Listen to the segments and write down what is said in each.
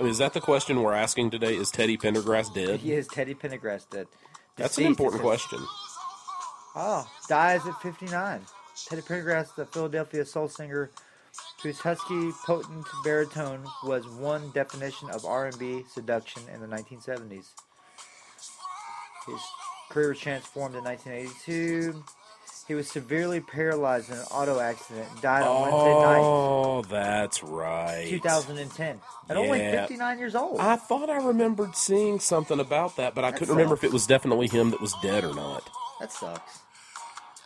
Is that the question we're asking today? Is Teddy Pendergrass dead? He is Teddy Pendergrass dead. That's an important question. Oh, dies at 59. Teddy Pendergrass, the Philadelphia soul singer, whose husky, potent baritone was one definition of R&B seduction in the 1970s. His career was transformed in 1982. He was severely paralyzed in an auto accident and died on Wednesday night, Oh, that's right. 2010, at only 59 years old. I thought I remembered seeing something about that, but I That couldn't remember if it was definitely him that was dead or not. that sucks.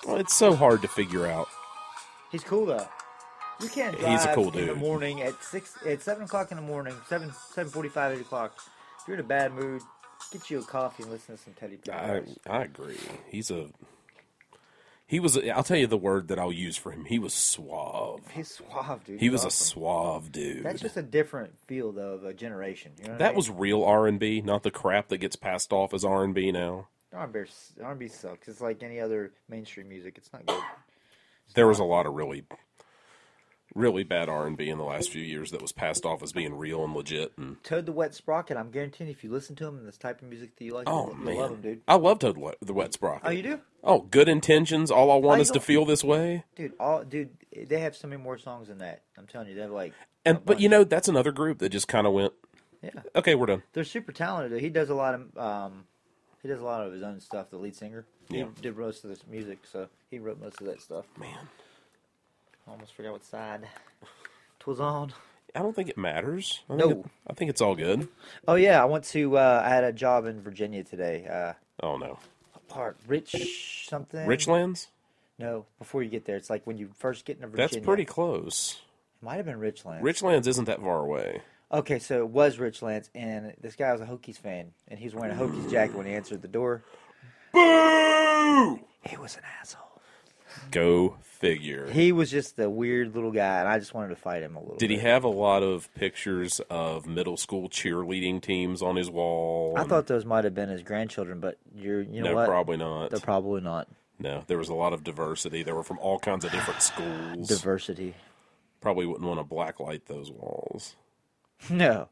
Well, it's so hard to figure out. He's cool though. You can't drive He's a cool in the morning at six at seven o'clock in the morning, seven seven forty five, eight o'clock. If you're in a bad mood, get you a coffee and listen to some Teddy I, I agree. He's a. He was. I'll tell you the word that I'll use for him. He was suave. He's suave, dude. He He's was a suave dude. That's just a different feel though of a generation. You know what I that mean? was real R and B, not the crap that gets passed off as R and B now. R&B. R&B sucks. It's like any other mainstream music. It's not good. There was a lot of really, really bad R and B in the last few years that was passed off as being real and legit. And Toad the Wet Sprocket. I'm guaranteeing if you listen to him and this type of music that you like, oh you'll man, love him, dude. I love Toad the Wet Sprocket. Oh, you do, Oh, good intentions. All I want is to feel this way. dude. All dude. They have so many more songs than that. I'm telling you, they have like. And but you know that's another group that just kind of went. Yeah. Okay, we're done. they're super talented. He does a lot of um, he does a lot of his own stuff. The lead singer, Yeah. he did most of this music, so he wrote most of that stuff. Man, almost forgot what side twas on. I don't think it matters. I think, No. it- I think it's all good. Oh yeah, I went to. Uh, I had a job in Virginia today. Uh, Oh no, part Rich something. Richlands. No, before you get there, it's like when you first get into Virginia. That's pretty close. It Might have been Richland. Richlands isn't that far away. Okay, so it was Richlands, and this guy was a Hokies fan, and he was wearing a Hokies jacket when he answered the door. Boo! He was an asshole. Go figure. He was just a weird little guy, and I just wanted to fight him a little. Did he have a lot of pictures of middle school cheerleading teams on his wall? I thought those might have been his grandchildren, but you're you know no, what? probably not. They're probably not. no, there was a lot of diversity. They were from all kinds of different schools. Diversity. probably wouldn't want to blacklight those walls. No.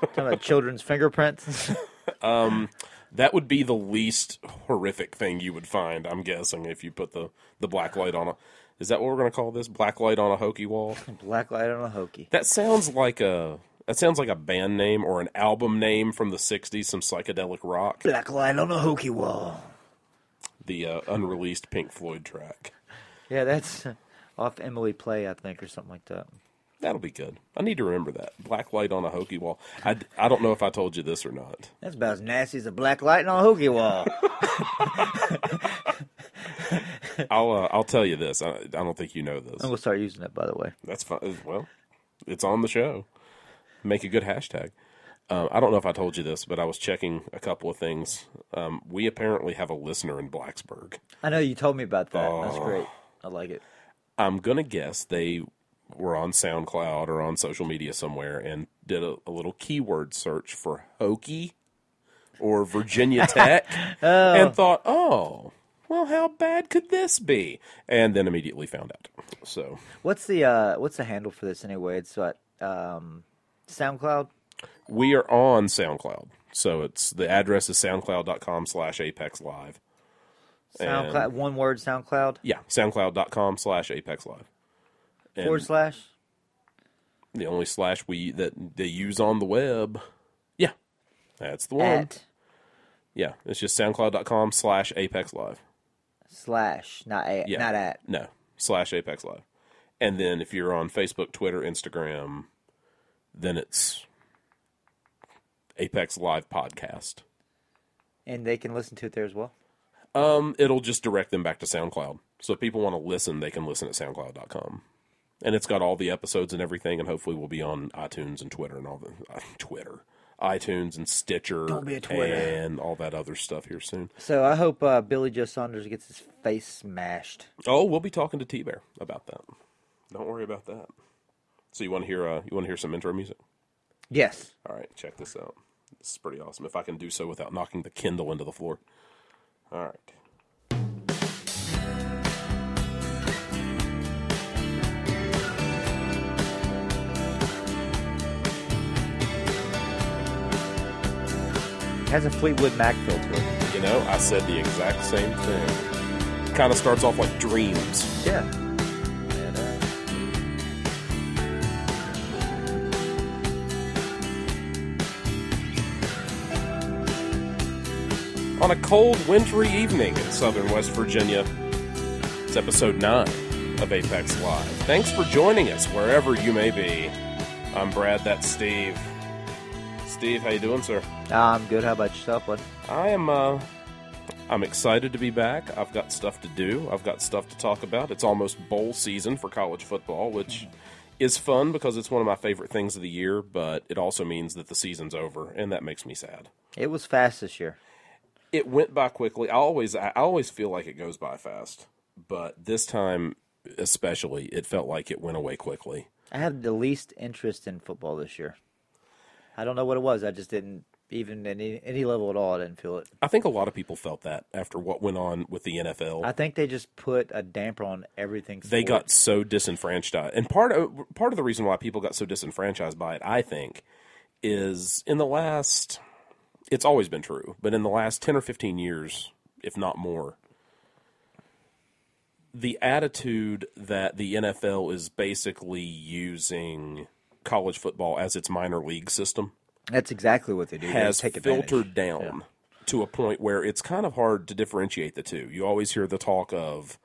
Talking about children's fingerprints. Um, That would be the least horrific thing you would find, I'm guessing, if you put the, the black light on a. Is that what we're going to call this? Black light on a Hokie wall? Black light on a Hokie. That sounds like a. That sounds like a band name or an album name from the '60s, some psychedelic rock. Black light on a Hokie wall. The uh, unreleased Pink Floyd track. Yeah, that's off Emily Play, I think, or something like that. That'll be good. I need to remember that. Black light on a Hokie wall. I, I don't know if I told you this or not. That's about as nasty as a black light on a Hokie wall. I'll uh, I'll tell you this. I, I don't think you know this. I'm gonna start using it, by the way. That's fine. Well, it's on the show. Make a good hashtag. Um, I don't know if I told you this, but I was checking a couple of things. Um, we apparently have a listener in Blacksburg. I know you told me about that. That's Oh. great. I like it. I'm gonna guess they were on SoundCloud or on social media somewhere and did a, a little keyword search for Hokie or Virginia Tech and thought, oh, well, how bad could this be? And then immediately found out. So What's the uh what's the handle for this anyway? It's what um SoundCloud? we are on SoundCloud. So it's the address is soundcloud.com slash apex live. SoundCloud And- one word SoundCloud Yeah, soundcloud.com slash apex live. And forward slash the only slash we that they use on the web. Yeah, that's the one. at Yeah, it's just soundcloud.com slash apex live. slash, not at Yeah. not at. No, slash apex live. And then if you're on Facebook, Twitter, Instagram, then it's Apex Live Podcast. And they can listen to it there as well. Um, it'll just direct them back to SoundCloud. So if people want to listen, they can listen at soundcloud.com. And it's got all the episodes and everything, and hopefully we'll be on iTunes and Twitter and all the uh, Twitter, iTunes and Stitcher, Don't be a Twitter. and all that other stuff here soon. So I hope uh, Billy Joe Saunders gets his face smashed. Oh, we'll be talking to T Bear about that. Don't worry about that. So you want to hear? Uh, you want to hear some intro music? Yes. All right, check this out. This is pretty awesome. If I can do so without knocking the Kindle into the floor. All right. Has a Fleetwood Mac feel to it. You know, I said the exact same thing. Kind of starts off like dreams. Yeah. On a cold, wintry evening in southern West Virginia, it's episode 9 of Apex Live. Thanks for joining us wherever you may be. I'm Brad, that's Steve. Steve, how you doing, sir? I'm good. How about yourself, bud? I am uh I'm excited to be back. I've got stuff to do. I've got stuff to talk about. It's almost bowl season for college football, which is fun because it's one of my favorite things of the year, but it also means that the season's over and that makes me sad. It was fast this year. It went by quickly. I always I always feel like it goes by fast, but this time especially it felt like it went away quickly. I had the least interest in football this year. I don't know what it was. I just didn't even any any level at all. I didn't feel it. I think a lot of people felt that after what went on with the NFL. I think they just put a damper on everything. they got so disenfranchised and part of part of the reason why people got so disenfranchised by it i think is in the last it's always been true but in the last 10 or 15 years if not more the attitude that the NFL is basically using college football as its minor league system That's exactly what they do. They has take filtered down to a point where it's kind of hard to differentiate the two. You always hear the talk of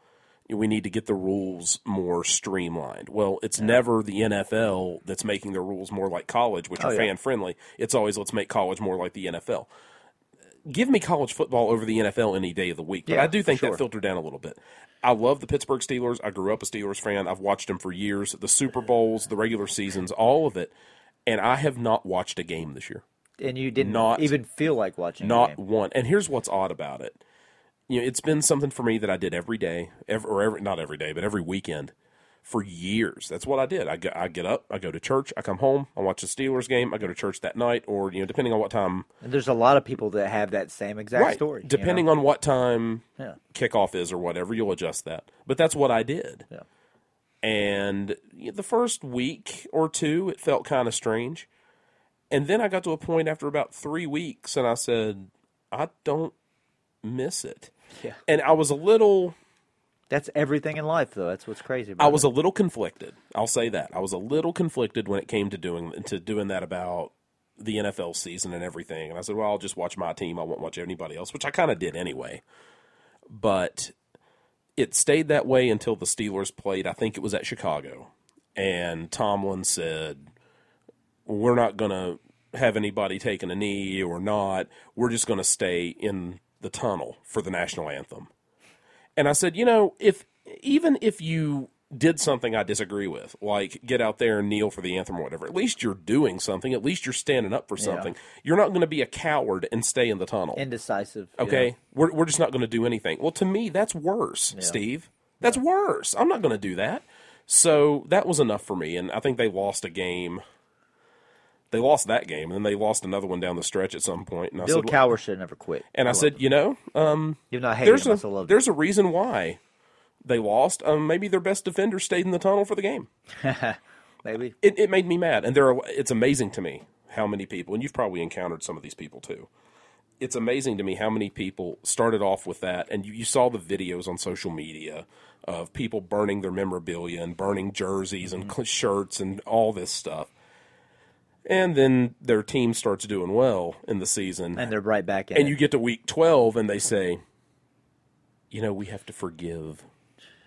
we need to get the rules more streamlined. Well, it's never the NFL that's making the rules more like college, which Oh, are yeah. fan friendly. It's always let's make college more like the NFL. Give me college football over the NFL any day of the week. But Yeah, I do think for that filtered down a little bit. I love the Pittsburgh Steelers. I grew up a Steelers fan. I've watched them for years. The Super Bowls, the regular seasons, all of it. And I have not watched a game this year. and you didn't Not- even feel like watching. a Not one. And here's what's odd about it. You know, it's been something for me that I did every day, every, or every, not every day, but every weekend for years. That's what I did. I get, I get up, I go to church, I come home, I watch the Steelers game, I go to church that night, or you know, depending on what time. And there's a lot of people that have that same exact right. story. you Depending know? on what time Yeah. kickoff is or whatever, you'll adjust that. But that's what I did. Yeah. And you know, the first week or two, it felt kind of strange. And then I got to a point after about three weeks, and I said, I don't miss it. Yeah. And I was a little, That's everything in life, though. That's what's crazy. About I was it. a little conflicted. I'll say that I was a little conflicted when it came to doing to doing that about the NFL season and everything. And I said, well, I'll just watch my team. I won't watch anybody else, which I kind of did anyway. But it stayed that way until the Steelers played. I think it was at Chicago, and Tomlin said, "We're not going to have anybody taking a knee or not. We're just going to stay in the tunnel for the national anthem." And I said, you know, if even if you did something I disagree with, like get out there and kneel for the anthem or whatever, at least you're doing something. At least you're standing up for something. You're not going to be a coward and stay in the tunnel. indecisive. okay, know. we're we're just not going to do anything. Well, to me, that's worse, Steve. That's worse. I'm not going to do that. So that was enough for me, and I think they lost a game. They lost that game, and then they lost another one down the stretch at some point. And I Bill said, Cowher should have never quit. and I said, you know, um, though I hate there's him, I a there's a reason why they lost. Um, maybe their best defender stayed in the tunnel for the game. Maybe. It, it made me mad, and there are, it's amazing to me how many people, and you've probably encountered some of these people too. It's amazing to me how many people started off with that, and you, you saw the videos on social media of people burning their memorabilia and burning jerseys and cl- shirts and all this stuff. And then their team starts doing well in the season, And they're right back in. and it. you get to week 12 and they say you know we have to forgive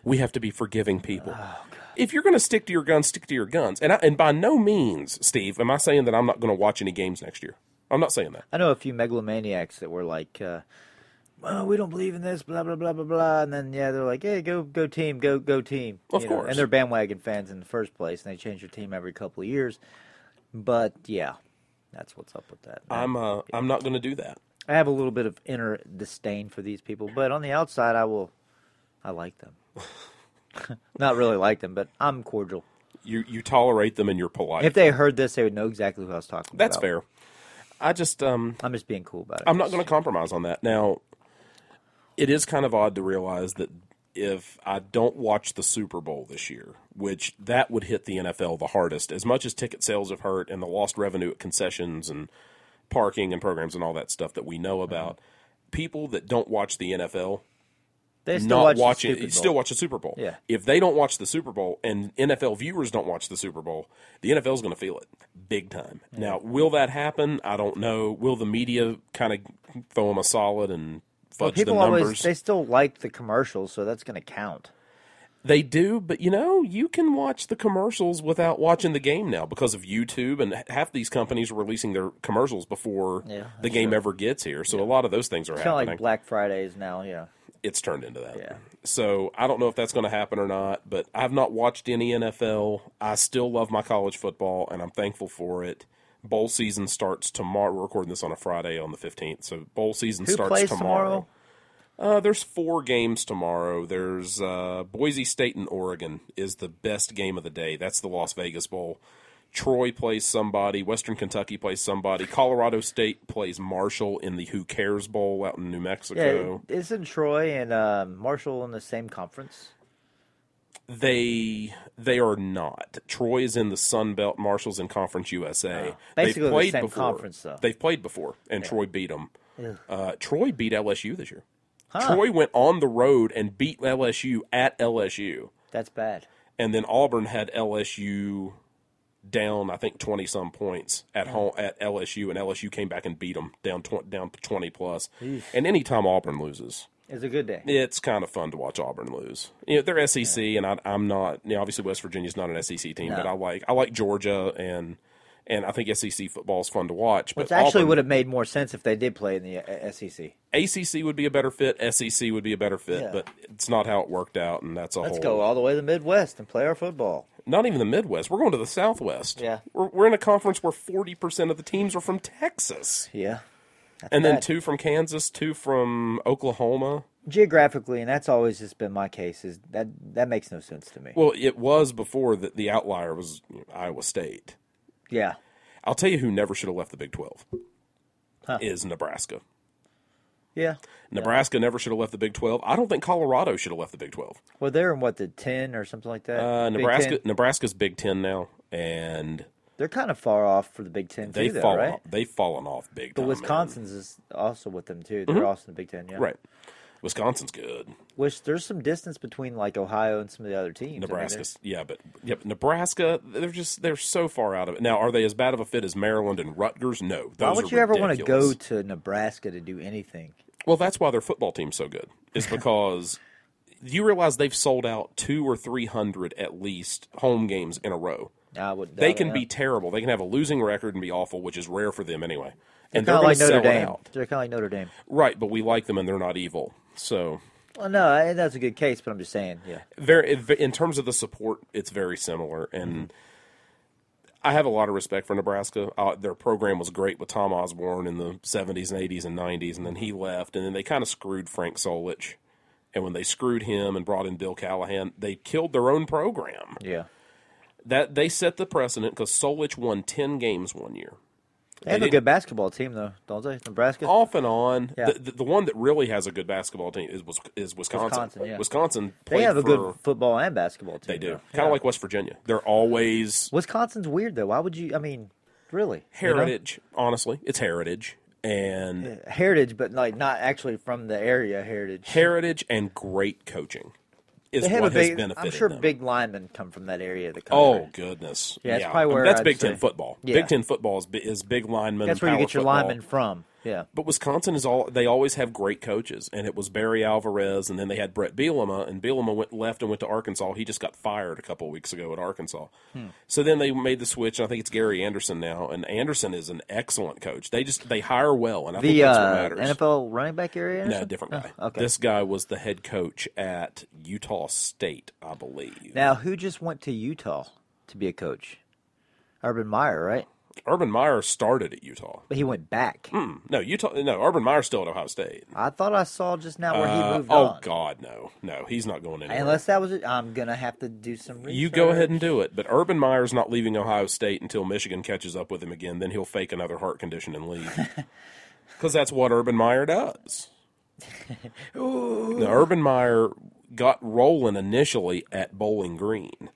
we have to be forgiving people if you're going to stick to your guns stick to your guns and I, and by no means steve am i saying that i'm not going to watch any games next year i'm not saying that I know a few megalomaniacs that were like, uh, "Well, we don't believe in this," blah blah blah blah blah, and then yeah, they're like, "Hey, go go team, go go team." Of you know, course. and they're bandwagon fans in the first place, and they change their team every couple of years. But yeah, that's what's up with that. i'm uh, i'm not going to do that I have a little bit of inner disdain for these people, but on the outside, I will. I like them. Not really like them, but I'm cordial. you you tolerate them and you're polite If they heard this, they would know exactly who I was talking that's about. That's fair i just um I'm just being cool about it. I'm not going to compromise on that. Now, it is kind of odd to realize that if I don't watch the Super Bowl this year, which that would hit the NFL the hardest, as much as ticket sales have hurt and the lost revenue at concessions and parking and programs and all that stuff that we know uh-huh. about. People that don't watch the NFL They still not watch the watching Super Bowl. still watch the Super Bowl. Yeah. If they don't watch the Super Bowl and NFL viewers don't watch the Super Bowl, the NFL is going to feel it big time. Now, will that happen? I don't know. Will the media kind of throw them a solid and Well, fudge the people numbers? always they still like the commercials, so that's going to count. They do, but you know, you can watch the commercials without watching the game now because of YouTube, and half these companies are releasing their commercials before Yeah, the game true. ever gets here. So a lot of those things are Kind of happening. like Black Fridays now. Yeah. it's turned into that. Yeah. So I don't know if that's going to happen or not, but I've not watched any NFL. I still love my college football, and I'm thankful for it. Bowl season starts tomorrow. We're recording this on a Friday on the 15th, so bowl season Who starts tomorrow. tomorrow? Uh, there's four games tomorrow. There's uh, Boise State and Oregon is the best game of the day. That's the Las Vegas Bowl. Troy plays somebody. Western Kentucky plays somebody. Colorado State plays Marshall in the Who Cares Bowl out in New Mexico. Yeah, isn't Troy and um, Marshall in the same conference? They they are not. Troy is in the Sun Belt. Marshall's in Conference USA. Oh. Basically the They've played same before. conference, though. They've played before, and Troy beat them. Uh, Troy beat LSU this year. Huh. Troy went on the road and beat LSU at LSU, That's bad. and then Auburn had LSU down, I think twenty some points at home at LSU, and LSU came back and beat them down tw- down twenty plus. And anytime Auburn loses, It's a good day. it's kind of fun to watch Auburn lose. You know, they're SEC, and I, I'm not. You know, obviously, West Virginia's not an SEC team, No. but I like I like Georgia, and and I think SEC football is fun to watch. But Which actually Auburn- would have made more sense if they did play in the uh, SEC. ACC would be a better fit. SEC would be a better fit, Yeah. but it's not how it worked out, and that's a Let's whole. go all the way to the Midwest and play our football. Not even the Midwest. We're going to the Southwest. Yeah. we're, we're in a conference where forty percent of the teams are from Texas, Yeah. And then bad. two from Kansas, two from Oklahoma. geographically, and that's always just been my case. Is that that makes no sense to me? Well, it was before that the outlier was you know, Iowa State. Yeah. I'll tell you who never should have left the Big 12 Huh. is Nebraska. Yeah. Nebraska never should have left the Big 12. I don't think Colorado should have left the Big 12. Well, they're in what the ten or something like that. Uh, Nebraska 10. Nebraska's Big 10 now and They're kind of far off for the Big Ten too, they've though, fallen right? off, they've fallen off big But time. man. Wisconsin's is also with them too. They're also in the Big Ten. Yeah. Right. Wisconsin's good. Which there's some distance between like Ohio and some of the other teams. I mean, yeah, but yep, Nebraska they're just they're so far out of it. Now, are they as bad of a fit as Maryland and Rutgers? No. Why would you ever want to go to Nebraska to do anything? Well, that's why their football team's so good. Is because you realize they've sold out two or three hundred at least home games in a row. I would. They can be terrible. They can have a losing record and be awful, which is rare for them anyway. And they're going like Notre Dame. out, They're kind of like Notre Dame. right? But we like them, and they're not evil. So, Well, no, I- that's a good case, but I'm just saying, yeah. very in terms of the support, it's very similar. And I have a lot of respect for Nebraska. Uh, their program was great with Tom Osborne in the '70s and '80s and '90s, and then he left, and then they kind of screwed Frank Solich. And when they screwed him and brought in Bill Callahan, they killed their own program. Yeah. That they set the precedent because Solich won ten games one year. They have They a good basketball team, though, don't they? Nebraska? off and on. Yeah. The, the, the one that really has a good basketball team is is Wisconsin. Wisconsin, yeah. Wisconsin they have a for, good football and basketball team. They do, kind Yeah. of like West Virginia. They're always Wisconsin's weird, though. Why would you? I mean, really? you know? heritage. Honestly, it's heritage and Heritage, but like not actually from the area. Heritage. heritage and great coaching is They have what a big. I'm sure them. big linemen come from that area of the country. Oh goodness! Yeah, it's probably where that's I'd Big Ten football. Yeah. Big Ten football is, is big linemen. that's where you get your football. linemen from. Yeah. But Wisconsin is all they always have great coaches, and it was Barry Alvarez, and then they had Bret Bielema, and Bielema went left and went to Arkansas. He just got fired a couple of weeks ago at Arkansas. Hmm. So then they made the switch. and I think it's Gary Anderson now, and Anderson is an excellent coach. They just they hire well, and I think that's what uh, matters. NFL running back area. no, different guy. Oh, okay. This guy was the head coach at Utah State, I believe. Now, who just went to Utah to be a coach? Urban Meyer, right? Urban Meyer started at Utah. But he went back. Hmm, no, Utah. No, Urban Meyer's still at Ohio State. I thought I saw just now where he Uh, moved oh on. God, no, no, he's not going anywhere. Unless that was it, I'm gonna have to do some research. You go ahead and do it. But Urban Meyer's not leaving Ohio State until Michigan catches up with him again. Then he'll fake another heart condition and leave. Because that's what Urban Meyer does. now, Urban Meyer got rolling initially at Bowling Green,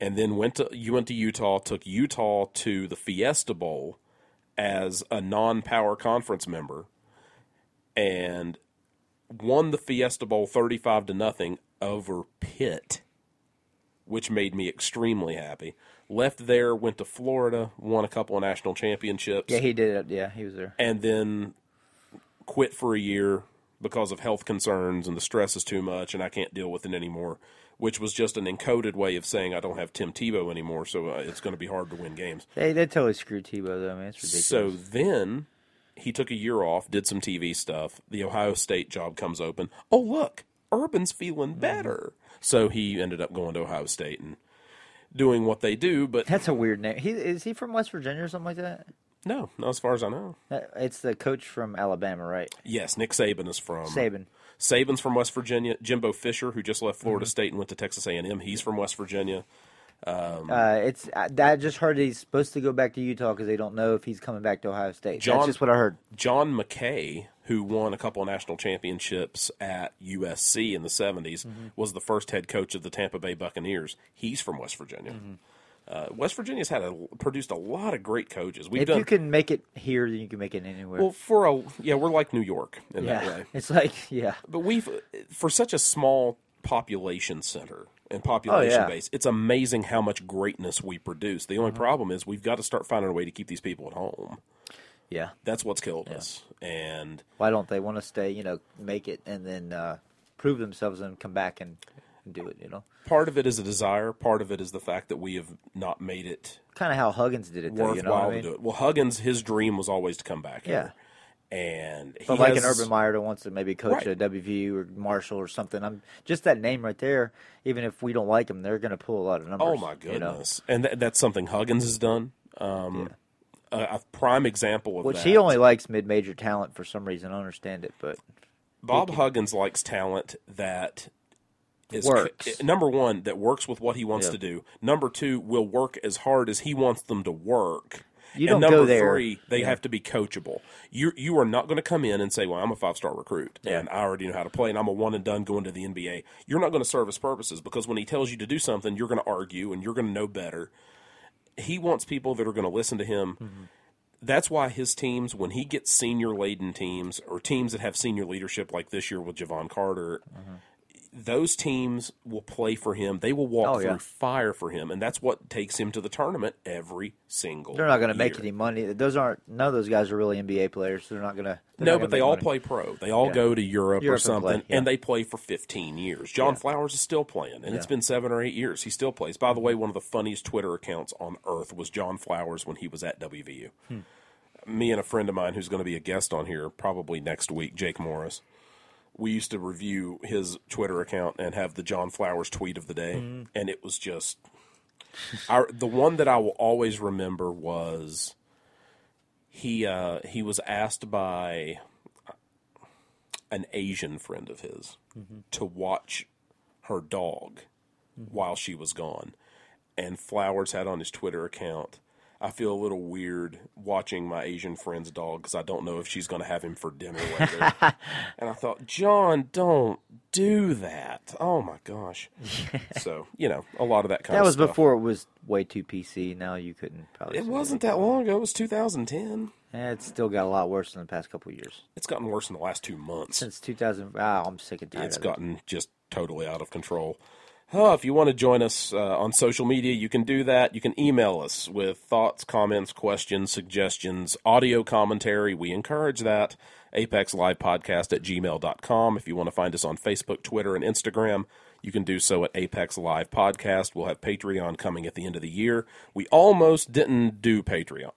and then went to you went to Utah, took Utah to the Fiesta Bowl, as a non-power conference member and won the Fiesta Bowl 35 to nothing over Pitt, which made me extremely happy. Left there, went to Florida, won a couple of national championships, Yeah, he did it. Yeah, he was there. and then quit for a year because of health concerns and the stress is too much and I can't deal with it anymore. Which was just an encoded way of saying I don't have Tim Tebow anymore, so uh, it's going to be hard to win games. They they totally screwed Tebow though. Man, it's ridiculous. So then he took a year off, did some TV stuff. The Ohio State job comes open. Oh, look, Urban's feeling Mm-hmm. better. So he ended up going to Ohio State and doing what they do. But That's a weird name. He is he from West Virginia or something like that? no, not as far as I know. It's the coach from Alabama, right? Yes, Nick Saban is from Saban. Saban's from West Virginia. Jimbo Fisher, who just left Mm-hmm. Florida State and went to Texas A&M, he's from West Virginia. Uh, it's I I just heard he's supposed to go back to Utah because they don't know if he's coming back to Ohio State. John- That's just what I heard. John McKay, who won a couple of national championships at USC in the 70s, Mm-hmm. was the first head coach of the Tampa Bay Buccaneers. He's from West Virginia. Uh, West Virginia's had a, produced a lot of great coaches. We've If done you can make it here, then you can make it anywhere. well for a yeah, we're like New York in that way. it's like yeah, But we've for such a small population center and population Oh, yeah. base, it's amazing how much greatness we produce. The only Mm-hmm. problem is we've got to start finding a way to keep these people at home. yeah. That's what's killed us. And Why don't they want to stay? You know, make it and then uh, prove themselves and come back and, and do it. You know, part of it is a desire. Part of it is the fact that we have not made it kind of how Huggins did it. Though, worthwhile you know I mean? to do it. Well, Huggins, his dream was always to come back here. And he But like has, an Urban Meyer that wants to maybe coach Right. at WVU or Marshall or something, I'm just that name right there. Even if we don't like him, they're going to pull a lot of numbers. Oh my you know? goodness! And th- that's something Huggins has done. Um, a, a prime example of Which that. he only likes mid-major talent for some reason. I understand it, but Bob Huggins likes talent that is Works. number one that works with what he wants Yeah. to do. Number two will work as hard as he wants them to work. You and don't number go there. three, they Yeah. have to be coachable. You you are not going to come in and say, "Well, I'm a five star recruit Yeah. and I already know how to play, and I'm a one and done going to the NBA." You're not going to serve his purposes because when he tells you to do something, you're going to argue and you're going to know better. He wants people that are going to listen to him. Mm-hmm. That's why his teams, when he gets senior laden teams or teams that have senior leadership, like this year with Jevon Carter, Mm-hmm. Those teams will play for him. They will walk Oh, yeah. through fire for him, and that's what takes him to the tournament every single. they're not going to make any money. Those aren't none of those guys are really NBA players. They're not going to. No, but they all play pro. They all Yeah. go to Europe, Europe or and something, play, yeah. and they play for 15 years. John Yeah. Flowers is still playing, and it's been seven or eight years. He still plays. By the way, one of the funniest Twitter accounts on earth was John Flowers when he was at WVU. Hmm. Me and a friend of mine who's going to be a guest on here probably next week, Jake Morris. We used to review his Twitter account and have the John Flowers tweet of the day, Mm-hmm. and it was just our, the one that I will always remember was he uh, he was asked by an Asian friend of his to watch her dog while she was gone. And Flowers had on his Twitter account, I feel a little weird watching my Asian friend's dog because I don't know if she's going to have him for dinner later. and I thought, John, don't do that. Oh my gosh. so, you know, a lot of that kind of That of was stuff. before it was way too PC. Now you couldn't probably. It wasn't that long ago. It was 2010. Eh, it's still got a lot worse in the past couple of years. It's gotten worse in the last two months. Since 2000, ah, I'm sick and tired. it's gotten just totally out of control. Oh, if you want to join us uh, on social media, you can do that. You can email us with thoughts, comments, questions, suggestions, audio commentary. We encourage that. ApexLivePodcast at gmail.com. If you want to find us on Facebook, Twitter, and Instagram, you can do so at Apex Live Podcast. We'll have Patreon coming at the end of the year. We almost didn't do Patreon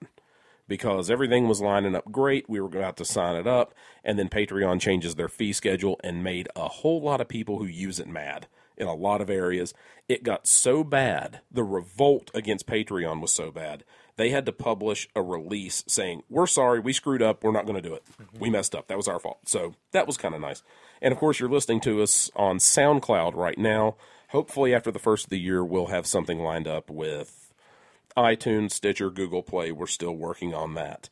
because everything was lining up great. We were about to sign it up, and then Patreon changes their fee schedule and made a whole lot of people who use it mad in a lot of areas. It got so bad, the revolt against Patreon was so bad, they had to publish a release saying, We're sorry, we screwed up, we're not going to do it. We mm-hmm. messed up, that was our fault. So that was kind of nice. And of course, you're listening to us on SoundCloud right now. Hopefully, after the first of the year, we'll have something lined up with iTunes, Stitcher, Google Play. We're still working on that.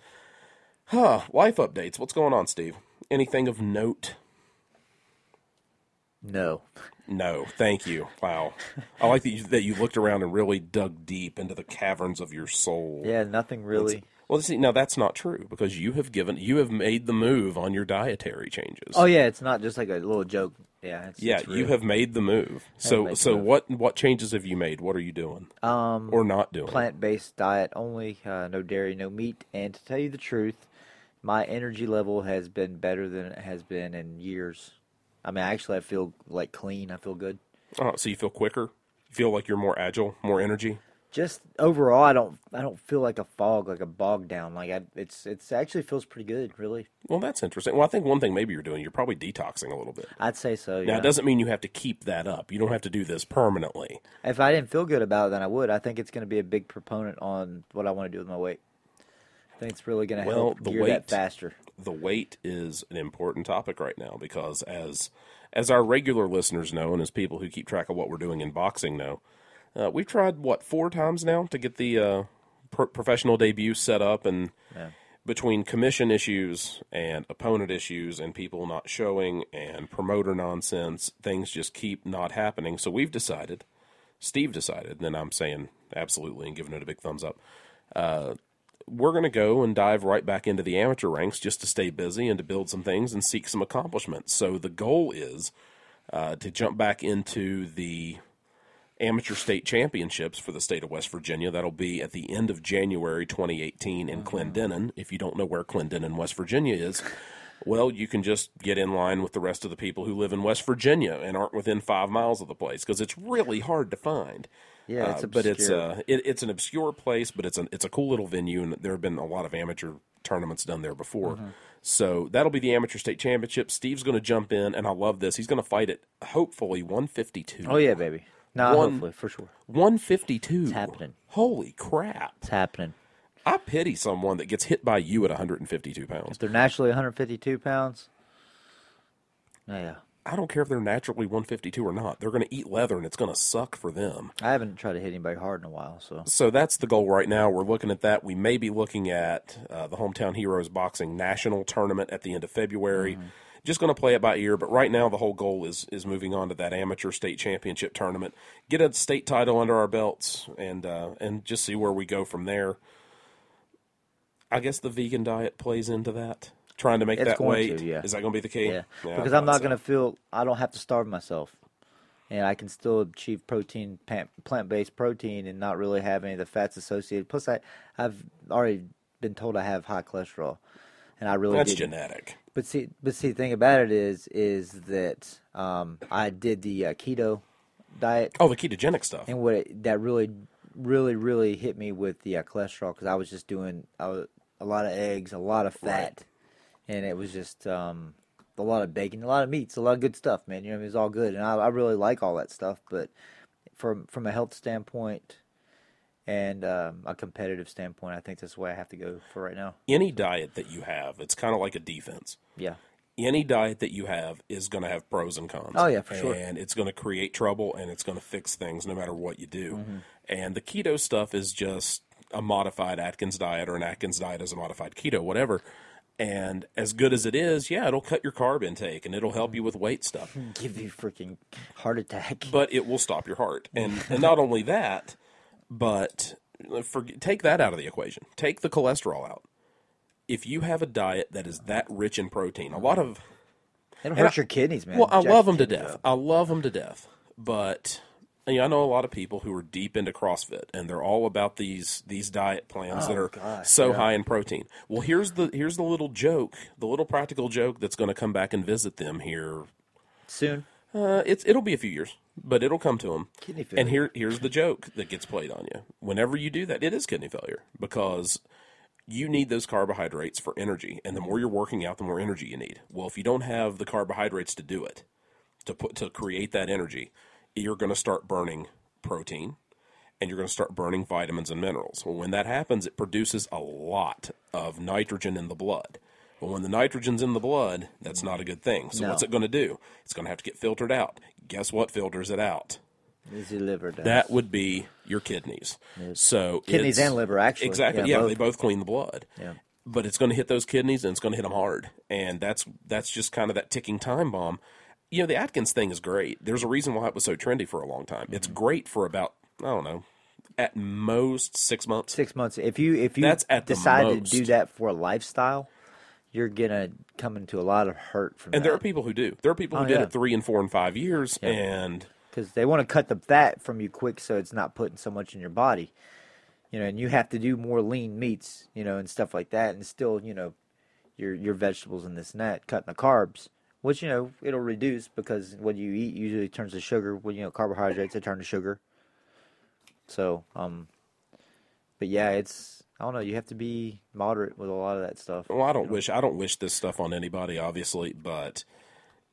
Huh, life updates. What's going on, Steve? Anything of note? No. No, thank you. Wow. I like that you, that you looked around and really dug deep into the caverns of your soul. Yeah, nothing really. Well, see, now that's not true because you have given, you have made the move on your dietary changes. Oh yeah, it's not just like a little joke. Yeah, it's, yeah, it's you have made the move. So, so move. what, what changes have you made? What are you doing um or not doing? plant-based diet only, uh, no dairy, no meat, and to tell you the truth, my energy level has been better than it has been in years. I mean, actually, I feel like clean. I feel good. Oh, so you feel quicker? You feel like you're more agile, more energy? Just overall, I don't I don't feel like a fog, like a bog down. Like I, it's it's actually feels pretty good, really. Well, that's interesting. Well, I think one thing maybe you're doing, you're probably detoxing a little bit. I'd say so. Now, Yeah. it doesn't mean you have to keep that up. You don't have to do this permanently. If I didn't feel good about it, then I would. I think it's going to be a big proponent on what I want to do with my weight. Think it's really going to Well, help the gear weight- that faster. the weight is an important topic right now because as as our regular listeners know and as people who keep track of what we're doing in boxing know uh, we've tried what four times now to get the uh, pro- professional debut set up and Yeah. between commission issues and opponent issues and people not showing and promoter nonsense things just keep not happening so we've decided steve decided and then i'm saying absolutely and giving it a big thumbs up we're going to go and dive right back into the amateur ranks just to stay busy and to build some things and seek some accomplishments. So the goal is uh, to jump back into the amateur state championships for the state of West Virginia. That'll be at the end of January 2018 in Clendenin. If you don't know where Clendenin, West Virginia is, well, you can just get in line with the rest of the people who live in West Virginia and aren't within five miles of the place because it's really hard to find. Yeah, it's Uh, but it's uh, it, it's an obscure place, but it's an it's a cool little venue, and there have been a lot of amateur tournaments done there before. Mm-hmm. So that'll be the amateur state championship. Steve's going to jump in, and I love this. He's going to fight at hopefully 152. Oh yeah, baby. No, One- hopefully for sure. 152. It's happening. Holy crap! It's happening. I pity someone that gets hit by you at 152 pounds. If they're naturally 152 pounds, yeah. I don't care if they're naturally 152 or not. They're going to eat leather, and it's going to suck for them. I haven't tried to hit anybody hard in a while, so So that's the goal right now. We're looking at that. We may be looking at uh, the Hometown Heroes Boxing National Tournament at the end of February. Just going to play it by ear, but right now the whole goal is is moving on to that amateur state championship tournament, get a state title under our belts, and uh, and just see where we go from there. I guess the vegan diet plays into that. Trying to make It's that weight. to, yeah. Is that going to be the key? yeah. I because I'm not going to feel. I don't have to starve myself, and I can still achieve protein, plant based protein, and not really have any of the fats associated. Plus, I I've already been told I have high cholesterol, and I really That's didn't. genetic. But see, but see, the thing about it is, is that um, I did the uh, keto diet, Oh, the ketogenic stuff. and what it, that really, really, really hit me with the uh, cholesterol because I was just doing I was, a lot of eggs, a lot of fat, and it was just um, a lot of bacon, a lot of meats, a lot of good stuff, man. You know, what I mean? it's all good, and I, I really like all that stuff. But from from a health standpoint and um, a competitive standpoint, I think that's the way I have to go for right now. Any diet that you have, it's kind of like a defense. Yeah. any diet that you have is going to have pros and cons. Oh, yeah, for sure. And it's going to create trouble and it's going to fix things no matter what you do. Mm-hmm. And the keto stuff is just a modified Atkins diet or an Atkins diet as a modified keto, whatever. And as good as it is, yeah, it'll cut your carb intake and it'll help you with weight stuff. Give you freaking heart attack. But it will stop your heart. And and not only that, but for, take that out of the equation. Take the cholesterol out. If you have a diet that is that rich in protein, a lot of It'll hurt I- your kidneys, man. Well, I Jack love them to death. up. I love them to death. But you know, I know a lot of people who are deep into CrossFit, and they're all about these these diet plans that Oh, are gosh, so yeah. high in protein. Well, here's the here's the little joke, the little practical joke that's going to come back and visit them here. Soon. Uh, it's it'll be a few years, but it'll come to them. Kidney failure. And here here's the joke that gets played on you. Whenever you do that, it is kidney failure because you need those carbohydrates for energy, and the more you're working out, the more energy you need. Well, if you don't have the carbohydrates to do it, to put to create that energy, you're going to start burning protein, and you're going to start burning vitamins and minerals. Well, when that happens, it produces a lot of nitrogen in the blood. But when the nitrogen's in the blood, that's not a good thing. So No. what's it going to do? It's going to have to get filtered out. Guess what filters it out? Is your liver does. That would be your kidneys. So Kidneys and liver, actually. Exactly. Yeah, Yeah, both. they both clean the blood. Yeah. But it's going to hit those kidneys and it's going to hit them hard, and that's that's just kind of that ticking time bomb. You know, the Atkins thing is great. There's a reason why it was so trendy for a long time. Mm-hmm. It's great for about I don't know, at most six months. Six months. If you if you That's at the decide to do that for a lifestyle, you're gonna come into a lot of hurt from And that. there are people who do. There are people who Oh, did yeah. it three and four and five years, and because they want to cut the fat from you quick, so it's not putting so much in your body. You know, and you have to do more lean meats, you know, and stuff like that, and still, you know, your your vegetables and this and that, cutting the carbs, which you know it'll reduce because what you eat usually turns to sugar. When you know carbohydrates, they turn to sugar. So, um, but yeah, it's I don't know. You have to be moderate with a lot of that stuff. well, I don't wish I don't wish this stuff on anybody, obviously, but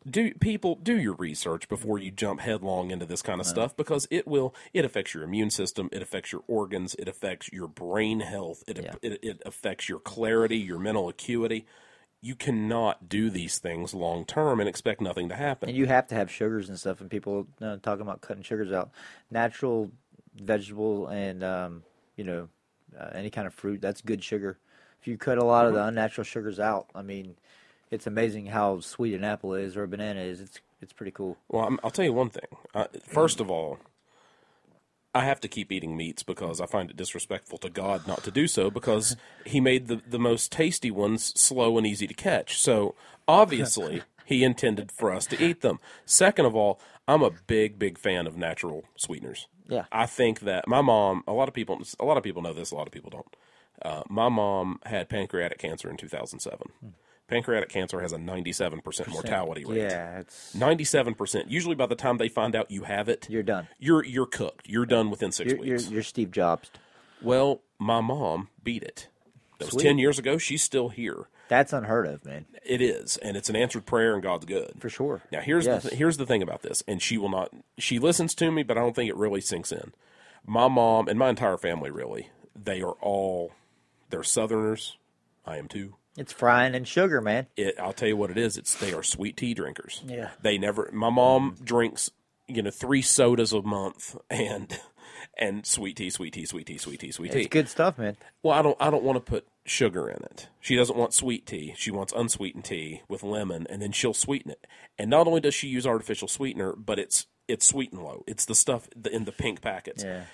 do people do your research before you jump headlong into this kind of stuff because it will it affects your immune system, it affects your organs, it affects your brain health, it Yeah. it, it affects your clarity, your mental acuity. You cannot do these things long term and expect nothing to happen. And you have to have sugars and stuff. And people uh, talking about cutting sugars out. Natural vegetable and um, you know uh, any kind of fruit that's good sugar. If you cut a lot of the unnatural sugars out, I mean, it's amazing how sweet an apple is or a banana is. It's it's pretty cool. Well, I'm, I'll tell you one thing. Uh, first of all, I have to keep eating meats because I find it disrespectful to God not to do so because He made the, the most tasty ones slow and easy to catch. So obviously, He intended for us to eat them. Second of all, I'm a big, big fan of natural sweeteners. Yeah. I think that my mom, a lot of people, a lot of people know this, a lot of people don't. Uh, my mom had pancreatic cancer in 2007. Pancreatic cancer has a 97% mortality rate. Yeah, it's Ninety-seven percent. Usually, by the time they find out you have it, you're done. you're you're cooked. You're done within 6 You're, you're, weeks. you're Steve Jobs. Well, my mom beat it. That was Sweet. ten years ago. She's still here. That's unheard of, man. It is, and it's an answered prayer, and God's good. For sure. Now, here's Yes. the th- here's the thing about this, and she will not. She listens to me, but I don't think it really sinks in. My mom and my entire family, really, they are all they're Southerners. I am too. It's frying and sugar, man. it I'll tell you what it is. It's they are sweet tea drinkers. Yeah. They never my mom drinks, you know, three sodas a month and and sweet tea, sweet tea, sweet tea, sweet tea, sweet tea. It's good stuff, man. Well, I don't I don't want to put sugar in it. She doesn't want sweet tea. She wants unsweetened tea with lemon and then she'll sweeten it. And not only does she use artificial sweetener, but it's it's sweet and low. It's the stuff in the pink packets. Yeah,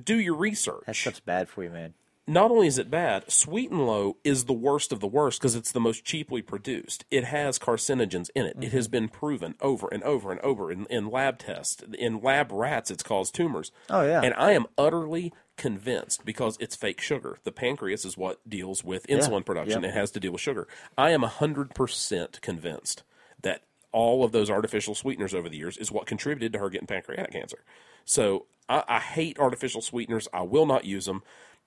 Do your research that stuff's bad for you, man. Not only is it bad, sweet and low is the worst of the worst because it's the most cheaply produced. It has carcinogens in it. It Mm-hmm. has been proven over and over and over in, in lab tests. In lab rats, it's caused tumors. Oh, yeah. And I am utterly convinced because it's fake sugar. The pancreas is what deals with insulin production. yeah. It has to deal with sugar. I am 100% convinced that all of those artificial sweeteners over the years is what contributed to her getting pancreatic cancer. So I, I hate artificial sweeteners. I will not use them.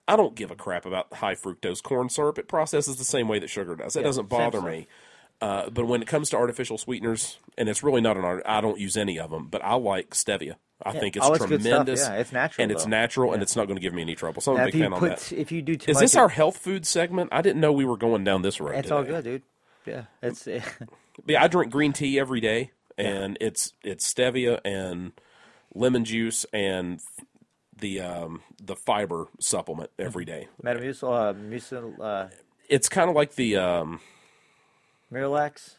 I don't give a crap about high fructose corn syrup. It processes the same way that sugar does. It doesn't bother me. Uh, but when it comes to artificial sweeteners, and it's really not an art, I don't use any of them. But I like stevia. I think it's Oh, it's tremendous. Yeah, it's natural, and it's though. natural, and it's not going to give me any trouble. So I'm Now, a if big you fan on that. if you do too Is this our health food segment? I didn't know we were going down this road. It's all good, dude. Yeah, it's Yeah, I drink green tea every day, and it's it's stevia and lemon juice and the um, the fiber supplement every day. Metamucil, uh, mucil, uh, It's kind of like the um, Miralax.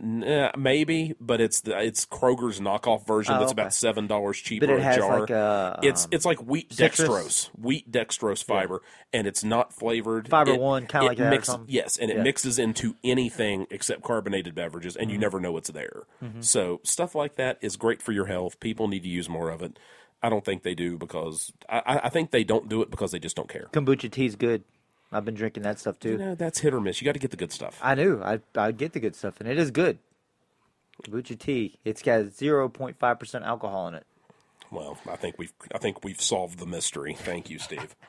nah, maybe, but it's the it's Kroger's knockoff version Oh, that's okay. about seven dollars cheaper But it a jar. like a, it's um, it's like wheat citrus? dextrose, wheat dextrose fiber, and it's not flavored. Fiber It- one, kinda it like that? Yes, and it Yeah. mixes into anything except carbonated beverages, and Mm-hmm. you never know it's there. So stuff like that is great for your health. People need to use more of it. I don't think they do because I, I think they don't do it because they just don't care. kombucha tea's good. I've been drinking that stuff too. You know, that's hit or miss. You got to get the good stuff. I knew. I I get the good stuff, and it is good. Kombucha tea. It's got zero point five percent alcohol in it. Well, I think we've I think we've solved the mystery. Thank you, Steve.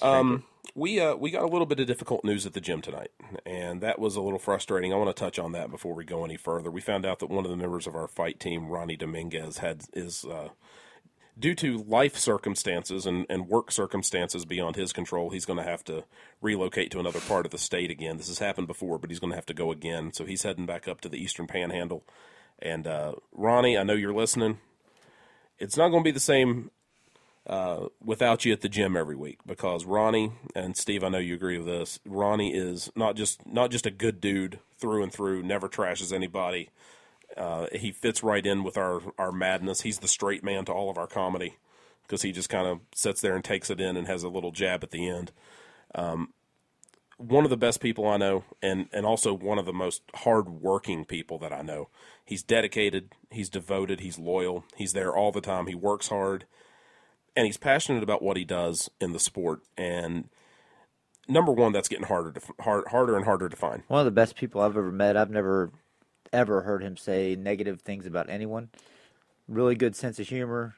Um, we uh, we got a little bit of difficult news at the gym tonight, and that was a little frustrating. I want to touch on that before we go any further. We found out that one of the members of our fight team, Ronnie Dominguez, had is uh, due to life circumstances and, and work circumstances beyond his control. He's going to have to relocate to another part of the state again. This has happened before, but he's going to have to go again. So he's heading back up to the Eastern Panhandle. And uh, Ronnie, I know you're listening. It's not going to be the same uh, without you at the gym every week because Ronnie and Steve, I know you agree with this. Ronnie is not just not just a good dude through and through, never trashes anybody. Uh, he fits right in with our our madness. He's the straight man to all of our comedy because he just kind of sits there and takes it in and has a little jab at the end. Um, one of the best people I know, and and also one of the most hardworking people that I know. He's dedicated. He's devoted. He's loyal. He's there all the time. He works hard, and he's passionate about what he does in the sport. And number one, that's getting harder to hard, harder and harder to find. One of the best people I've ever met. I've never ever heard him say negative things about anyone. Really good sense of humor.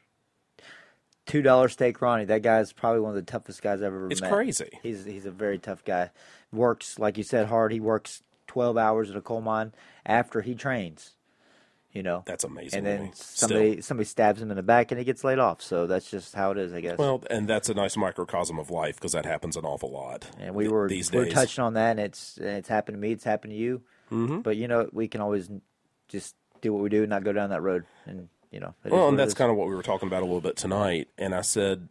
Two dollar steak Ronnie. That guy's probably one of the toughest guys I've ever It's met. crazy. He's he's a very tough guy. Works like you said hard. He works twelve hours at a coal mine after he trains. You know, That's amazing. and then somebody Still. somebody stabs him in the back and he gets laid off. So that's just how it is, I guess. Well, and that's a nice microcosm of life because that happens an awful lot. and we were these we were touching on that, and it's and it's happened to me. It's happened to you. Mhm. But you know, we can always just do what we do, and not go down that road. And you know, Well, and that's kind of what we were talking about a little bit tonight. And I said,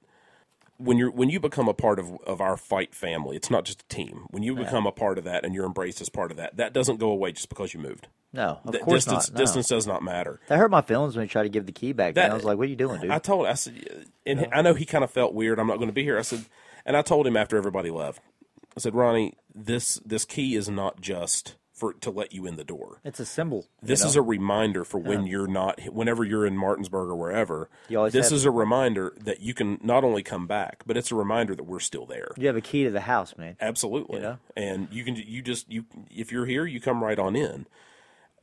when you're when you become a part of of our fight family, it's not just a team. When you become a part of that and you're embraced as part of that, that doesn't go away just because you moved. no, of The course distance not. No. distance does not matter. That hurt my feelings when he tried to give the key back. That- I was like, "What are you doing, dude?" I told I said, and I know he kind of felt weird. I'm not going to be here. I said, and I told him after everybody left, I said, Ronnie, this this key is not just for to let you in the door. it's a symbol. This is a reminder for when you're not, whenever you're in Martinsburg or wherever. This is a reminder that you can not only come back, but it's a reminder that we're still there. you have a key to the house, man. Absolutely. You know? And you can you just you if you're here, you come right on in.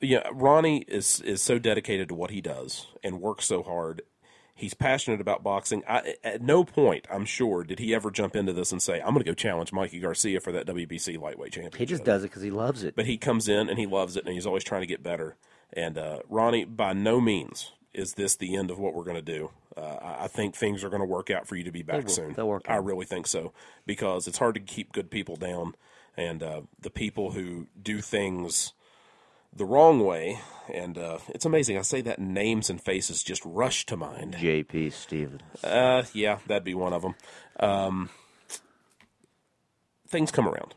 Yeah, Ronnie is is so dedicated to what he does and works so hard. He's passionate about boxing. I, at no point, I'm sure, did he ever jump into this and say, "I'm going to go challenge Mikey Garcia for that WBC lightweight championship." He just does it because he loves it. but he comes in and he loves it and he's always trying to get better. And uh, Ronnie, by no means is this the end of what we're going to do. Uh, I think things are going to work out for you to be back will. soon. They'll work out. I really think so because it's hard to keep good people down, and uh, the people who do things the wrong way. And uh, it's amazing. I say that names and faces just rush to mind. J.P. Stevens. Uh, yeah, that'd be one of them. Um, things come around.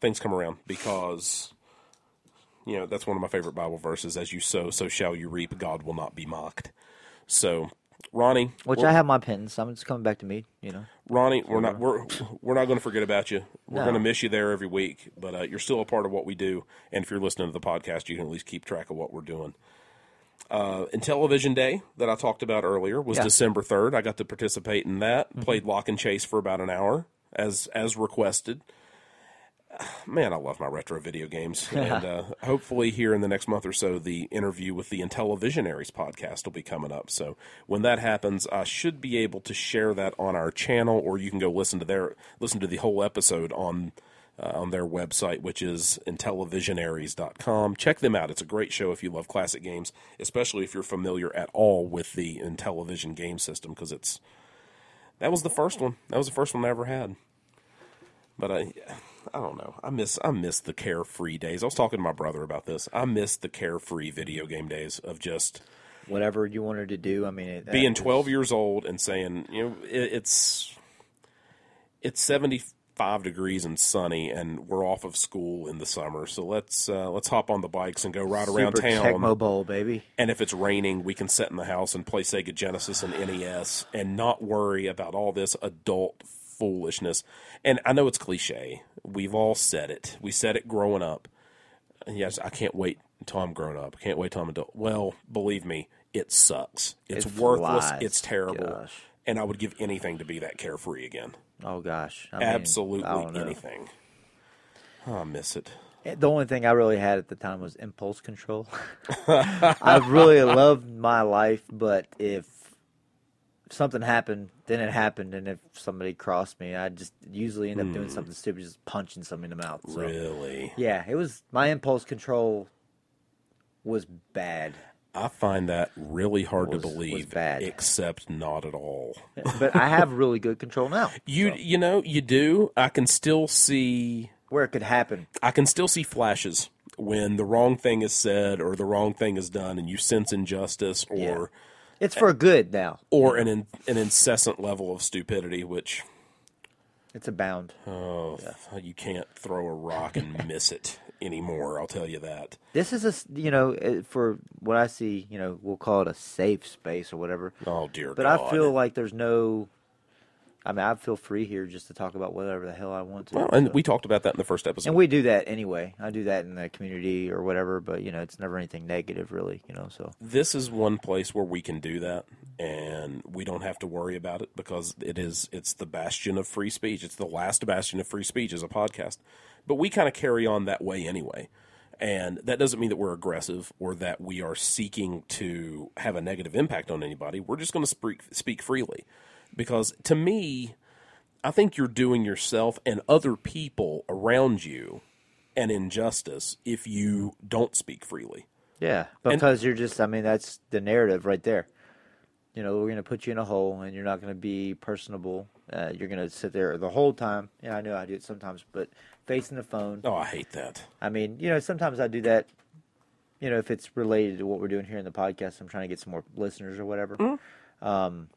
Things come around because, you know, that's one of my favorite Bible verses. As you sow, so shall you reap. God will not be mocked. So, Ronnie, Which I have my pins. So I'm just coming back to me. You know, Ronnie, we're not we're we're not going to forget about you. We're No. going to miss you there every week, but uh, you're still a part of what we do. And if you're listening to the podcast, you can at least keep track of what we're doing. Uh, Intellivision Day that I talked about earlier was Yeah. December third. I got to participate in that. Played Lock and Chase for about an hour as as requested. Man, I love my retro video games, and uh, hopefully here in the next month or so, the interview with the Intellivisionaries podcast will be coming up. So when that happens, I should be able to share that on our channel, or you can go listen to their listen to the whole episode on uh, on their website, which is intellivisionaries.com. Check them out. It's a great show if you love classic games, especially if you're familiar at all with the Intellivision game system, because it's that was the first one. That was the first one I ever had. But I, I don't know. I miss I miss the carefree days. I was talking to my brother about this. I miss the carefree video game days of just whatever you wanted to do. I mean, it, being that 12 years old and saying, you know, it, it's it's 75 degrees and sunny, and we're off of school in the summer. So let's uh, let's hop on the bikes and go ride around town. Tecmo Bowl, baby. And if it's raining, we can sit in the house and play Sega Genesis and NES and not worry about all this adult foolishness. And I know it's cliche. We've all said it. We said it growing up. Yes, I can't wait until I'm grown up. I can't wait till I'm adult. Well, believe me, it sucks. It's It worthless. flies. It's terrible. Gosh. And I would give anything to be that carefree again. Oh gosh, I mean, Absolutely anything. Oh, I miss it. Eh, the only thing I really had at the time was impulse control. I really loved my life, but if something happened, then it happened, and if somebody crossed me, I just usually end up doing hmm. something stupid, just punching somebody in the mouth. So Really? yeah, it was my impulse control was bad, I find that really hard Was- to believe, bad. except not at all. but I have really good control now. You so, you know you do. I can still see. where it could happen. I can still see flashes when the wrong thing is said or the wrong thing is done, and you sense injustice or Yeah. It's for good now. or an in, an incessant level of stupidity, which It's a bound. Oh, you can't throw a rock and miss it anymore. I'll tell you that. This is a you know eh, for what I see, you know, we'll call it a safe space or whatever. Oh dear But God. I feel like there's no. I mean, I feel free here just to talk about whatever the hell I want to. well, and so- we talked about that in the first episode. and we do that anyway. I do that in the community or whatever, but you know, it's never anything negative, really. You know, so this is one place where we can do that and we don't have to worry about it because it is it's the bastion of free speech it's the last bastion of free speech as a podcast but we kind of carry on that way anyway and that doesn't mean that we're aggressive or that we are seeking to have a negative impact on anybody we're just going to speak speak freely because to me i think you're doing yourself and other people around you an injustice if you don't speak freely yeah, because you're just. I mean, that's the narrative right there. You know, we're going to put you in a hole, and you're not going to be personable. Uh, you're going to sit there the whole time. Yeah, I know I do it sometimes, but facing the phone. oh i hate that I mean, you know, sometimes I do that. You know, if it's related to what we're doing here in the podcast, I'm trying to get some more listeners or whatever. Um,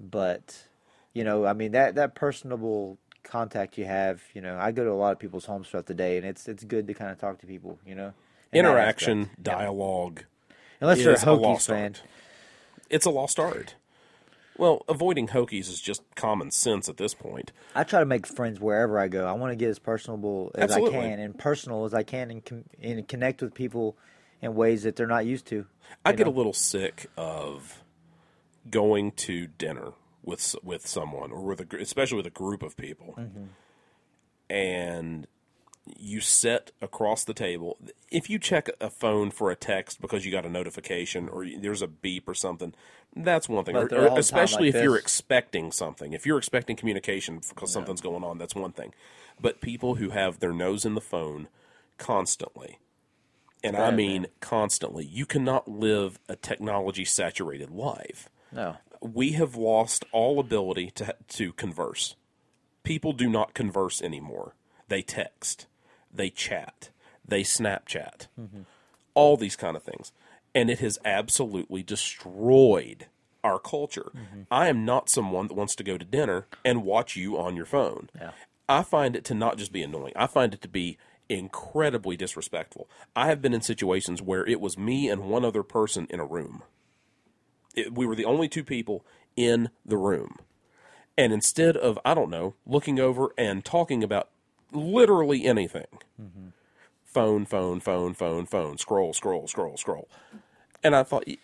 but you know, I mean that that personable contact you have. You know, I go to a lot of people's homes throughout the day, and it's it's good to kind of talk to people. You know, in interaction aspect. Yeah. dialogue Unless you're a is a fan, art. It's a lost art. Well, avoiding Hokies is just common sense at this point. I try to make friends wherever I go. I want to get as personable as Absolutely. I can and personal as I can, and, com- and connect with people in ways that they're not used to. I you get a little sick of going to dinner with with someone or with a, especially with a group of people, Mm-hmm. and you sit across the table. If you check a phone for a text because you got a notification or there's a beep or something, that's one thing. Or- or all the time especially like if you're expecting something. If you're expecting communication because something's going on, that's one thing. But people who have their nose in the phone constantly, and I mean man. constantly, you cannot live a technology saturated life. No, We have lost all ability to to converse. People do not converse anymore. They text, they chat, they Snapchat, mm-hmm. all these kind of things, and it has absolutely destroyed our culture. Mm-hmm. I am not someone that wants to go to dinner and watch you on your phone. Yeah. I find it to not just be annoying. I find it to be incredibly disrespectful. I have been in situations where it was me and one other person in a room. It, we were the only two people in the room. And instead of, I don't know, looking over and talking about literally anything, phone, phone, phone, phone, phone, scroll, scroll, scroll, scroll. And I thought, either,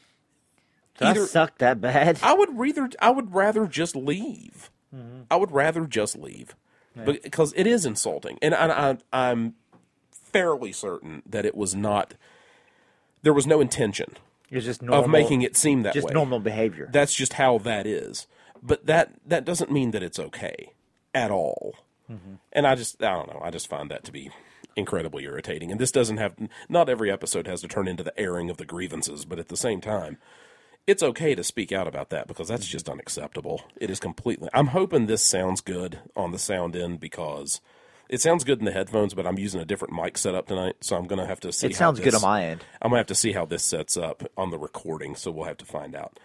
that suck that bad? I would rather I would rather just leave. Mm-hmm. I would rather just leave because it is insulting, and I, I, I'm fairly certain that it was not. There was no intention It's just normal, of making it seem that just way. normal behavior. That's just how that is. But that that doesn't mean that it's okay at all. Mm-hmm. And I just I don't know. I just find that to be incredibly irritating. And this doesn't have not every episode has to turn into the airing of the grievances, but at the same time, it's okay to speak out about that because that's mm-hmm. just unacceptable. It is completely. I'm hoping this sounds good on the sound end because it sounds good in the headphones, but I'm using a different mic setup tonight, so I'm going to have to see. it how sounds good this- on my end. I'm gonna have to see how this sets up on the recording, so we'll have to find out.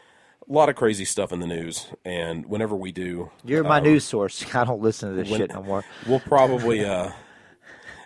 A lot of crazy stuff in the news, and whenever we do, You're my um, news source. I don't listen to this when- shit no more. we'll probably. Uh,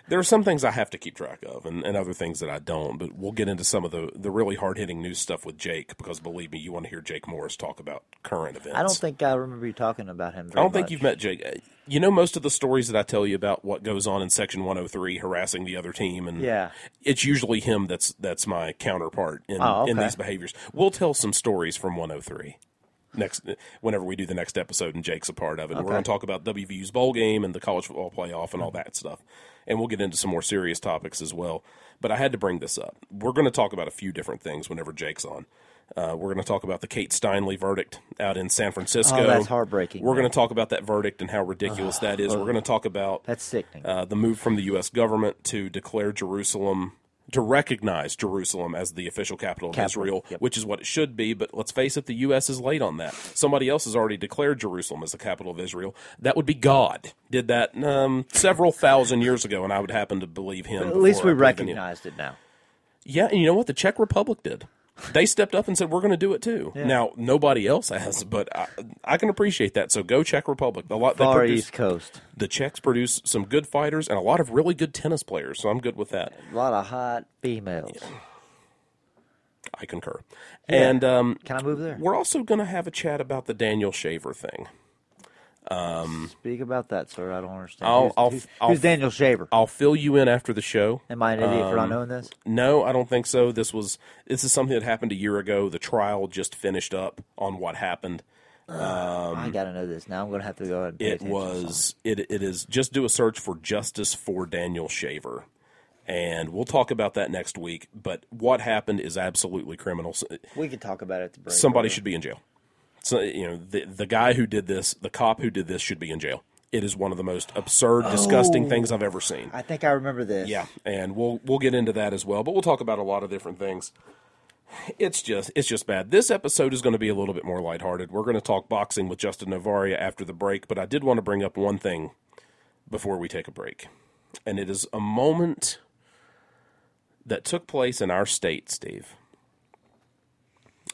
there are some things I have to keep track of, and, and other things that I don't. But we'll get into some of the the really hard hitting news stuff with Jake, because believe me, you want to hear Jake Morris talk about current events. I don't think I remember you talking about him. I don't think you've met Jake. You know most of the stories that I tell you about what goes on in Section 103, harassing the other team, and Yeah. it's usually him that's that's my counterpart in Oh, in these behaviors. We'll tell some stories from 103 next whenever we do the next episode, and Jake's a part of it. We're going to talk about WVU's bowl game and the college football playoff and all that stuff, and we'll get into some more serious topics as well. But I had to bring this up. We're going to talk about a few different things whenever Jake's on. Uh, we're going to talk about the Kate Steinle verdict out in San Francisco. Oh, that's heartbreaking, We're going to talk about that verdict and how ridiculous that is. We're going to talk about That's sickening. uh, the move from the U.S. government to declare Jerusalem, to recognize Jerusalem as the official capital of Capital, Israel, yep. which is what it should be. But let's face it, the U.S. is late on that. Somebody else has already declared Jerusalem as the capital of Israel. That would be God. Did that um, several thousand years ago, and I would happen to believe him. At least we I believe in him. recognized it now. Yeah, and you know what? The Czech Republic did. They stepped up and said we're going to do it too. Now nobody else has, but I, I can appreciate that. So go Czech Republic. A lot Far produce, East Coast. the Czechs produce some good fighters and a lot of really good tennis players. So I'm good with that. A lot of hot females. I concur. And um, Can I move there? we're also going to have a chat about the Daniel Shaver thing. Speak about that, sir. I don't understand. I'll- who's, I'll- who's- I'll- who's Daniel Shaver? I'll fill you in after the show. Am I an idiot for not um, knowing this? No, I don't think so. This was this is something that happened a year ago. The trial just finished up on what happened. um I gotta know this. Now I'm gonna have to go ahead It attention to something. was it it is just do a search for justice for Daniel Shaver. And we'll talk about that next week. But what happened is absolutely criminal. We could talk about it at the break. Somebody should be in jail. So you know the the guy who did this, the cop who did this, should be in jail. It is one of the most absurd, disgusting oh. things I've ever seen. I think I remember this. Yeah, and we'll we'll get into that as well, but we'll talk about a lot of different things. It's just it's just bad. This episode is going to be a little bit more lighthearted. We're going to talk boxing with Justin Novaria after the break, but I did want to bring up one thing before we take a break. And it is a moment that took place in our state, Steve.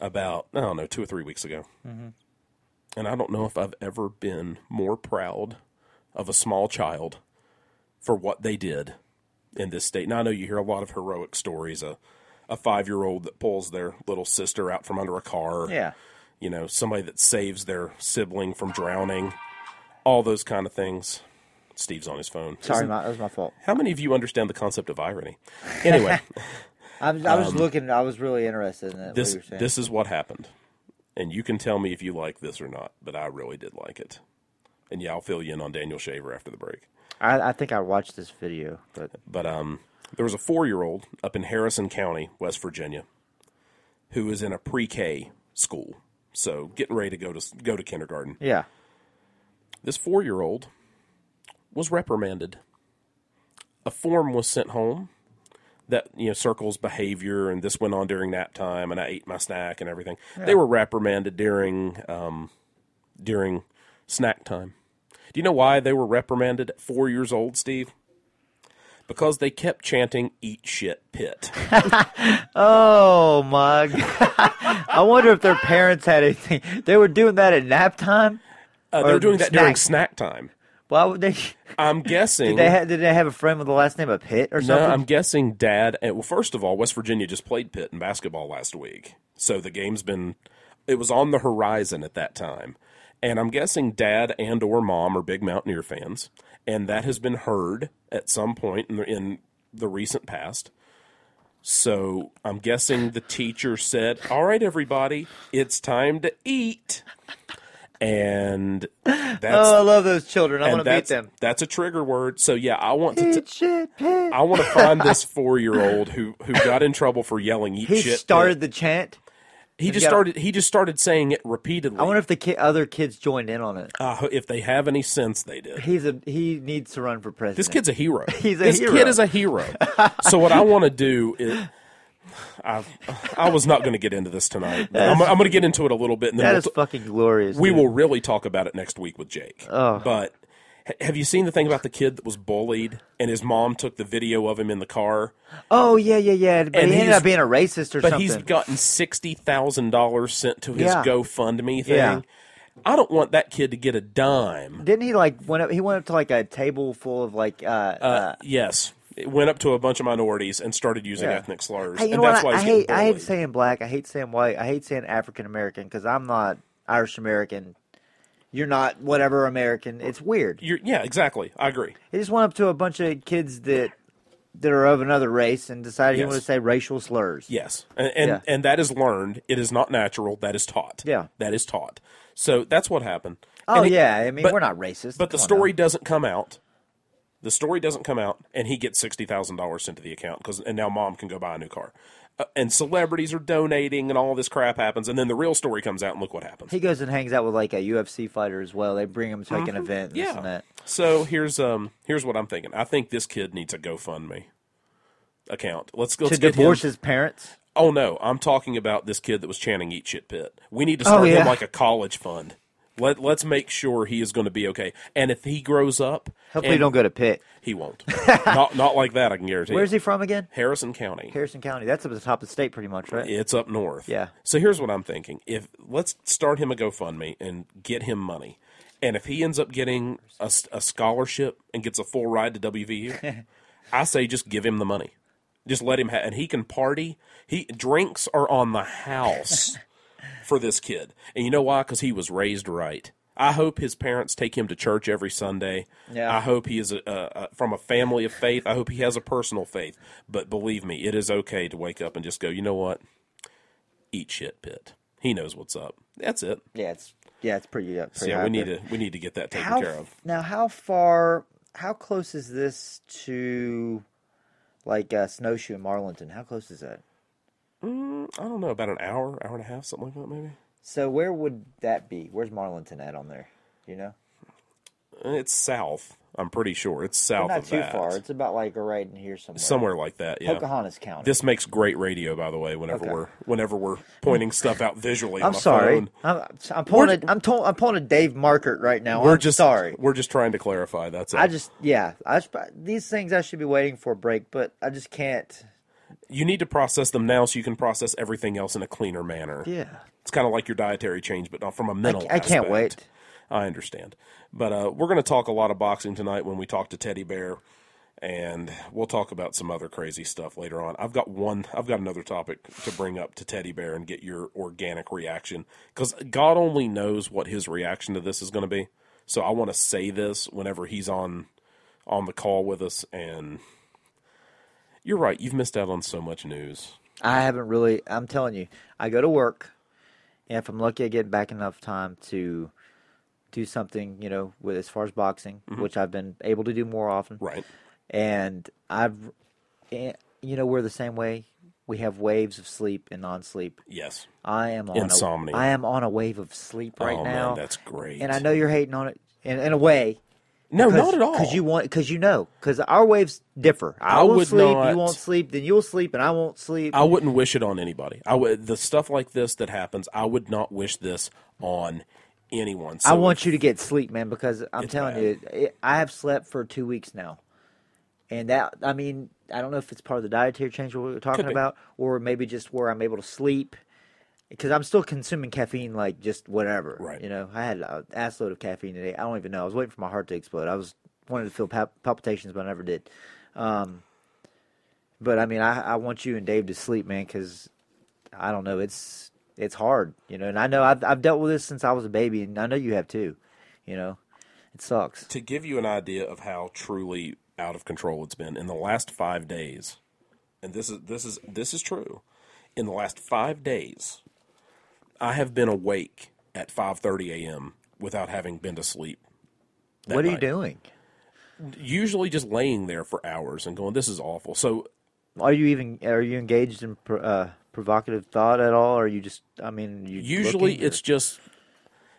About I don't know, 2 or 3 weeks ago. Mm-hmm. And I don't know if I've ever been more proud of a small child for what they did in this state. Now I know you hear a lot of heroic stories. A a five year old that pulls their little sister out from under a car. Yeah. You know, somebody that saves their sibling from drowning. All those kind of things. Steve's on his phone. Sorry, Isn't- my, that was my fault. How many of you understand the concept of irony? Anyway, I was, I was looking. I was really interested in that. Um, this what you were this is what happened. And you can tell me if you like this or not, but I really did like it. And yeah, I'll fill you in on Daniel Shaver after the break. I, I think I watched this video, but But um, there was a four year old up in Harrison County, West Virginia, who is in a pre K school. So getting ready to go to go to kindergarten. yeah, This four year old was reprimanded. A form was sent home that you know circles behavior, and this went on during nap time, and I ate my snack and everything. They were reprimanded during um, during snack time. Do you know why they were reprimanded at four years old, Steve? Because they kept chanting "Eat shit, pit." Oh my! God. I wonder if their parents had anything. They were doing that at nap time. Uh, they were doing that during snack. snack time. Why would they? I'm guessing. Did they, ha- did they have a friend with the last name of Pitt or No, something? I'm guessing Dad. And, well, first of all, West Virginia just played Pitt in basketball last week, so the game's been. It was on the horizon at that time, and I'm guessing Dad and or Mom are big Mountaineer fans, and that has been heard at some point in the, in the recent past. So I'm guessing the teacher said, "All right, everybody, it's time to eat," and that's oh, I love those children. I want to beat them. that's a trigger word. So yeah, I want to. Eat shit. I want to find this four year old who who got in trouble for yelling "eat He shit." started the chant. He just started. He just started saying it repeatedly. I wonder if the ki- other kids joined in on it. uh, if they have any sense, they did. He's a he needs to run for president. This kid's a hero. He's a this hero. kid is a hero. so what I want to do is. I, I was not going to get into this tonight. I'm, I'm going to get into it a little bit, and then that we'll is t- fucking glorious. we dude. will really talk about it next week with Jake. Oh. But ha- have you seen the thing about the kid that was bullied, and his mom took the video of him in the car? Oh yeah, yeah, yeah. But And he ended up being a racist or But something. But he's gotten sixty thousand dollars sent to his Yeah. GoFundMe thing. Yeah. I don't want that kid to get a dime. Didn't he like went up? He went up to like a table full of like. Uh, uh, Uh, yes, went up to a bunch of minorities and started using Yeah. ethnic slurs, hey, you and know that's what? why I, hate. I hate saying black. I hate saying white. I hate saying African American because I'm not Irish American. You're not whatever American. It's weird. You're, yeah, exactly. I agree. He just went up to a bunch of kids that that are of another race and decided he Yes. wanted to say racial slurs. Yes, and and, Yeah. and that is learned. It is not natural. That is taught. Yeah. that is taught. So that's what happened. Oh it- yeah, I mean but- we're not racist. But the Come on story doesn't come out. The story doesn't come out, and he gets sixty thousand dollars sent to the account because, and now mom can go buy a new car, uh, and celebrities are donating, and all this crap happens, and then the real story comes out, and look what happens. He goes and hangs out with like a UFC fighter as well. They bring him to like an event, and this and yeah. that. So here's um here's what I'm thinking. I think this kid needs a GoFundMe account. Let's go To get divorce his parents. Oh no, I'm talking about this kid that was chanting "Eat Shit Pit." We need to Oh, start yeah. him like a college fund. Let let's make sure he is going to be okay. And if he grows up, Hopefully, you don't go to Pitt. He won't. not not like that. I can guarantee. Where's he from again? Harrison County. Harrison County. That's up at the top of the state, pretty much, right? It's up north. Yeah. So here's what I'm thinking: if let's start him a GoFundMe and get him money, and if he ends up getting a scholarship and gets a full ride to WVU, I say just give him the money. Just let him have, and he can party. He drinks are on the house for this kid, and you know why? Because he was raised right. I hope his parents take him to church every Sunday. Yeah. I hope he is a, a, a, from a family of faith. I hope he has a personal faith. But believe me, it is okay to wake up and just go, you know what? Eat shit, Pitt. He knows what's up. That's it. Yeah, it's yeah, it's pretty. Uh, So yeah, we need to we need to get that taken how, care of. Now, how far? How close is this to, like uh, Snowshoe in Marlinton? How close is that? Mm, I don't know, about an hour, hour and a half, something like that, maybe. So where would that be? Where's Marlinton at on there? You know, It's south. I'm pretty sure it's south not too that. far. It's about like right in here somewhere. Somewhere like that. Yeah. Pocahontas County. This makes great radio, by the way. Whenever Okay. we're whenever we're pointing stuff out visually. I'm sorry. I'm, I'm pulling. We're- A, I'm, to, I'm pulling a Dave Markert right now. We're I'm just sorry. We're just trying to clarify. That's it. I just yeah. I just, these things I should be waiting for a break, but I just can't. You need to process them now so you can process everything else in a cleaner manner. Yeah. It's kind of like your dietary change, but not from a mental. I can't wait. I understand, but uh, we're going to talk a lot of boxing tonight when we talk to Teddy Bear, and we'll talk about some other crazy stuff later on. I've got one. I've got another topic to bring up to Teddy Bear and get your organic reaction because God only knows what his reaction to this is going to be. So I want to say this whenever he's on on the call with us, and you're right. You've missed out on so much news. I haven't really. I'm telling you, I go to work, and if I'm lucky, I get back enough time to do something. You know, with as far as boxing, which I've been able to do more often. Mm-hmm. Right. And I've, and, you know, we're the same way. We have waves of sleep and non-sleep. Yes. I am on Insomnia. A, I am on a wave of sleep right oh now. man, that's great. and I know you're hating on it in, in a way. No, not at all. Because you want, because you know, because our waves differ. I, I won't would sleep, not- you won't sleep, then you'll sleep, and I won't sleep. I wouldn't wish it on anybody. I would the stuff like this that happens. I would not wish this on anyone. So I want you to get sleep, man, because I'm telling bad. you, it, I have slept for two weeks now, and that I mean, I don't know if it's part of the dietary change we were talking about, or maybe just where I'm able to sleep, because I'm still consuming caffeine like just whatever. Right. You know, I had an ass load of caffeine today. I don't even know. I was waiting for my heart to explode. I was wanted to feel pal- palpitations, but I never did. Um, but I mean, I, I want you and Dave to sleep, man, because I don't know. It's it's hard, you know. And I know I've I've dealt with this since I was a baby, and I know you have too. You know, it sucks. to give you an idea of how truly out of control it's been in the last five days, and this is this is this is true. In the last five days, I have been awake at five thirty a.m. without having been to sleep. What are you doing? Usually, just laying there for hours and going, "This is awful." So Are you even are you engaged in uh, provocative thought at all? Or are you just I mean, you usually looking, or- it's just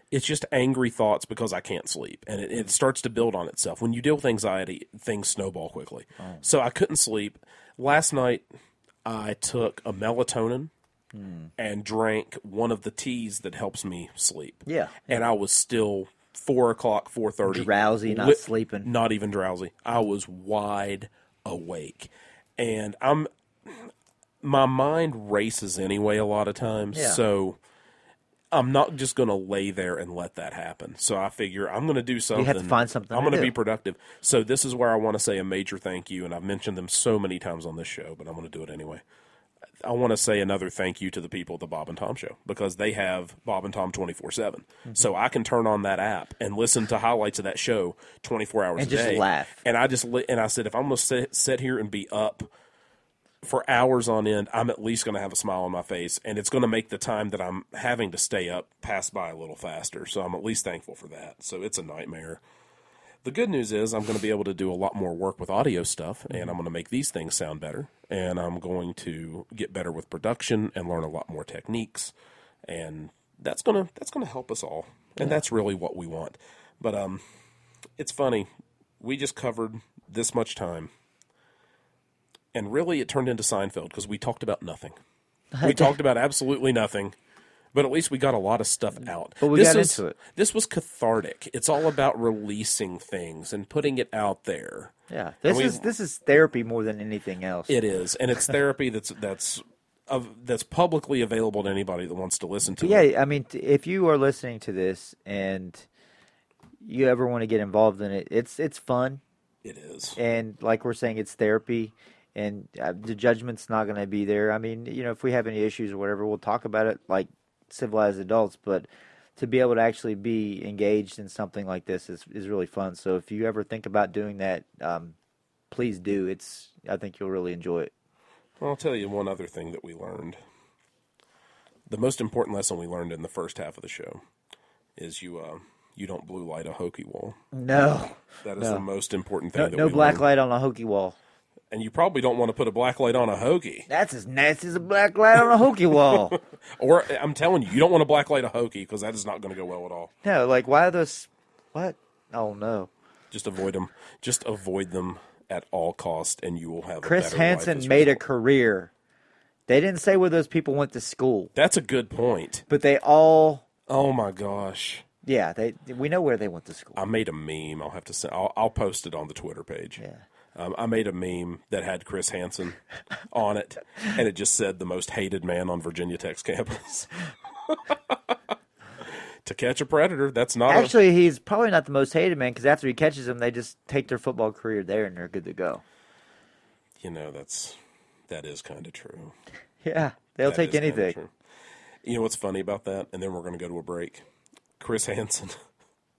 it's just angry thoughts because I can't sleep, and it, it starts to build on itself. When you deal with anxiety, things snowball quickly. Oh. So I couldn't sleep last night. I took a melatonin Hmm. and drank one of the teas that helps me sleep. Yeah. and I was still four o'clock, four thirty, Drowsy, not sleeping. not even drowsy. I was wide awake, and I'm my mind races anyway a lot of times. Yeah. So I'm not just going to lay there and let that happen. So I figure I'm going to do something. You have to find something I'm going to be productive. So this is where I want to say a major thank you, and I've mentioned them so many times on this show, but I'm going to do it anyway. I want to say another thank you to the people at the Bob and Tom Show because they have Bob and Tom 24 7. Mm-hmm. So I can turn on that app and listen to highlights of that show 24 hours And a just day. laugh. And I just, and I said, if I'm going to sit, sit here and be up for hours on end, I'm at least going to have a smile on my face, and it's going to make the time that I'm having to stay up pass by a little faster. So I'm at least thankful for that. So it's a nightmare. The good news is I'm going to be able to do a lot more work with audio stuff, and I'm going to make these things sound better, and I'm going to get better with production and learn a lot more techniques, and that's gonna that's gonna help us all, and that's really what we want. But um, it's funny, we just covered this much time, and really it turned into Seinfeld because we talked about nothing. We talked about absolutely nothing. But at least we got a lot of stuff out. But we this got was, into it. This was cathartic. It's all about releasing things and putting it out there. Yeah, this we- is this is therapy more than anything else. It is, and it's therapy that's that's of that's publicly available to anybody that wants to listen to it. yeah, I mean, if you are listening to this and you ever want to get involved in it, it's it's fun, It is. and like we're saying, it's therapy, and uh, the judgment's not going to be there. I mean, you know, if we have any issues or whatever, we'll talk about it like civilized adults, but. To be able to actually be engaged in something like this is, is really fun. So if you ever think about doing that, um, please do. It's I think you'll really enjoy it. Well, I'll tell you one other thing that we learned. The most important lesson we learned in the first half of the show is you uh, you don't blue light a Hokie wall. No, That is No. the most important thing. no, no black learned. light on a Hokie wall. And you probably don't want to put a black light on a Hokie. That's as nasty as a black light on a Hokie wall. Or I'm telling you, you don't want to black light a Hokie because that is not going to go well at all. no, like why are those? What? Oh no! Just avoid them. Just avoid them at all cost, and you will have. Chris a better life Hansen made a career. They didn't say where those people went to school, That's a good point. but they all. Oh my gosh. Yeah, they. We know where they went to school. I made a meme. I'll have to send. I'll, I'll post it on the Twitter page. Yeah. Um, I made a meme that had Chris Hansen on it, and it just said the most hated man on Virginia Tech's campus. to catch a predator, that's not a, Actually, he's probably not the most hated man because after he catches them, they just take their football career there and they're good to go. you know that's that is kind of true. Yeah, they'll That take anything. You know what's funny about that? And then we're going to go to a break. Chris Hansen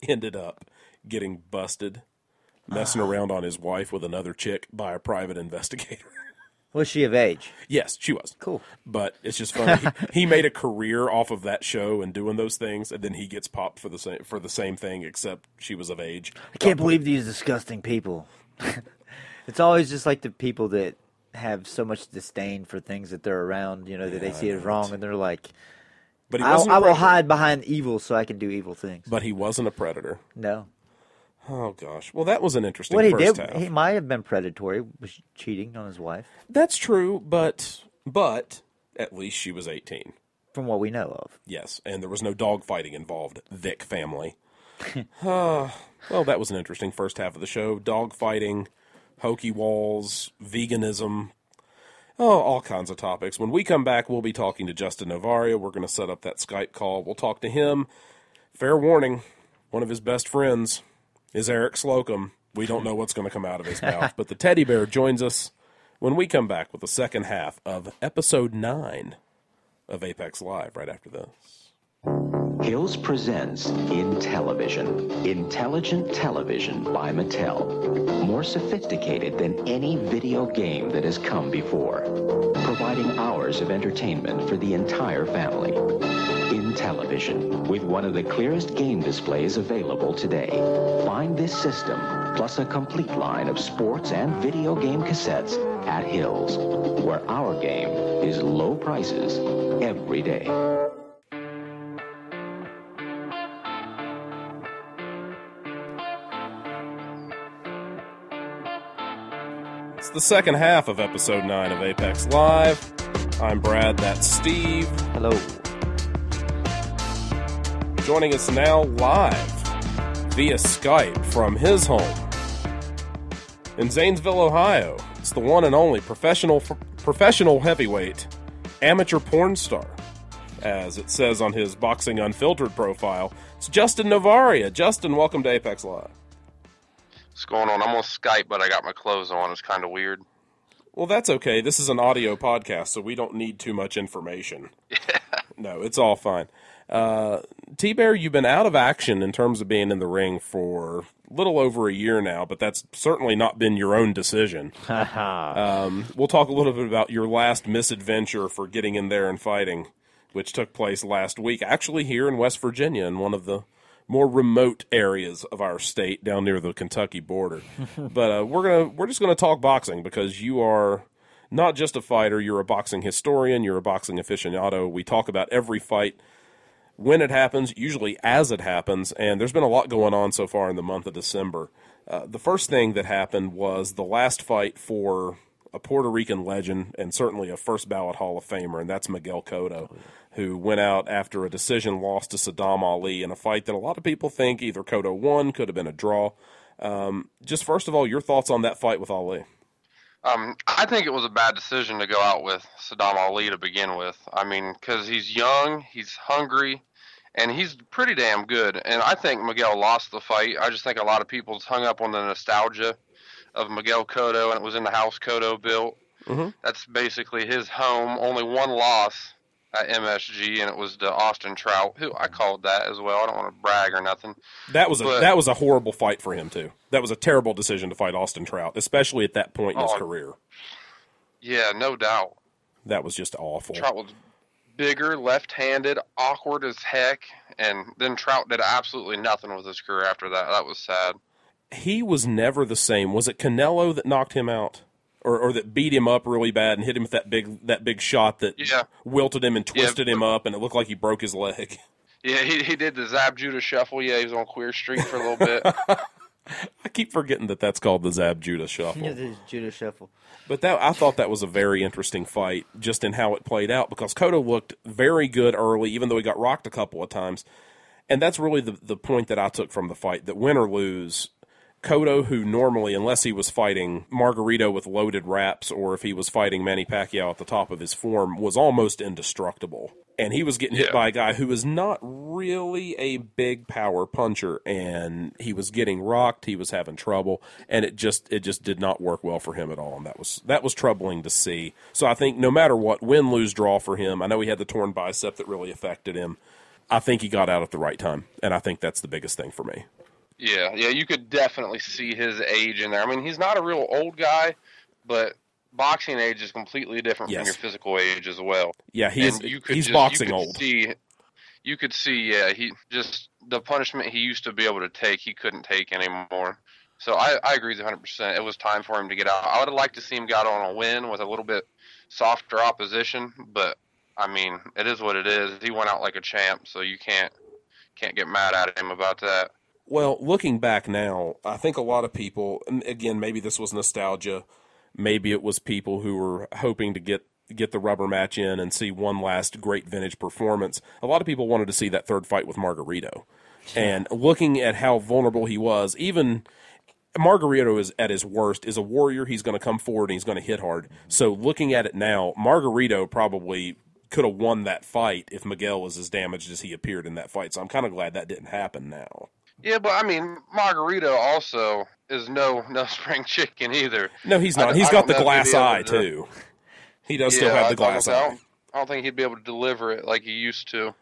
ended up getting busted messing Ah. around on his wife with another chick by a private investigator. Was she of age? yes, she was. Cool. But it's just funny. he, he made a career off of that show and doing those things, and then he gets popped for the same for the same thing, except she was of age. I can't believe these disgusting people. it's always just like the people that have so much disdain for things that they're around, you know, that they see as wrong, and they're like, But I'll, wasn't. a I will hide behind evil so I can do evil things. But he wasn't a predator. No. Oh gosh. Well, that was an interesting What he did, half. he might have been predatory, was cheating on his wife, That's true, but but at least she was eighteen. from what we know of. Yes, and there was no dog fighting involved. Vic family. uh, well, that was an interesting first half of the show. Dog fighting, Hokie walls, veganism. Oh, all kinds of topics. When we come back, we'll be talking to Justin Novaria. We're going to set up that Skype call. We'll talk to him. Fair warning, one of his best friends is Eric Slocum. We don't know what's going to come out of his mouth, but the teddy bear joins us when we come back with the second half of episode 9 of Apex Live right after this. Hills presents In Television. Intelligent television by Mattel. More sophisticated than any video game that has come before. Providing hours of entertainment for the entire family. Intellivision, with one of the clearest game displays available today. Find this system, plus a complete line of sports and video game cassettes at Hills, where our game is low prices every day. It's the second half of episode 9 of Apex Live. I'm Brad, that's Steve. Hello. Joining us now live via Skype from his home in Zanesville, Ohio. It's the one and only professional professional heavyweight amateur porn star, as it says on his Boxing Unfiltered profile. It's Justin Novaria. Justin, welcome to Apex Live. What's going on? I'm on Skype, but I got my clothes on. It's kind of weird. Well, that's okay. This is an audio podcast, so we don't need too much information. No, it's all fine. Uh, T Bear, you've been out of action in terms of being in the ring for a little over a year now, but that's certainly not been your own decision. um, we'll talk a little bit about your last misadventure for getting in there and fighting, which took place last week, actually here in West Virginia, in one of the more remote areas of our state down near the Kentucky border. but uh, we're gonna we're just gonna talk boxing because you are not just a fighter, you're a boxing historian, you're a boxing aficionado. We talk about every fight when it happens, usually as it happens, and there's been a lot going on so far in the month of December. Uh, the first thing that happened was the last fight for a Puerto Rican legend and certainly a first ballot Hall of Famer, and that's Miguel Cotto, who went out after a decision loss to Sadam Ali in a fight that a lot of people think either Cotto won, could have been a draw. Um, just first of all, your thoughts on that fight with Ali? Um, I think it was a bad decision to go out with Sadam Ali to begin with. I mean, because he's young, he's hungry, and he's pretty damn good. And I think Miguel lost the fight. I just think a lot of people's hung up on the nostalgia of Miguel Cotto, and it was in the house Cotto built. Mm-hmm. That's basically his home. Only one loss at MSG, and it was the Austin Trout, who I called that as well. I don't want to brag or nothing. That was a But- that was a horrible fight for him too. That was a terrible decision to fight Austin Trout, especially at that point in his Oh. career. Yeah, no doubt. That was just awful. Trout was bigger, left-handed, awkward as heck, and then Trout did absolutely nothing with his career after that. That was sad. He was never the same. Was it Canelo that knocked him out? Or, or that beat him up really bad and hit him with that big that big shot that Yeah. wilted him and Yeah, twisted him up and it looked like he broke his leg. Yeah, he he did the Zab Judah shuffle. Yeah, he was on Queer Street for a little bit. I keep forgetting that that's called the Zab Judah shuffle. Yeah, the Judah Shuffle. But that I thought that was a very interesting fight, just in how it played out, because Cotto looked very good early, even though he got rocked a couple of times. And that's really the the point that I took from the fight: that win or lose, Cotto, who normally, unless he was fighting Margarito with loaded wraps, or if he was fighting Manny Pacquiao at the top of his form, was almost indestructible. And he was getting hit by a guy who was not really a big power puncher, and he was getting rocked. He was having trouble, and it just it just did not work well for him at all. And that was that was troubling to see. So I think no matter what, win, lose, draw for him. I know he had the torn bicep that really affected him. I think he got out at the right time, and I think that's the biggest thing for me. Yeah, yeah, you could definitely see his age in there. I mean, he's not a real old guy, but boxing age is completely different Yes. from your physical age as well. Yeah, he's you could he's just, boxing you could old. See, you could see, yeah, he just the punishment he used to be able to take, he couldn't take anymore. So I, I agree with you 100%. It was time for him to get out. I would have liked to see him got on a win with a little bit softer opposition, but I mean, it is what it is. He went out like a champ, so you can't can't get mad at him about that. Well, looking back now, I think a lot of people, again, maybe this was nostalgia, maybe it was people who were hoping to get get the rubber match in and see one last great vintage performance. A lot of people wanted to see that third fight with Margarito. And looking at how vulnerable he was, even Margarito is at his worst is a warrior. He's going to come forward and he's going to hit hard. So looking at it now, Margarito probably could have won that fight if Miguel was as damaged as he appeared in that fight. So I'm kind of glad that didn't happen now. Yeah, but I mean, Margarito also is no no spring chicken either. No, he's not. don't- He's I got the know if he'd glass eye to- too. He does still have the glass so. I eye. don't, I don't think he'd be able to deliver it like he used to.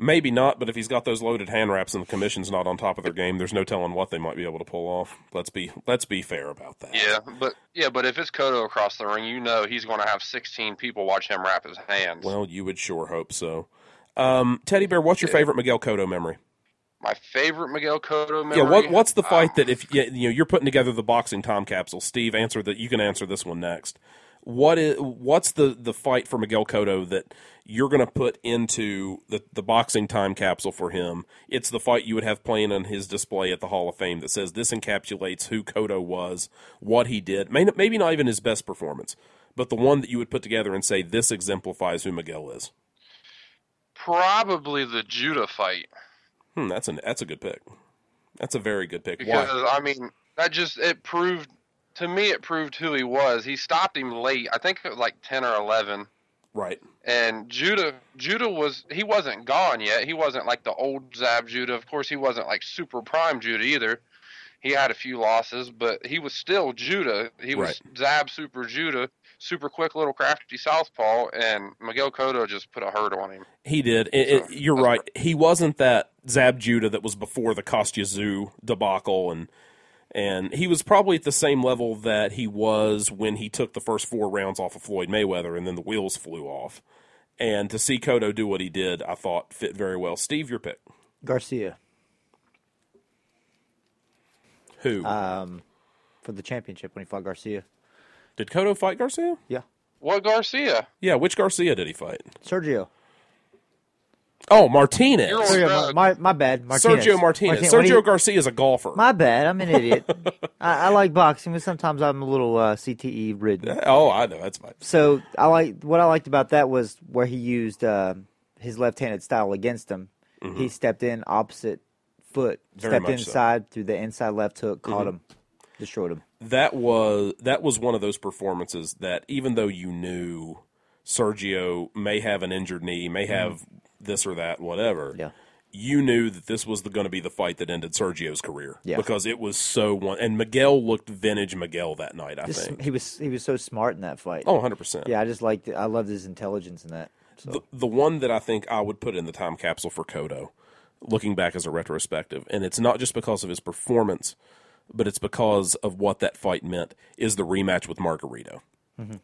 Maybe not, but if he's got those loaded hand wraps and the commission's not on top of their game, there's no telling what they might be able to pull off. Let's be let's be fair about that. Yeah, but yeah, but if it's Cotto across the ring, you know he's going to have 16 people watch him wrap his hands. Well, you would sure hope so. Um, Teddy Bear, what's your Yeah. favorite Miguel Cotto memory? My favorite Miguel Cotto memory. Yeah, what what's the fight um, that if you know you're putting together the boxing time capsule? Steve, answer that. You can answer this one next. What is what's the the fight for Miguel Cotto that you're going to put into the the boxing time capsule for him? It's the fight you would have playing on his display at the Hall of Fame that says this encapsulates who Cotto was, what he did. Maybe not even his best performance, but the one that you would put together and say this exemplifies who Miguel is. Probably the Judah fight Hmm, that's an that's a good pick. That's a very good pick. because Why? I mean that just it proved to me it proved who he was. He stopped him late. I think it was like 10 or 11. Right. And Judah, Judah was he wasn't gone yet. He wasn't like the old Zab Judah. Of course, he wasn't like super prime Judah either. He had a few losses, but he was still Judah. He was Zab Super Judah, super quick little crafty southpaw, and Miguel Cotto just put a hurt on him. He did. It, it, you're that's right. He wasn't that Zab Judah that was before the Kostya Tszyu debacle, and and he was probably at the same level that he was when he took the first four rounds off of Floyd Mayweather, and then the wheels flew off. And to see Cotto do what he did, I thought fit very well. Steve, your pick. Garcia Who um, for the championship when he fought Garcia. Did Cotto fight Garcia? Yeah, What Garcia? Yeah, which Garcia did he fight? Sergio. Oh, Martinez. You're on Sergio, drugs. my, my bad. Martinez. Sergio Martinez. Martin- when Sergio he- Garcia is a golfer. My bad. I'm an idiot. I, I like boxing, but sometimes I'm a little uh, CTE ridden. oh, I know that's fine. So I like what I liked about that was where he used uh, his left-handed style against him. He stepped in opposite foot, Mm-hmm. Very stepped much so. Mm-hmm. inside through the inside left hook, caught him, destroyed him. That was that was one of those performances that even though you knew Sergio may have an injured knee, may have this or that, whatever. Mm-hmm. Yeah. You knew that this was going to be the fight that ended Sergio's career Yeah. because it was so one. And Miguel looked vintage Miguel that night. I Just, think. he was he was so smart in that fight. Oh, 100 percent. Yeah, I just liked it. I loved his intelligence in that. So the, the one that I think I would put in the time capsule for Kodo, looking back as a retrospective, and it's not just because of his performance, but it's because of what that fight meant, is the rematch with Margarito. Mm-hmm.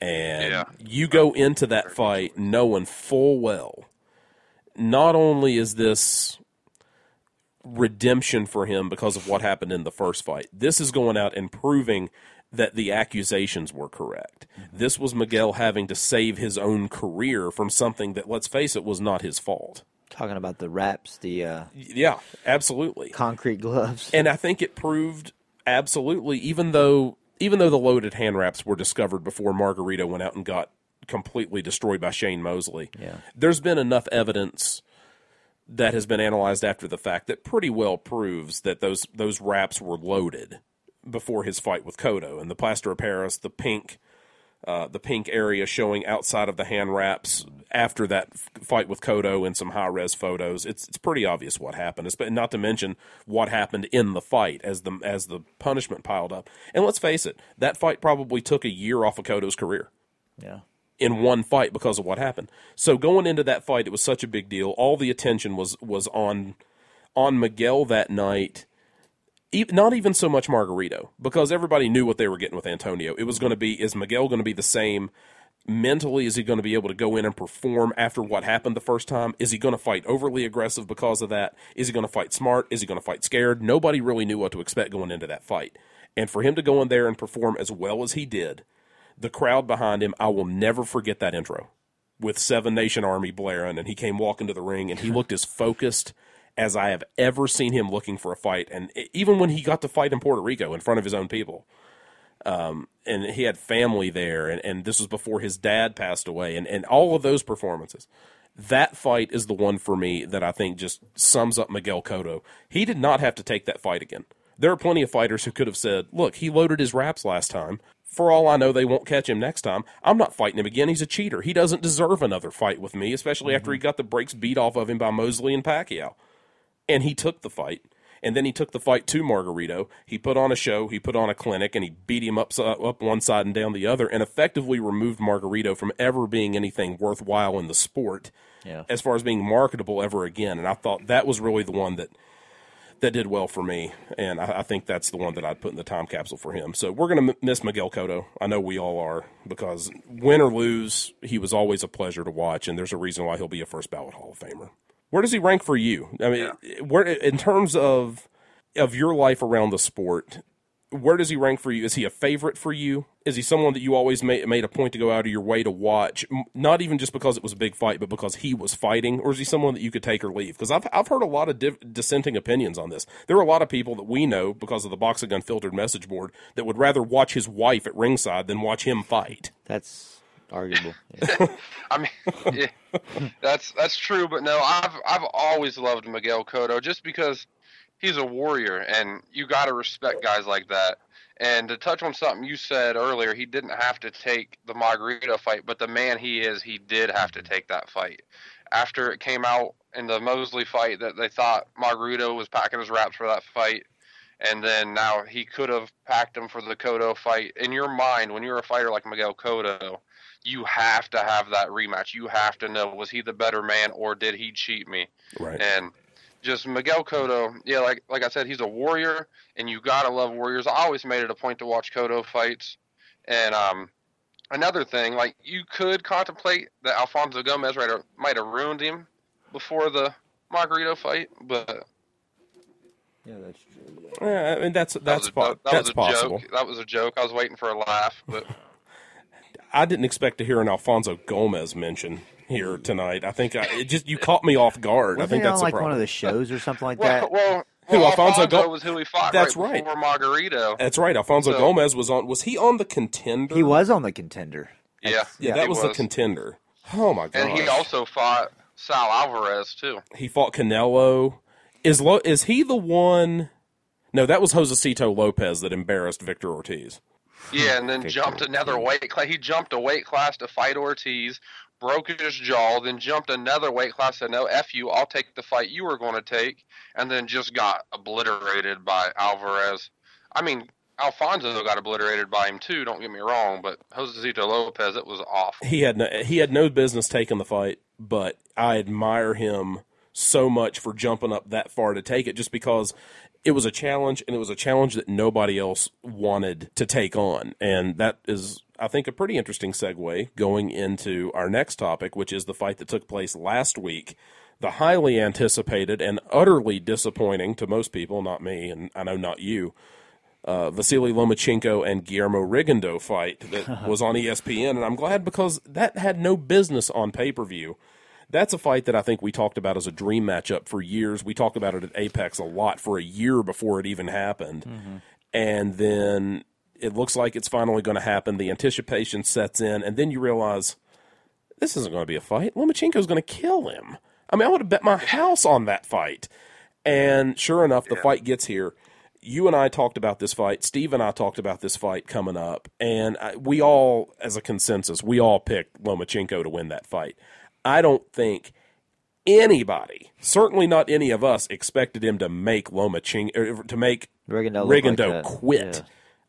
And Yeah. you go into that fight knowing full well, not only is this redemption for him because of what happened in the first fight, this is going out and proving that the accusations were correct. Mm-hmm. This was Miguel having to save his own career from something that, let's face it, was not his fault. Talking about the wraps, the uh, Yeah, absolutely. concrete gloves. And I think it proved absolutely, even though even though the loaded hand wraps were discovered before Margarito went out and got completely destroyed by Shane Mosley. Yeah. There's been enough evidence that has been analyzed after the fact that pretty well proves that those those wraps were loaded before his fight with Cotto and the plaster of Paris, the pink uh, the pink area showing outside of the hand wraps after that f- fight with Cotto and some high res photos. It's it's pretty obvious what happened. It's, but not to mention what happened in the fight as the as the punishment piled up. And let's face it, that fight probably took a year off of Cotto's career yeah, in one fight because of what happened. So going into that fight, it was such a big deal. All the attention was was on on Miguel that night. Not even so much Margarito, because everybody knew what they were getting with Antonio. It was going to be: is Miguel going to be the same mentally? Is he going to be able to go in and perform after what happened the first time? Is he going to fight overly aggressive because of that? Is he going to fight smart? Is he going to fight scared? Nobody really knew what to expect going into that fight. And for him to go in there and perform as well as he did, the crowd behind him, I will never forget that intro with Seven Nation Army blaring, and he came walking to the ring, and he looked as focused as I have ever seen him looking for a fight. And even when he got to fight in Puerto Rico in front of his own people, um, and he had family there, and, and this was before his dad passed away, and, and all of those performances. That fight is the one for me that I think just sums up Miguel Cotto. He did not have to take that fight again. There are plenty of fighters who could have said, look, he loaded his wraps last time. For all I know, they won't catch him next time. I'm not fighting him again. He's a cheater. He doesn't deserve another fight with me, especially after he got the brakes beat off of him by Mosley and Pacquiao. And he took the fight. And then he took the fight to Margarito. He put on a show, he put on a clinic, and he beat him up, up one side and down the other, and effectively removed Margarito from ever being anything worthwhile in the sport yeah. as far as being marketable ever again. And I thought that was really the one that that did well for me, and I, I think that's the one that I'd put in the time capsule for him. So we're going to m- miss Miguel Cotto. I know we all are because win or lose, he was always a pleasure to watch, and there's a reason why he'll be a first ballot Hall of Famer. Where does he rank for you? I mean, where in terms of of your life around the sport, where does he rank for you? Is he a favorite for you? Is he someone that you always made, made a point to go out of your way to watch? Not even just because it was a big fight, but because he was fighting? Or is he someone that you could take or leave? Because I've, I've heard a lot of div- dissenting opinions on this. There are a lot of people that we know because of the Boxing Unfiltered message board that would rather watch his wife at ringside than watch him fight. That's arguable. Yeah. I mean, yeah, that's that's true, but no, I've I've always loved Miguel Cotto just because he's a warrior, and you got to respect guys like that. And to touch on something you said earlier, he didn't have to take the Margarito fight, but the man he is, he did have to take that fight. After it came out in the Mosley fight that they thought Margarito was packing his wraps for that fight, and then now he could have packed him for the Cotto fight. In your mind, when you're a fighter like Miguel Cotto, you have to have that rematch. You have to know was he the better man or did he cheat me? Right. And just Miguel Cotto, yeah, like like I said, he's a warrior, and you gotta love warriors. I always made it a point to watch Cotto fights. And um, another thing, like you could contemplate that Alfonso Gomez might have, might have ruined him before the Margarito fight, but yeah, that's true. Yeah, I mean, that's that that's was a, po- that, that that's was a possible. joke. That was a joke. I was waiting for a laugh, but I didn't expect to hear an Alfonso Gomez mention here tonight. I think I, it just you caught me off guard. I Wasn't think he on that's like problem. one of the shows or something like well, that? well, Who, well, Alfonso Alfonso, Go- was who he fought That's right, right. Margarito. That's right. Alfonso So- Gomez was on. Was he on the contender? He was on the contender. yeah, Yeah, Yeah, that he was, the contender. Oh my god! And he also fought Saul Alvarez too. He fought Canelo. Is Lo- is he the one? No, that was Josesito Lopez that embarrassed Victor Ortiz. Yeah, and then jumped another weight class. He jumped a weight class to fight Ortiz, broke his jaw, then jumped another weight class. Said, "No, f you, I'll take the fight you were going to take," and then just got obliterated by Alvarez. I mean, Alfonso got obliterated by him too. Don't get me wrong, but Josesito Lopez, it was awful. He had no, he had no business taking the fight, but I admire him so much for jumping up that far to take it, just because it was a challenge and it was a challenge that nobody else wanted to take on, and that is. I think a pretty interesting segue going into our next topic, which is the fight that took place last week the highly anticipated and utterly disappointing to most people, not me, and I know not you, uh, Vasily Lomachenko and Guillermo Rigondeaux fight that was on ESPN, and I'm glad because that had no business on pay per view. That's a fight that I think we talked about as a dream matchup for years. We talked about it at Apex a lot for a year before it even happened, mm-hmm. and then it looks like it's finally going to happen. The anticipation sets in, and then you realize this isn't going to be a fight. Lomachenko's going to kill him. I mean, I would have bet my house on that fight. And sure enough, the yeah. fight gets here you and I talked about this fight. Steve and I talked about this fight coming up, and we all, as a consensus, we all picked Lomachenko to win that fight. I don't think anybody, certainly not any of us, expected him to make Loma Lomachenko er, to make Rigondeaux, Rigondeaux like quit. Yeah.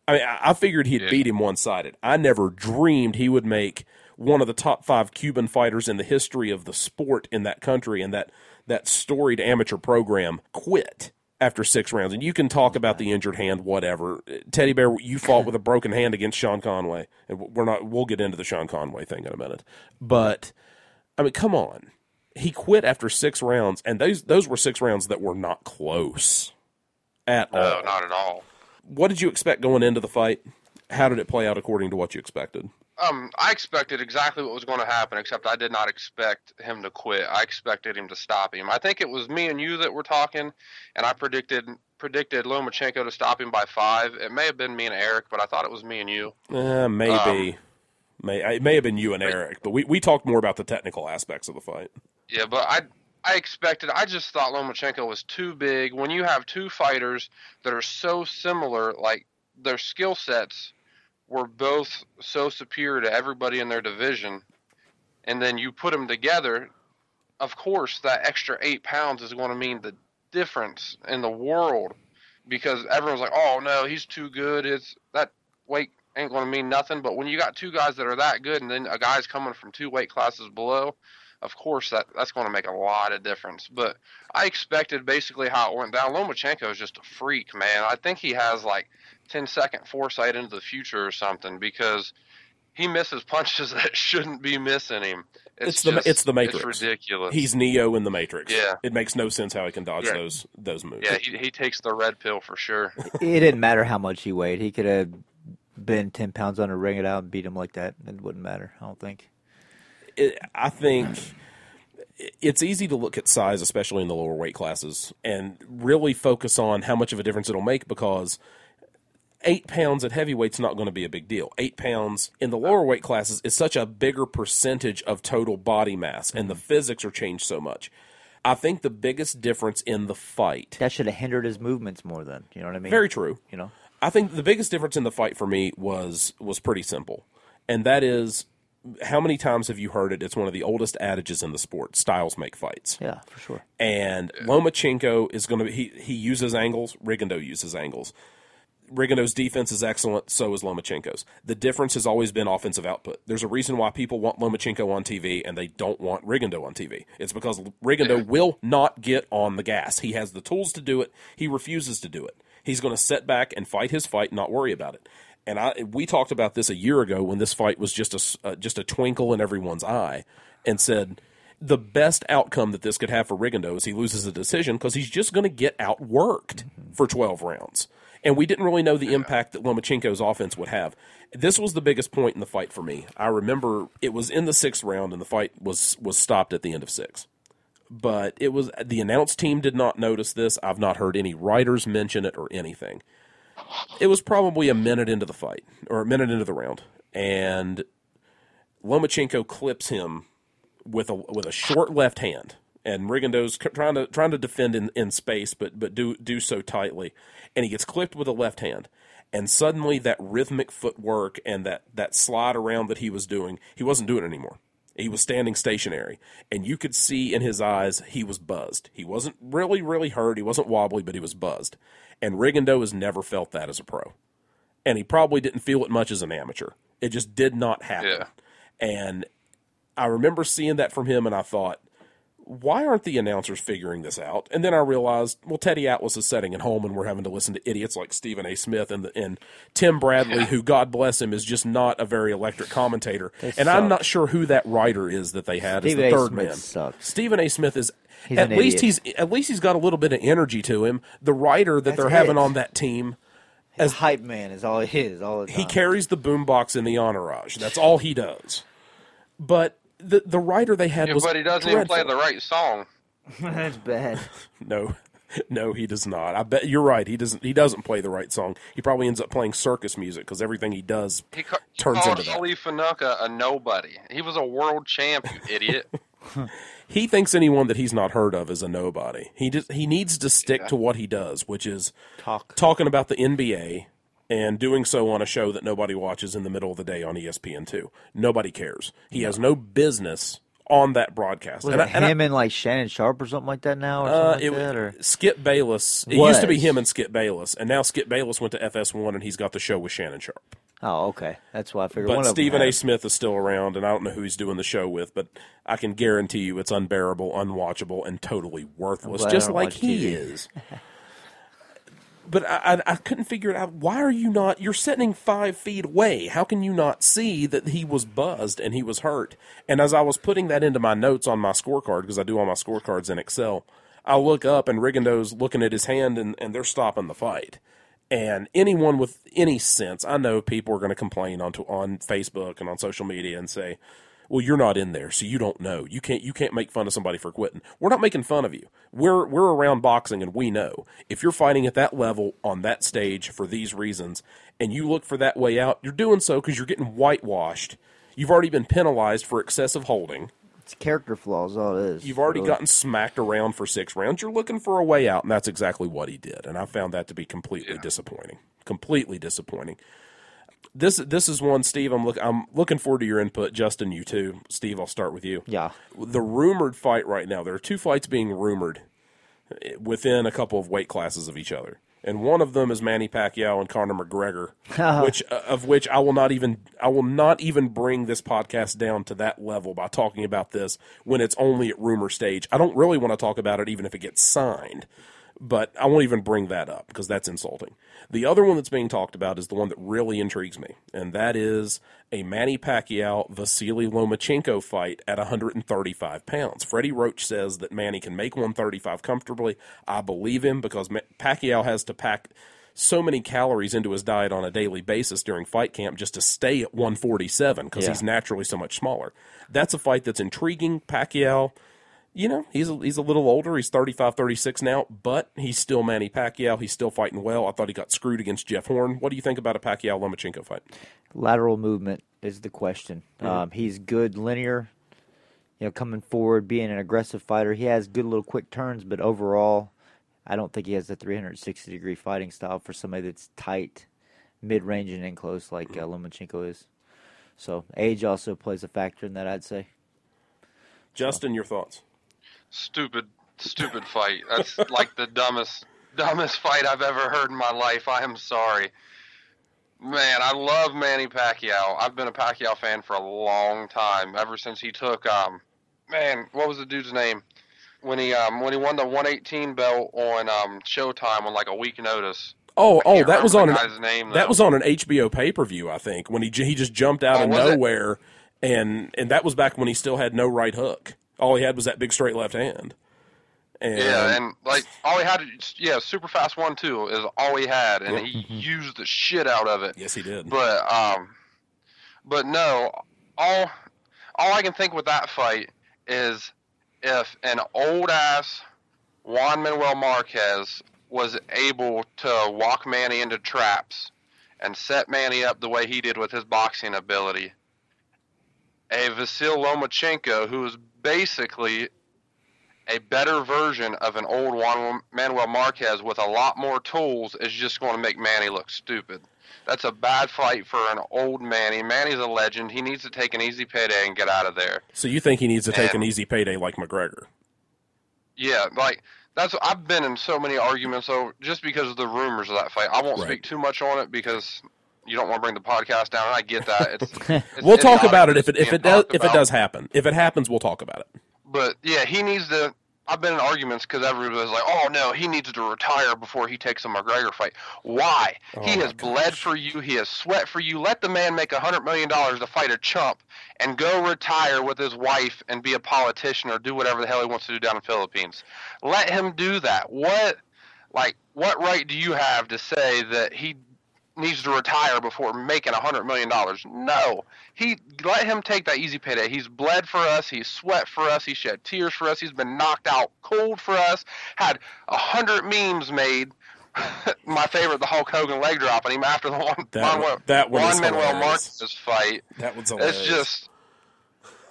I mean, I figured he'd yeah. beat him one sided. I never dreamed he would make one of the top five Cuban fighters in the history of the sport in that country and that that storied amateur program quit after six rounds. And you can talk about the injured hand, whatever. Teddy Bear, you fought with a broken hand against Sean Conway, and we're not. We'll get into the Sean Conway thing in a minute. But I mean, come on, he quit after six rounds, and those those were six rounds that were not close at no, all. not at all. What did you expect going into the fight? How did it play out according to what you expected? Um, I expected exactly what was going to happen, except I did not expect him to quit. I expected him to stop him. I think it was me and you that were talking, and I predicted predicted Lomachenko to stop him by five. It may have been me and Eric, but I thought it was me and you. Uh, maybe. Um, may it may have been you and Eric, but we, we talked more about the technical aspects of the fight. Yeah, but I I expected. I just thought Lomachenko was too big. When you have two fighters that are so similar, like their skill sets were both so superior to everybody in their division, and then you put them together, of course, that extra eight pounds is going to mean the difference in the world because everyone's like, oh no, he's too good. It's that weight ain't going to mean nothing. But when you got two guys that are that good, and then a guy's coming from two weight classes below, of course that that's going to make a lot of difference. But I expected basically how it went down. Lomachenko is just a freak, man. I think he has like 10 second foresight into the future or something because he misses punches that shouldn't be missing him. It's, it's the it's the Matrix. It's ridiculous. He's Neo in the Matrix. Yeah, it makes no sense how he can dodge yeah. those those moves. Yeah, he he takes the red pill for sure. it didn't matter how much he weighed. He could have been ten pounds under, ring it out, and beat him like that. It wouldn't matter. I don't think. It, I think it's easy to look at size, especially in the lower weight classes, and really focus on how much of a difference it'll make because eight pounds at heavyweight's not going to be a big deal. Eight pounds in the lower weight classes is such a bigger percentage of total body mass, and the mm-hmm. physics are changed so much. I think the biggest difference in the fight that should have hindered his movements more than you know what I mean. Very true. You know, I think the biggest difference in the fight for me was was pretty simple, and that is how many times have you heard it? It's one of the oldest adages in the sport. Styles make fights. Yeah, for sure. And Lomachenko is going to he he uses angles. Rigondeaux uses angles. Rigondeaux's defense is excellent, so is Lomachenko's. The difference has always been offensive output. There's a reason why people want Lomachenko on TV and they don't want Rigondeaux on TV. It's because Rigondeaux will not get on the gas. He has the tools to do it. He refuses to do it. He's going to sit back and fight his fight, not worry about it. And I we talked about this a year ago when this fight was just a uh, just a twinkle in everyone's eye, and said the best outcome that this could have for Rigondeaux is he loses a decision because he's just going to get outworked for 12 rounds and we didn't really know the impact that Lomachenko's offense would have. This was the biggest point in the fight for me. I remember it was in the sixth round, and the fight was was stopped at the end of six. But it was the announce team did not notice this. I've not heard any writers mention it or anything. It was probably a minute into the fight or a minute into the round, and Lomachenko clips him with a with a short left hand, and Rigondeaux's trying to trying to defend in, in space, but but do do so tightly, and he gets clipped with a left hand, and suddenly that rhythmic footwork and that that slide around that he was doing, he wasn't doing anymore. He was standing stationary, and you could see in his eyes he was buzzed. He wasn't really, really hurt. He wasn't wobbly, but he was buzzed. And Rigondeaux has never felt that as a pro, and he probably didn't feel it much as an amateur. It just did not happen. Yeah. And I remember seeing that from him, and I thought, why aren't the announcers figuring this out? And then I realized, well, Teddy Atlas is setting at home, and we're having to listen to idiots like Stephen A. Smith and the, and Tim Bradley, who God bless him, is just not a very electric commentator. They and I'm not sure who that writer is that they had Stephen as A. the third Smith man. sucks. Stephen A. Smith is. He's at least idiot. he's at least he's got a little bit of energy to him. The writer that That's they're having on that team, As hype man is all he is all the time. he carries the boombox in the entourage. That's all he does. But the the writer they had Yeah, was but he doesn't even play the right song. That's bad. No, no, he does not. I bet you're right. He doesn't. He doesn't play the right song. He probably ends up playing circus music because everything he does He, ca- he Turns called into that. Ali Funeka a nobody. He was a world champ, you idiot. he thinks anyone that he's not heard of is a nobody. He just he needs to stick to what he does, which is Talk. talking about the NBA and doing so on a show that nobody watches in the middle of the day on E ESPN2. Nobody cares. He has no business on that broadcast. Was And it I- and I- him and like Shannon Sharpe or something like that now? Or Uh, something it, that, or? Skip Bayless. It used to be him and Skip Bayless, and now Skip Bayless went to FS1, and he's got the show with Shannon Sharpe. Oh, okay. That's why I figured. one But Stephen A. Smith is still around, and I don't know who he's doing the show with, but I can guarantee you it's unbearable, unwatchable, and totally worthless, just like he TV. is. but I, I, I couldn't figure it out. Why are you not? You're sitting five feet away. How can you not see that he was buzzed and he was hurt? And as I was putting that into my notes on my scorecard, because I do all my scorecards in Excel, I look up and Rigondeaux's looking at his hand, and, and they're stopping the fight. And anyone with any sense, I know people are going to complain on on Facebook and on social media and say, "Well, you're not in there, so you don't know. You can't you can't make fun of somebody for quitting." We're not making fun of you. We're we're around boxing, and we know if you're fighting at that level on that stage for these reasons, and you look for that way out, you're doing so because you're getting whitewashed. You've already been penalized for excessive holding. It's character flaws. All it is. You've already Really. gotten smacked around for six rounds. You're looking for a way out, and that's exactly what he did. And I found that to be completely disappointing. Completely disappointing. This this is one, Steve. I'm look I'm looking forward to your input. Justin, you too. Steve, I'll start with you. Yeah. The rumored fight right now. There are two fights being rumored eh, within a couple of weight classes of each other. And one of them is Manny Pacquiao and Conor McGregor, which uh, of which I will not even I will not even bring this podcast down to that level by talking about this when it's only at rumor stage. I don't really want to talk about it even if it gets signed, but I won't even bring that up because that's insulting. The other one that's being talked about is the one that really intrigues me, and that is a Manny Pacquiao Vasily Lomachenko fight at 135 pounds. Freddie Roach says that Manny can make 135 comfortably. I believe him because Pacquiao has to pack so many calories into his diet on a daily basis during fight camp just to stay at 147 because Yeah. he's naturally so much smaller. That's a fight that's intriguing. Pacquiao you know, he's a, he's a little older. He's 35, 36 now, but he's still Manny Pacquiao. He's still fighting well. I thought he got screwed against Jeff Horn. What do you think about a Pacquiao Lomachenko fight? Lateral movement is the question. Um, he's good linear. You know, coming forward, being an aggressive fighter. He has good little quick turns, but overall, I don't think he has the 360 degree fighting style for somebody that's tight, mid range, and in close like uh, Lomachenko is. So age also plays a factor in that, I'd say. Justin, your thoughts? Stupid, stupid fight. That's like the dumbest, dumbest fight I've ever heard in my life. I am sorry. Man, I love Manny Pacquiao. I've been a Pacquiao fan for a long time, ever since he took um, man, what was the dude's name? When he um when he won the 118 belt on um Showtime on like a week notice. Oh, oh, that was on an, name. that was on an HBO pay per view. I think when he he just jumped out Oh, of was it? nowhere, and and that was back when he still had no right hook. All he had was that big straight left hand. And, Yeah, and like all he had, yeah, super fast one two is all he had, and he used the shit out of it. yes, he did. But um, but no, all all I can think with that fight is if an old ass Juan Manuel Marquez was able to walk Manny into traps and set Manny up the way he did with his boxing ability. A Vasil Lomachenko, who was basically a better version of an old Juan Manuel Marquez with a lot more tools is just going to make Manny look stupid. That's a bad fight for an old Manny. Manny's a legend. He needs to take an easy payday and get out of there. So you think he needs to take And- an easy payday like McGregor? Yeah, like that's I've been in so many arguments over just because of the rumors of that fight. I won't Right. speak too much on it because you don't want to bring the podcast down. and I get that. It's, it's We'll talk about it if it if it does talked if it does happen. If it happens, we'll talk about it. But yeah, he needs to. I've been in arguments because everybody's like, "Oh no, he needs to retire before he takes a McGregor fight." Why? Oh, he my has bled for you. He has sweat for you. Let the man make a hundred million dollars to fight a chump and go retire with his wife and be a politician or do whatever the hell he wants to do down in the Philippines. Let him do that. What, like, what right do you have to say that he needs to retire before making a hundred million dollars. No, he let him take that easy payday. He's bled for us. He's sweat for us. He shed tears for us. He's been knocked out cold for us. Had a hundred memes made. My favorite, the Hulk Hogan leg drop on him after the one That one- Manuel, that one Manuel hilarious. Marquez fight. That was It's just,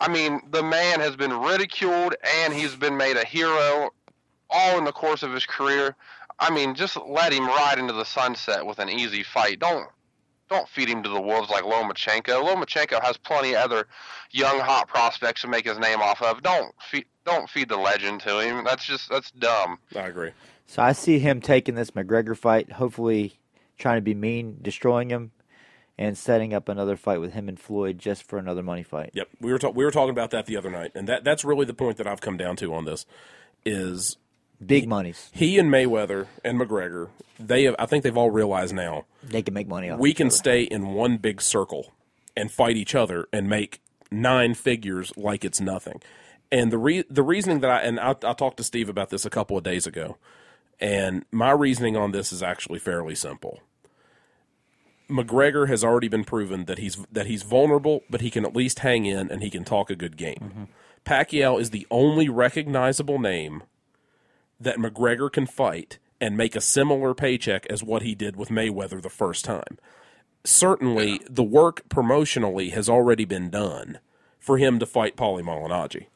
I mean, the man has been ridiculed and he's been made a hero all in the course of his career. I mean, just let him ride into the sunset with an easy fight. Don't don't feed him to the wolves like Lomachenko. Lomachenko has plenty of other young hot prospects to make his name off of. Don't feed don't feed the legend to him. That's just that's dumb. I agree. So I see him taking this McGregor fight, hopefully trying to be mean, destroying him, and setting up another fight with him and Floyd just for another money fight. Yep, we were ta- we were talking about that the other night, and that that's really the point that I've come down to on this is Big monies. he and Mayweather and McGregor. They have, I think they've all realized now They can make money off we can other. stay in one big circle and fight each other and make nine figures like it's nothing. And the re- the reasoning that I and I, I talked to Steve about this a couple of days ago, and my reasoning on this is actually fairly simple. McGregor has already been proven that he's that he's vulnerable, but he can at least hang in and he can talk a good game. Mm-hmm. Pacquiao is the only recognizable name that McGregor can fight and make a similar paycheck as what he did with Mayweather the first time. Certainly, the work promotionally has already been done for him to fight Paulie Malignaggi.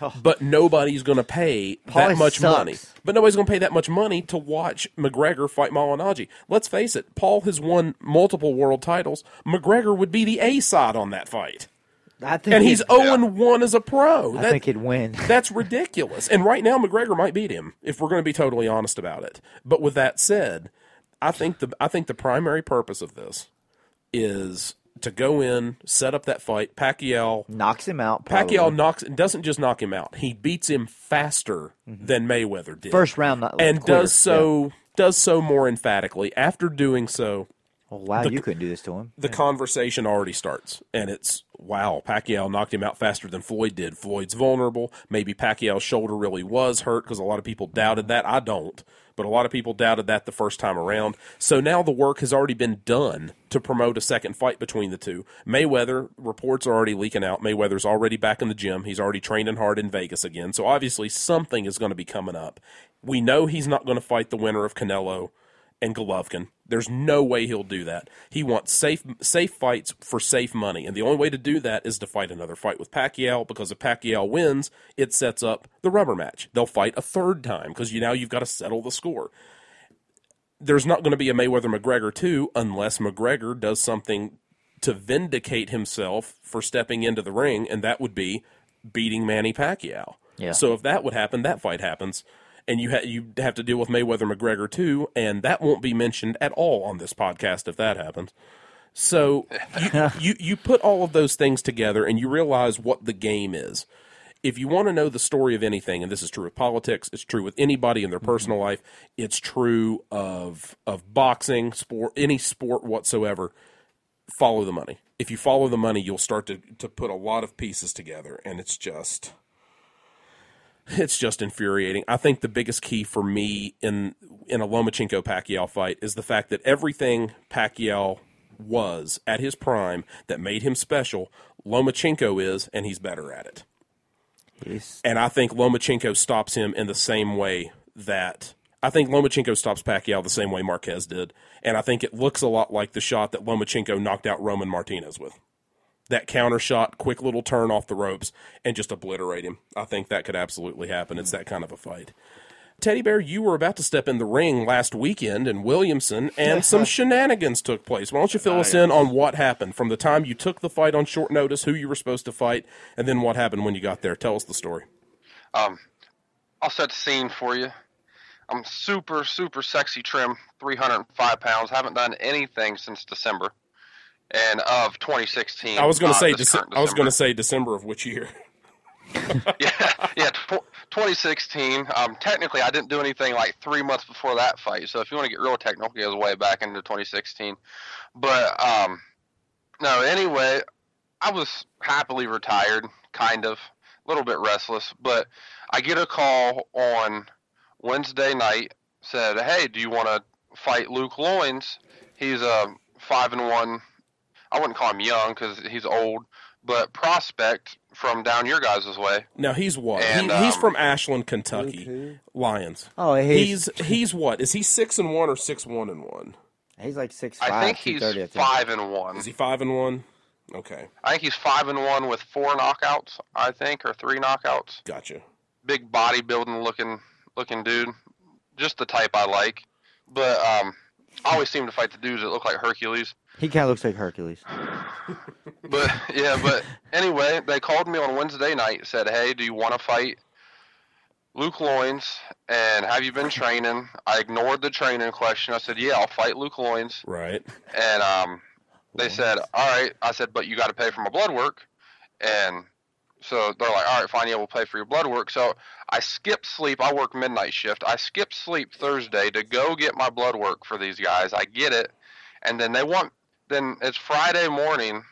Oh. But nobody's going to pay that much sucks. money. But nobody's going to pay that much money to watch McGregor fight Malignaggi. Let's face it, Paul has won multiple world titles. McGregor would be the A side on that fight. I think And he's he'd- 0 and 1 as a pro. I That- think he'd win. that's ridiculous. And right now, McGregor might beat him if we're going to be totally honest about it. But with that said, I think the I think the primary purpose of this is to go in, set up that fight. Pacquiao Knocks him out. Probably. Pacquiao knocks doesn't just knock him out; he beats him faster mm-hmm. than Mayweather did. First round, not and quarter. does so does so more emphatically. After doing so, Yeah. Oh, wow, you couldn't do this to him. the conversation already starts, and it's wow, Pacquiao knocked him out faster than Floyd did. Floyd's vulnerable. Maybe Pacquiao's shoulder really was hurt because a lot of people doubted that. I don't, but a lot of people doubted that the first time around. So now the work has already been done to promote a second fight between the two. Mayweather reports are already leaking out. Mayweather's already back in the gym. He's already training hard in Vegas again. So obviously something is going to be coming up. We know he's not going to fight the winner of Canelo and Golovkin. There's no way he'll do that. He wants safe safe fights for safe money, and the only way to do that is to fight another fight with Pacquiao. Because if Pacquiao wins, it sets up the rubber match. They'll fight a third time because you now you've got to settle the score. There's not going to be a Mayweather McGregor two unless McGregor does something to vindicate himself for stepping into the ring, and that would be beating Manny Pacquiao. Yeah. So if that would happen, that fight happens, and you ha- you have to deal with Mayweather McGregor too, and that won't be mentioned at all on this podcast if that happens. So you, you you put all of those things together, and you realize what the game is. If you want to know the story of anything, and this is true with politics, it's true with anybody in their mm-hmm. personal life, it's true of of boxing, sport, any sport whatsoever follow the money. If you follow the money, you'll start to to put a lot of pieces together, and it's just it's just infuriating. I think the biggest key for me in in a Lomachenko Pacquiao fight is the fact that everything Pacquiao was at his prime that made him special, Lomachenko is, and he's better at it. He's, And I think Lomachenko stops him in the same way that I think Lomachenko stops Pacquiao the same way Marquez did. And I think it looks a lot like the shot that Lomachenko knocked out Roman Martinez with. That counter shot, quick little turn off the ropes, and just obliterate him. I think that could absolutely happen. It's that kind of a fight. Teddy Bear, you were about to step in the ring last weekend in Williamson, and some shenanigans took place. Why don't you fill us in on what happened from the time you took the fight on short notice, who you were supposed to fight, and then what happened when you got there? Tell us the story. Um, I'll set the scene for you. I'm super, super sexy trim, 305 pounds. Haven't done anything since December, and of 2016. I was going to say, Dece- I was going to December. say December of which year? yeah, yeah, tw- 2016. Um, technically, I didn't do anything like three months before that fight. So if you want to get real technical, it goes way back into 2016. But um, no, anyway, I was happily retired, kind of, a little bit restless. But I get a call on Wednesday night. Said, hey, do you want to fight Luke Lyons? He's a five and one. I wouldn't call him young because he's old, but prospect from down your guys' way. Now he's what? And, he, he's um, from Ashland, Kentucky. who? Lyons. Oh, he's He's he's what? Is he six and one or six one and one? he's like six five, I think he's 230, I think. five and one. Is he five and one? Okay, I think he's five and one with four knockouts. I think or three knockouts. gotcha. Big bodybuilding looking looking dude, just the type I like. But um, I always seem to fight the dudes that look like Hercules. He kind of looks like Hercules. But yeah, but anyway, they called me on Wednesday night. And said, "Hey, do you want to fight Luke Lyons? And have you been training?" I ignored the training question. I said, "Yeah, I'll fight Luke Lyons." Right. And um, they said, "All right." I said, "But you got to pay for my blood work." And so they're like, "All right, fine. Yeah, we'll pay for your blood work." So I skipped sleep. I work midnight shift. I skipped sleep Thursday to go get my blood work for these guys. I get it, and then they want. Then it's Friday morning,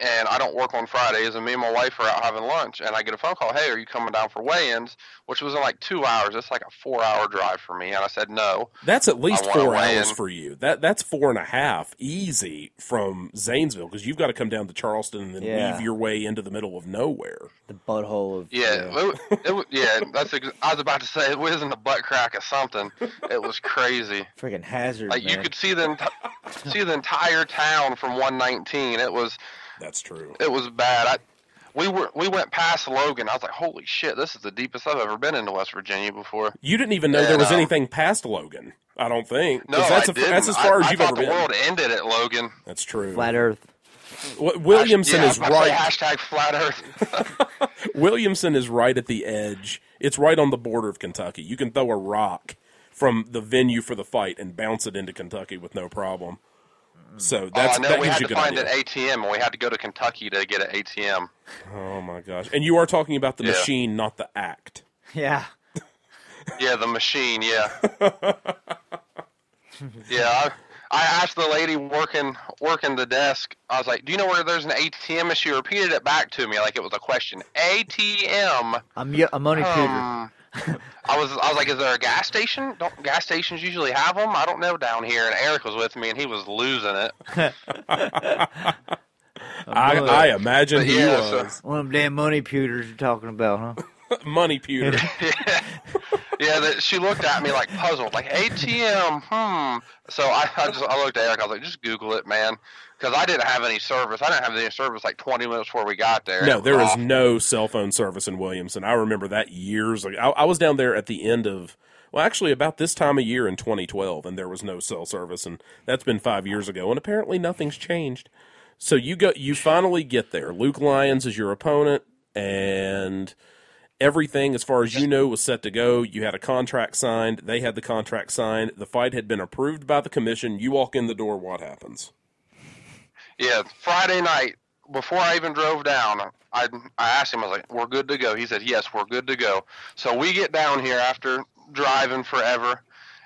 and I don't work on Fridays, and me and my wife are out having lunch, and I get a phone call, "Hey, are you coming down for weigh-ins?" Which was in like two hours. It's like a four-hour drive for me, and I said no. That's at least four hours in. for you. That that's four and a half easy from Zanesville because you've got to come down to Charleston and then Yeah. weave your way into the middle of nowhere. The butthole of Yeah, it, it, yeah. That's ex- I was about to say it wasn't a butt crack or something. It was crazy. freaking hazard. Like you could see the enti- see the entire town from 119. It was That's true. it was bad. I, we were we went past Logan. I was like, holy shit, this is the deepest I've ever been into West Virginia before. You didn't even know there was um, anything past Logan. I don't think. No, that's I a- didn't. that's as far I, as you've thought ever the been. world ended at Logan. That's true. flat Earth. Williamson yeah, is I was about to right. say Hashtag flat Earth. Williamson is right at the edge. It's right on the border of Kentucky. You can throw a rock from the venue for the fight and bounce it into Kentucky with no problem. So that's oh, I know that we gives had you to good find idea. an ATM, and we had to go to Kentucky to get an ATM. Oh my gosh! And you are talking about the Yeah. machine, not the act. Yeah. Yeah, the machine. Yeah, yeah. I, I asked the lady working working the desk. I was like, "Do you know where there's an ATM?" And she repeated it back to me like it was a question. ATM. I'm y- I'm only pewter. Um, I was I was like, "Is there a gas station? Don't gas stations usually have them? I don't know down here." And Eric was with me, and he was losing it. I, I imagine But he yeah, so- was One of them damn money pewters you're talking about, huh? money pewter. yeah, that she looked at me like puzzled, like ATM. Hmm. So I, I just I looked at Eric. I was like, just Google it, man, because I didn't have any service. I didn't have any service like 20 minutes before we got there. No, there was awful. no cell phone service in Williamson. I remember that years ago. I, I was down there at the end of, well, actually about this time of year in 2012, and there was no cell service, and that's been five years ago, and apparently nothing's changed. So you go, you finally get there. Luke Lyons is your opponent, and everything, as far as you know, was set to go. You had a contract signed. They had the contract signed. The fight had been approved by the commission. You walk in the door. What happens? Yeah, Friday night before I even drove down, I I asked him. I was like, "We're good to go." He said, "Yes, we're good to go." So we get down here after driving forever,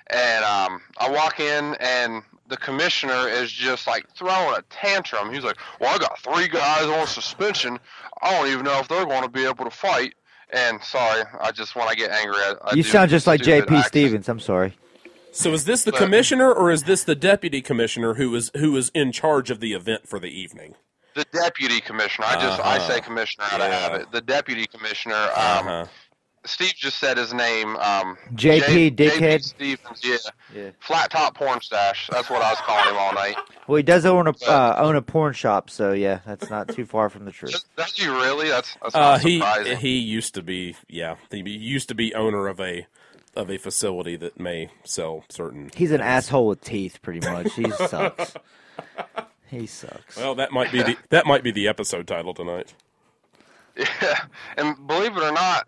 and um, I walk in, and the commissioner is just like throwing a tantrum. He's like, "Well, I got three guys on suspension. I don't even know if they're going to be able to fight." And sorry, I just when I get angry, I, I You sound just like J.P. Stevens. I'm sorry. So is this the But- commissioner or is this the deputy commissioner who is who is in charge of the event for the evening? The deputy commissioner. I just I Uh-huh. say commissioner out of Yeah. habit. The deputy commissioner. Um, Uh-huh. Steve just said his name. Um, JP J- Dickhead. JP Stevens, yeah. Yeah. Flat top porn stash. That's what I was calling him all night. Well, he does own a uh, own a porn shop, so yeah, that's not too far from the truth. Does, does he really? That's that's Uh, he surprising. he used to be yeah he used to be owner of a of a facility that may sell certain. He's an asshole with teeth, pretty much. He sucks. He sucks. Well, that might be the that might be the episode title tonight. Yeah, and believe it or not,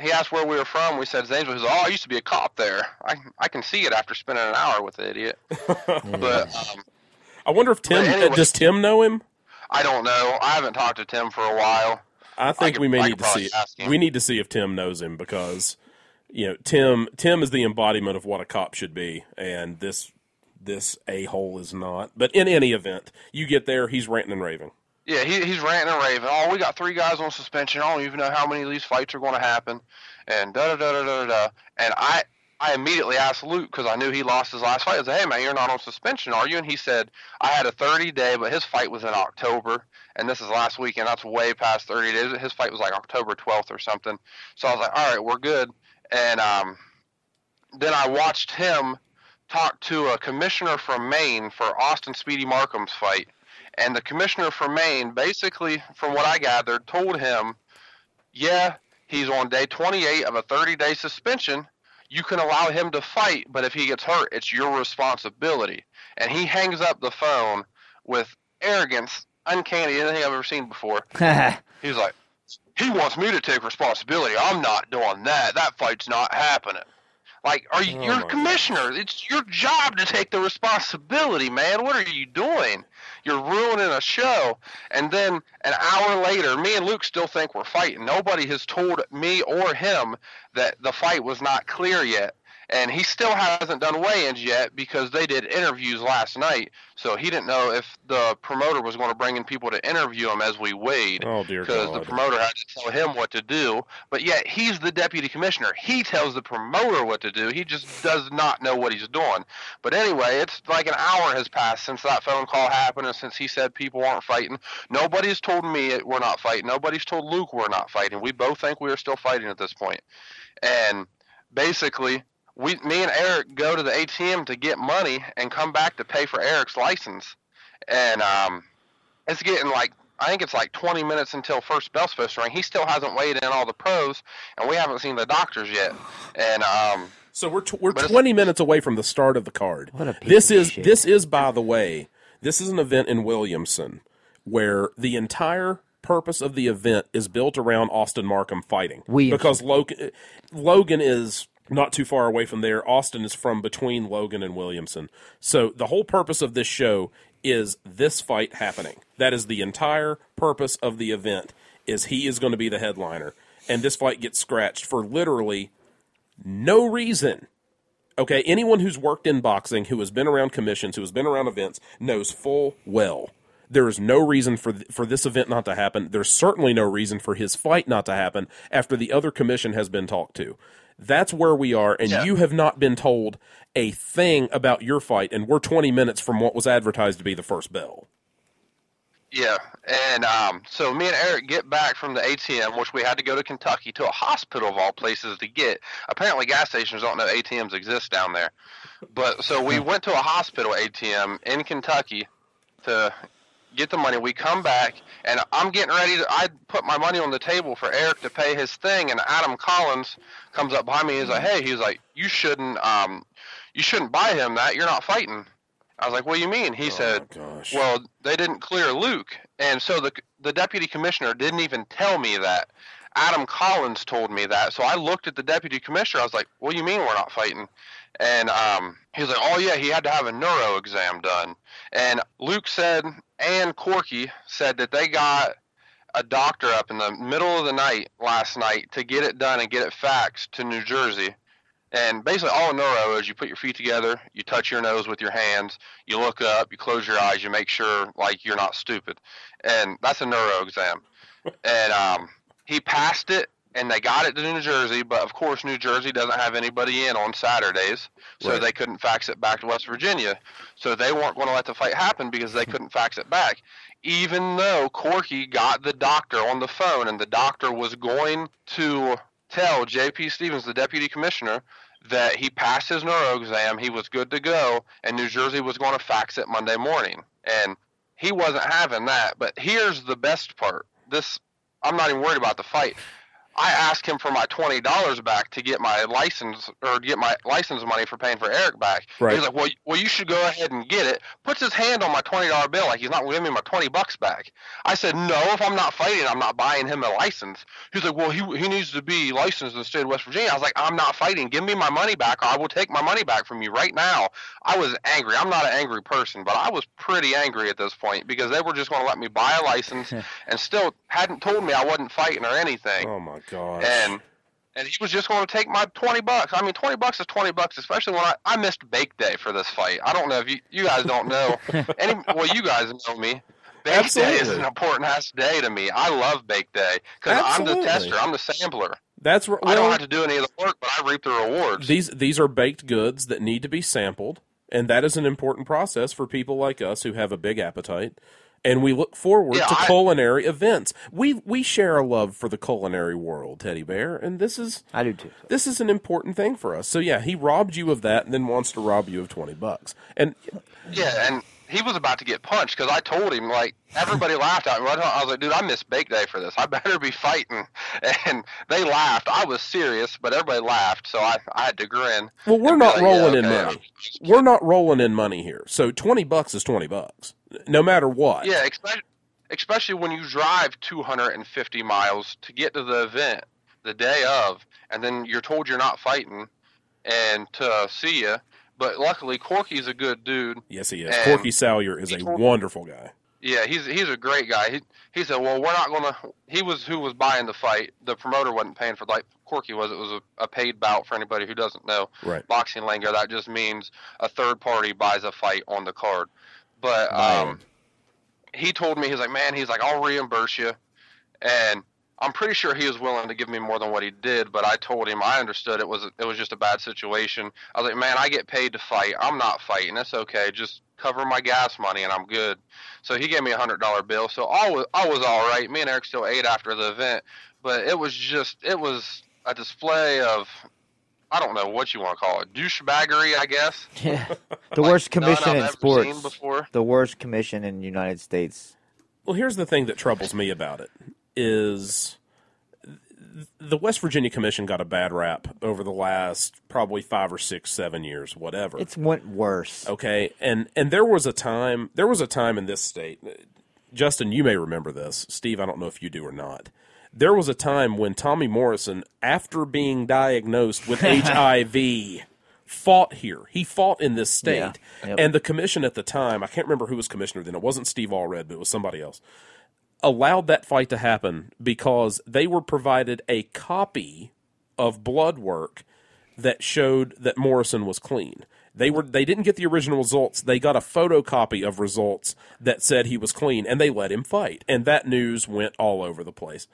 he asked where we were from. We said Zanesville. He said, "Oh, I used to be a cop there. I I can see it after spending an hour with the idiot." But um, I wonder if Tim anyway- does Tim know him. I don't know. I haven't talked to Tim for a while. I think could- we may I need to see. ask him. We need to see if Tim knows him because you know Tim Tim is the embodiment of what a cop should be, and this this a hole is not. But in any event, you get there, he's ranting and raving. Yeah, he, he's ranting and raving. Oh, we got three guys on suspension. I don't even know how many of these fights are going to happen. And da da da da da da. And I I immediately asked Luke because I knew he lost his last fight. I said, "Hey man, you're not on suspension, are you?" And he said, "I had a 30 day, but his fight was in October, and this is last week, and that's way past 30 days. His fight was like October 12th or something." So I was like, "All right, we're good." And um, then I watched him talk to a commissioner from Maine for Austin Speedy Markham's fight and the commissioner from Maine basically, from what I gathered, told him, "Yeah, he's on day 28 of a 30-day suspension. You can allow him to fight, but if he gets hurt, it's your responsibility." And he hangs up the phone with arrogance, uncanny, anything I've ever seen before. He's like, "He wants me to take responsibility. I'm not doing that. That fight's not happening." Like, are you? Oh you're commissioner. It's your job to take the responsibility, man. What are you doing? You're ruining a show. And then an hour later, me and Luke still think we're fighting. Nobody has told me or him that the fight was not clear yet. And he still hasn't done weigh-ins yet because they did interviews last night. So he didn't know if the promoter was going to bring in people to interview him as we weighed Oh dear because the promoter had to tell him what to do. But yet he's the deputy commissioner. He tells the promoter what to do. He just does not know what he's doing. But anyway, it's like an hour has passed since that phone call happened and since he said people aren't fighting. Nobody's told me we're not fighting. Nobody's told Luke we're not fighting. We both think we are still fighting at this point. And basically, we, me and Eric go to the ATM to get money and come back to pay for Eric's license. And um, it's getting like I think it's like 20 minutes until first bell's supposed to ring. He still hasn't weighed in all the pros, and we haven't seen the doctors yet. And um, So we're t- we're twenty minutes away from the start of the card. What a piece this of is shit. this is by the way, this is an event in Williamson where the entire purpose of the event is built around Austin Markham fighting Williamson. because Logan Logan is not too far away from there. Austin is from between Logan and Williamson. So the whole purpose of this show is this fight happening. That is the entire purpose of the event is he is going to be the headliner and this fight gets scratched for literally no reason. Okay, anyone who's worked in boxing, who has been around commissions, who has been around events, knows full well there is no reason for th- for this event not to happen. There's certainly no reason for his fight not to happen after the other commission has been talked to. That's where we are, and Yeah. you have not been told a thing about your fight, and we're 20 minutes from what was advertised to be the first bell. yeah, and um, so me and Eric get back from the ATM, which we had to go to Kentucky to a hospital of all places to get. Apparently, gas stations don't know ATMs exist down there. But so we went to a hospital ATM in Kentucky to get the money. We come back, and I'm getting ready to. I put my money on the table for Eric to pay his thing, and Adam Collins comes up behind me. He's like, "Hey," he's like, "You shouldn't, um, you shouldn't buy him that. You're not fighting." I was like, "What do you mean?" He said, oh, gosh. "Well, they didn't clear Luke, and so the the deputy commissioner didn't even tell me that." Adam Collins told me that, so I looked at the deputy commissioner. I was like, "What do you mean we're not fighting?" And um, he was like, "Oh yeah, he had to have a neuro exam done." And Luke said, and Corky said that they got a doctor up in the middle of the night last night to get it done and get it faxed to New Jersey. And basically, all a neuro is you put your feet together, you touch your nose with your hands, you look up, you close your eyes, you make sure like you're not stupid, and that's a neuro exam. and um, he passed it, and they got it to New Jersey, but of course, New Jersey doesn't have anybody in on Saturdays, so Right. they couldn't fax it back to West Virginia. So they weren't going to let the fight happen because they couldn't fax it back. Even though Corky got the doctor on the phone and the doctor was going to tell J.P. Stevens, the deputy commissioner, that he passed his neuro exam, he was good to go, and New Jersey was going to fax it Monday morning. And he wasn't having that. But here's the best part. This I'm not even worried about the fight. I asked him for my twenty dollars back to get my license or get my license money for paying for Eric back. Right. He's like, "Well, well, you should go ahead and get it." Puts his hand on my twenty dollar bill like he's not giving me my twenty bucks back. I said, "No, if I'm not fighting, I'm not buying him a license." He's like, "Well, he he needs to be licensed in the state of West Virginia." I was like, "I'm not fighting. Give me my money back, or I will take my money back from you right now." I was angry. I'm not an angry person, but I was pretty angry at this point because they were just going to let me buy a license and still hadn't told me I wasn't fighting or anything. Oh my god. And and he was just going to take my twenty bucks. I mean, twenty bucks is twenty bucks, especially when I, I missed bake day for this fight. I don't know if you you guys don't know any. Well, you guys know me. Bake day is an important ass day to me. I love bake day because I'm the tester. I'm the sampler. That's r- I don't have to do any of the work, but I reap the rewards. these these are baked goods that need to be sampled, and that is an important process for people like us who have a big appetite. And we look forward Yeah, to I- culinary events. We we share a love for the culinary world, Teddy Bear, and this is I do too. this is an important thing for us. So yeah, he robbed you of that, and then wants to rob you of twenty bucks. And Yeah, and he was about to get punched because I told him like everybody laughed at me. I was like, dude, I missed bake day for this. I better be fighting. And they laughed. I was serious, but everybody laughed, so I I had to grin. well, we're not like, rolling yeah, in money. We're not rolling in money here. So twenty bucks is twenty bucks, no matter what. Yeah, especially especially when you drive 250 miles to get to the event the day of, and then you're told you're not fighting, and to see you. But luckily, Corky's a good dude. Yes, he is. Corky Salyer is a wonderful guy. Yeah, he's he's a great guy. He he said, "Well, we're not gonna." He was who was buying the fight. The promoter wasn't paying for like Corky was. It was a, a paid bout for anybody who doesn't know Right. boxing lingo. That just means a third party buys a fight on the card. But um, he told me he's like, man, he's like, I'll reimburse you, and I'm pretty sure he was willing to give me more than what he did. But I told him I understood it was it was just a bad situation. I was like, man, I get paid to fight. I'm not fighting. That's okay. Just cover my gas money and I'm good. So he gave me a hundred dollar bill. So I was I was all right. Me and Eric still ate after the event, but it was just it was a display of I don't know what you want to call it douchebaggery, I guess. Yeah. The Like worst commission in sports. before. The worst commission in the United States. Well, here's the thing that troubles me about it is the West Virginia Commission got a bad rap over the last probably five or six, seven years, whatever. It's went worse. okay, and and there was a time there was a time in this state. Justin, you may remember this. Steve, I don't know if you do or not. There was a time when Tommy Morrison, after being diagnosed with HIV, fought here. He fought in this state. Yeah. Yep. And the commission at the time, I can't remember who was commissioner then. It wasn't Steve Allred, but it was somebody else. Allowed that fight to happen because they were provided a copy of blood work that showed that Morrison was clean. They were they didn't get the original results. They got a photocopy of results that said he was clean and they let him fight. And that news went all over the place.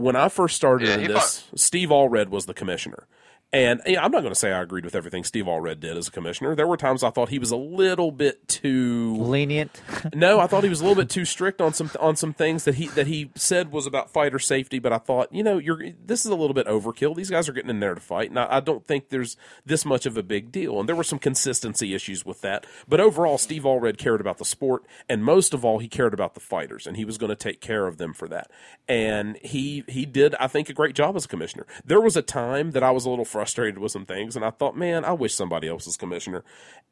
When I first started Yeah, in this, Steve Allred was the commissioner. And yeah, I'm not going to say I agreed with everything Steve Allred did as a commissioner. There were times I thought he was a little bit too Lenient. no, I thought he was a little bit too strict on some on some things that he that he said was about fighter safety. But I thought, you know, you're this is a little bit overkill. These guys are getting in there to fight, and I, I don't think there's this much of a big deal. And there were some consistency issues with that. But overall, Steve Allred cared about the sport, and most of all, he cared about the fighters, and he was going to take care of them for that. And he he did, I think, a great job as a commissioner. There was a time that I was a little frustrated with some things, and I thought, man, I wish somebody else was commissioner.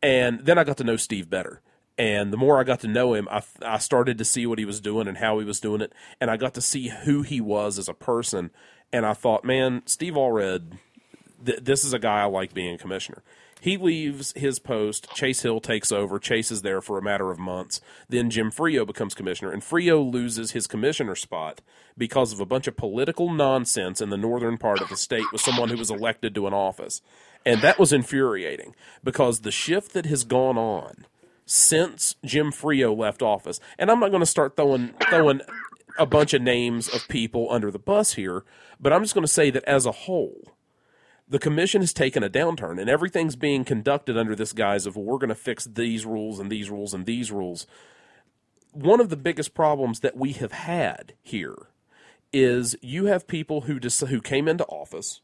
And then I got to know Steve better. And the more I got to know him, I, I started to see what he was doing and how he was doing it. And I got to see who he was as a person. And I thought, man, Steve Allred, th- this is a guy I like being a commissioner. He leaves his post. Chase Hill takes over. Chase is there for a matter of months. Then Jim Frio becomes commissioner, and Frio loses his commissioner spot because of a bunch of political nonsense in the northern part of the state with someone who was elected to an office. And that was infuriating because the shift that has gone on since Jim Frio left office, and I'm not going to start throwing throwing a bunch of names of people under the bus here, but I'm just going to say that as a whole, the commission has taken a downturn, and everything's being conducted under this guise of well, we're going to fix these rules and these rules and these rules. One of the biggest problems that we have had here is you have people who who came into office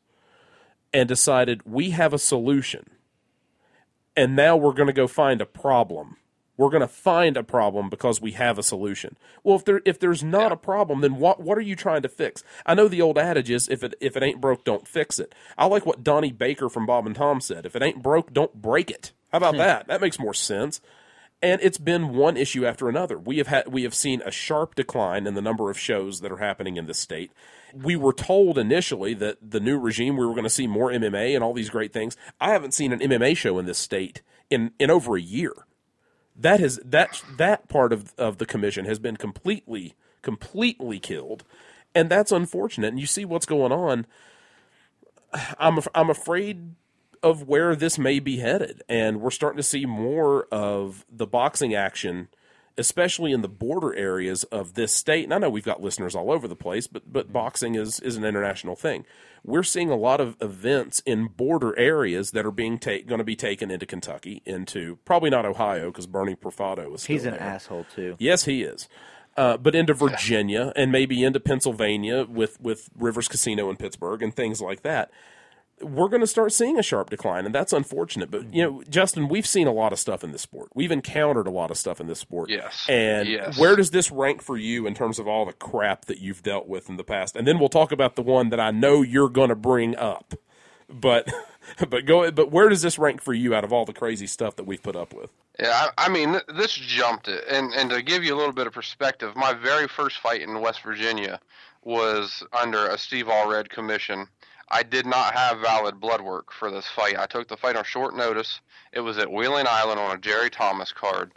and decided we have a solution. And now we're going to go find a problem. We're going to find a problem because we have a solution. Well, if there if there's not a problem, then what what are you trying to fix? I know the old adage is if it if it ain't broke, don't fix it. I like what Donnie Baker from Bob and Tom said. If it ain't broke, don't break it. How about that? That makes more sense and it's been one issue after another. We have had we have seen a sharp decline in the number of shows that are happening in this state. We were told initially that the new regime we were going to see more MMA and all these great things. I haven't seen an MMA show in this state in in over a year. That has that that part of of the commission has been completely completely killed, and that's unfortunate. And you see what's going on. I'm I'm afraid of where this may be headed. And we're starting to see more of the boxing action, especially in the border areas of this state. And I know we've got listeners all over the place, but but boxing is is an international thing. We're seeing a lot of events in border areas that are being take going to be taken into Kentucky, into probably not Ohio because Bernie Profato is. He's an there. asshole too. Yes, he is. Uh, but into Virginia and maybe into Pennsylvania with, with Rivers Casino in Pittsburgh and things like that we're going to start seeing a sharp decline, and that's unfortunate. But you know, Justin, we've seen a lot of stuff in this sport. We've encountered a lot of stuff in this sport. Yes. And yes. where does this rank for you in terms of all the crap that you've dealt with in the past? And then we'll talk about the one that I know you're going to bring up. But but go. But where does this rank for you out of all the crazy stuff that we've put up with? Yeah, I, I mean, th- this jumped it. And and to give you a little bit of perspective, my very first fight in West Virginia was under a Steve Allred commission I did not have valid blood work for this fight. I took the fight on short notice. It was at Wheeling Island on a Jerry Thomas card,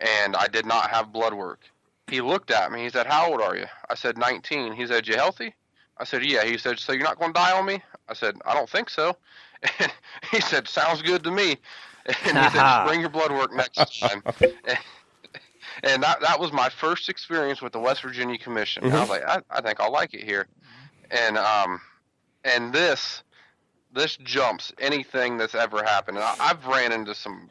and I did not have blood work. He looked at me. He said, "How old are you?" I said, "19." He said, "You healthy?" I said, "Yeah." He said, "So you're not going to die on me?" I said, "I don't think so." And he said, "Sounds good to me." And he said, "Bring your blood work next time." and that that was my first experience with the West Virginia Commission. Mm-hmm. I was like, I, I think I'll like it here. And um, and this this jumps anything that's ever happened. And I, I've ran into some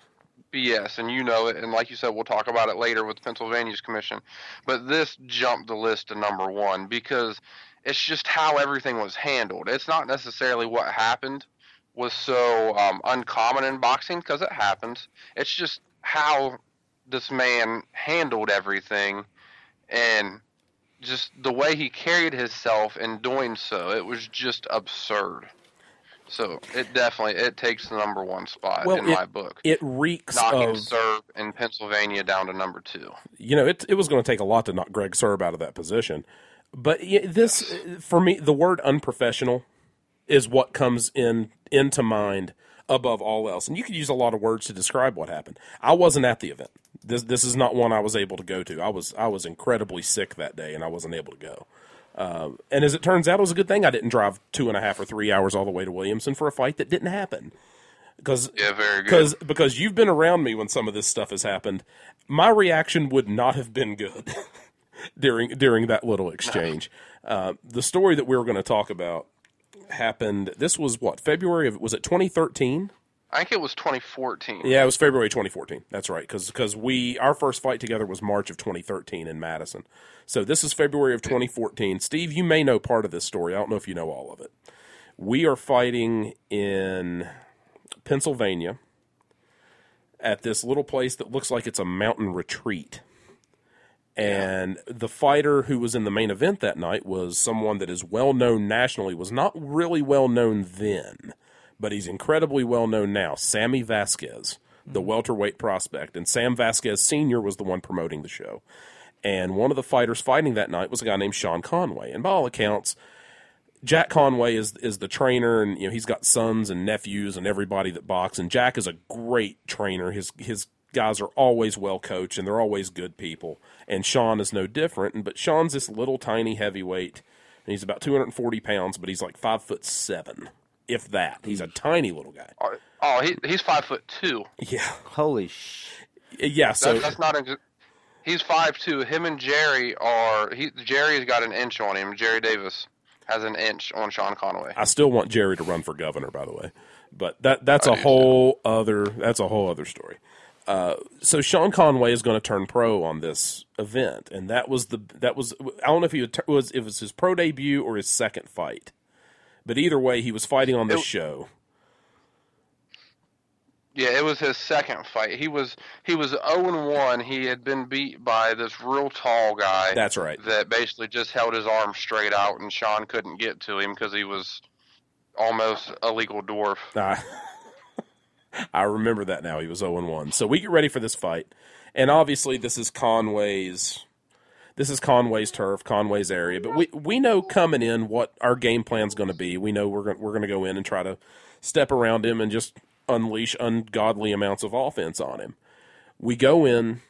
BS, and you know it. And like you said, we'll talk about it later with Pennsylvania's commission. But this jumped the list to number one because it's just how everything was handled. It's not necessarily what happened was so um, uncommon in boxing because it happens. It's just how this man handled everything, and just the way he carried himself in doing so, it was just absurd. So it definitely it takes the number one spot well, in it, my book. It reeks knocking of Sirb in Pennsylvania down to number two. You know, it it was going to take a lot to knock Greg Sirb out of that position, but this for me, the word unprofessional is what comes in into mind above all else. And you could use a lot of words to describe what happened. I wasn't at the event. This this is not one I was able to go to. I was I was incredibly sick that day, and I wasn't able to go. Um, and as it turns out, it was a good thing I didn't drive two and a half or three hours all the way to Williamson for a fight that didn't happen. Because yeah, very good. Because because you've been around me when some of this stuff has happened, my reaction would not have been good during during that little exchange. Uh, the story that we were going to talk about happened. This was what February of was it 2013? I think it was 2014. Yeah, it was February 2014. That's right, because because we our first fight together was March of 2013 in Madison. So this is February of 2014. Steve, you may know part of this story. I don't know if you know all of it. We are fighting in Pennsylvania at this little place that looks like it's a mountain retreat. And the fighter who was in the main event that night was someone that is well known nationally, was not really well known then but he's incredibly well known now. Sammy Vasquez, the mm-hmm. welterweight prospect, and Sam Vasquez Sr. was the one promoting the show. And one of the fighters fighting that night was a guy named Sean Conway. And by all accounts, Jack Conway is is the trainer, and you know he's got sons and nephews and everybody that box. And Jack is a great trainer. His his guys are always well coached and they're always good people. And Sean is no different. But Sean's this little tiny heavyweight, and he's about 240 pounds, but he's like five foot seven if that. He's a tiny little guy. Oh, oh he, he's five foot two. Yeah. Holy sh. Yeah. So that's, that's not. A, he's five two. Him and Jerry are. He Jerry's got an inch on him. Jerry Davis has an inch on Sean Conway. I still want Jerry to run for governor, by the way, but that that's I a whole so. other that's a whole other story. Uh, so Sean Conway is going to turn pro on this event, and that was the that was I don't know if he was it was his pro debut or his second fight But either way, he was fighting on this It- show. Yeah, it was his second fight. He was he was 0 and 1. He had been beat by this real tall guy That's right. that basically just held his arm straight out, and Sean couldn't get to him because he was almost a legal dwarf. I, I remember that now. He was 0 and 1. So we get ready for this fight. And obviously this is Conway's this is Conway's turf, Conway's area, but we we know coming in what our game plan's going to be. We know we're going we're going to go in and try to step around him and just unleash ungodly amounts of offense on him. We go in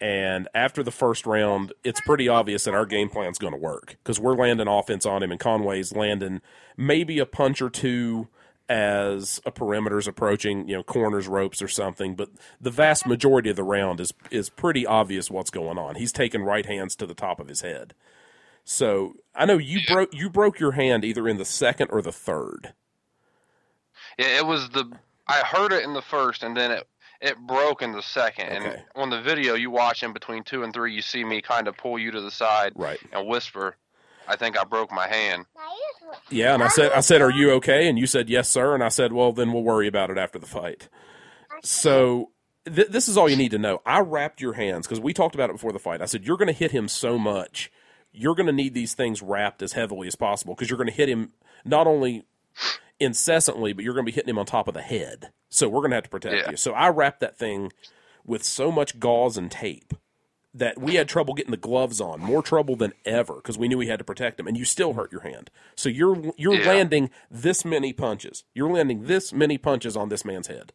and after the first round, it's pretty obvious that our game plan's going to work because we're landing offense on him, and Conway's landing maybe a punch or two as a perimeter's approaching, you know, corners, ropes, or something. But the vast majority of the round is is pretty obvious what's going on. He's taking right hands to the top of his head. So I know you broke you broke your hand either in the second or the third. Yeah, it was the I heard it in the first, and then it it broke in the second. Okay. And on the video you watch in between two and three, you see me kind of pull you to the side Right. and whisper, "I think I broke my hand." Yeah, and I said, I said, "Are you okay?" And you said, "Yes, sir." And I said, "Well, then we'll worry about it after the fight." So th- this is all you need to know. I wrapped your hands because we talked about it before the fight. I said you're going to hit him so much, you're going to need these things wrapped as heavily as possible because you're going to hit him not only incessantly, but you're going to be hitting him on top of the head. So we're going to have to protect Yeah. you. So I wrapped that thing with so much gauze and tape that we had trouble getting the gloves on, more trouble than ever because we knew we had to protect him, and you still hurt your hand. So you're you're Yeah. landing this many punches. You're landing this many punches on this man's head.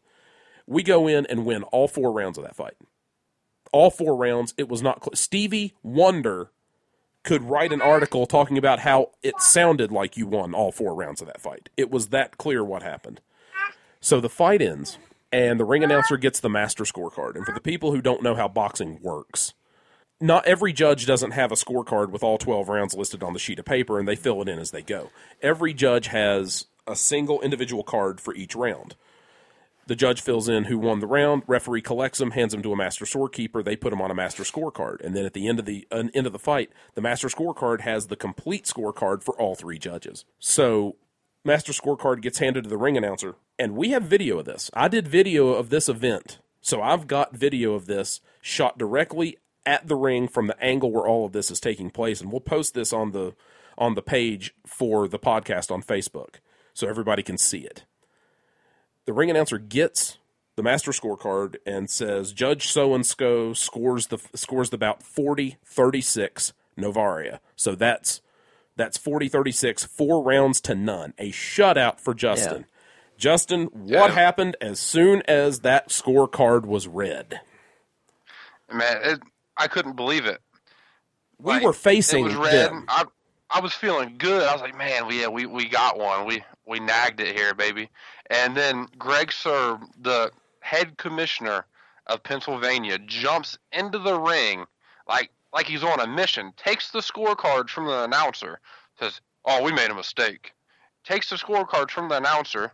We go in and win all four rounds of that fight. All four rounds. It was not cl- Stevie Wonder could write an article talking about how it sounded like you won all four rounds of that fight. It was that clear what happened. So the fight ends, and the ring announcer gets the master scorecard. And for the people who don't know how boxing works, not every judge doesn't have a scorecard with all 12 rounds listed on the sheet of paper and they fill it in as they go. Every judge has a single individual card for each round. The judge fills in who won the round, referee collects them, hands them to a master scorekeeper, they put them on a master scorecard. And then at the end of the uh, end of the fight, the master scorecard has the complete scorecard for all three judges. So master scorecard gets handed to the ring announcer, and we have video of this. I did video of this event, so I've got video of this shot directly at the ring from the angle where all of this is taking place, and we'll post this on the on the page for the podcast on Facebook, so everybody can see it. The ring announcer gets the master scorecard and says Judge so and so scores the scores the bout 40-36 Novaria. So that's that's 40-36, four rounds to none. A shutout for Justin. Justin, what Yeah. happened as soon as that scorecard was read? Man, it, I couldn't believe it. We Like, were facing it was red. them. I I was feeling good. I was like, man, we yeah, we we got one. We we nagged it here, baby. And then Greg Sirb, the head commissioner of Pennsylvania, jumps into the ring like like he's on a mission. Takes the scorecard from the announcer. Says, "Oh, we made a mistake." Takes the scorecard from the announcer,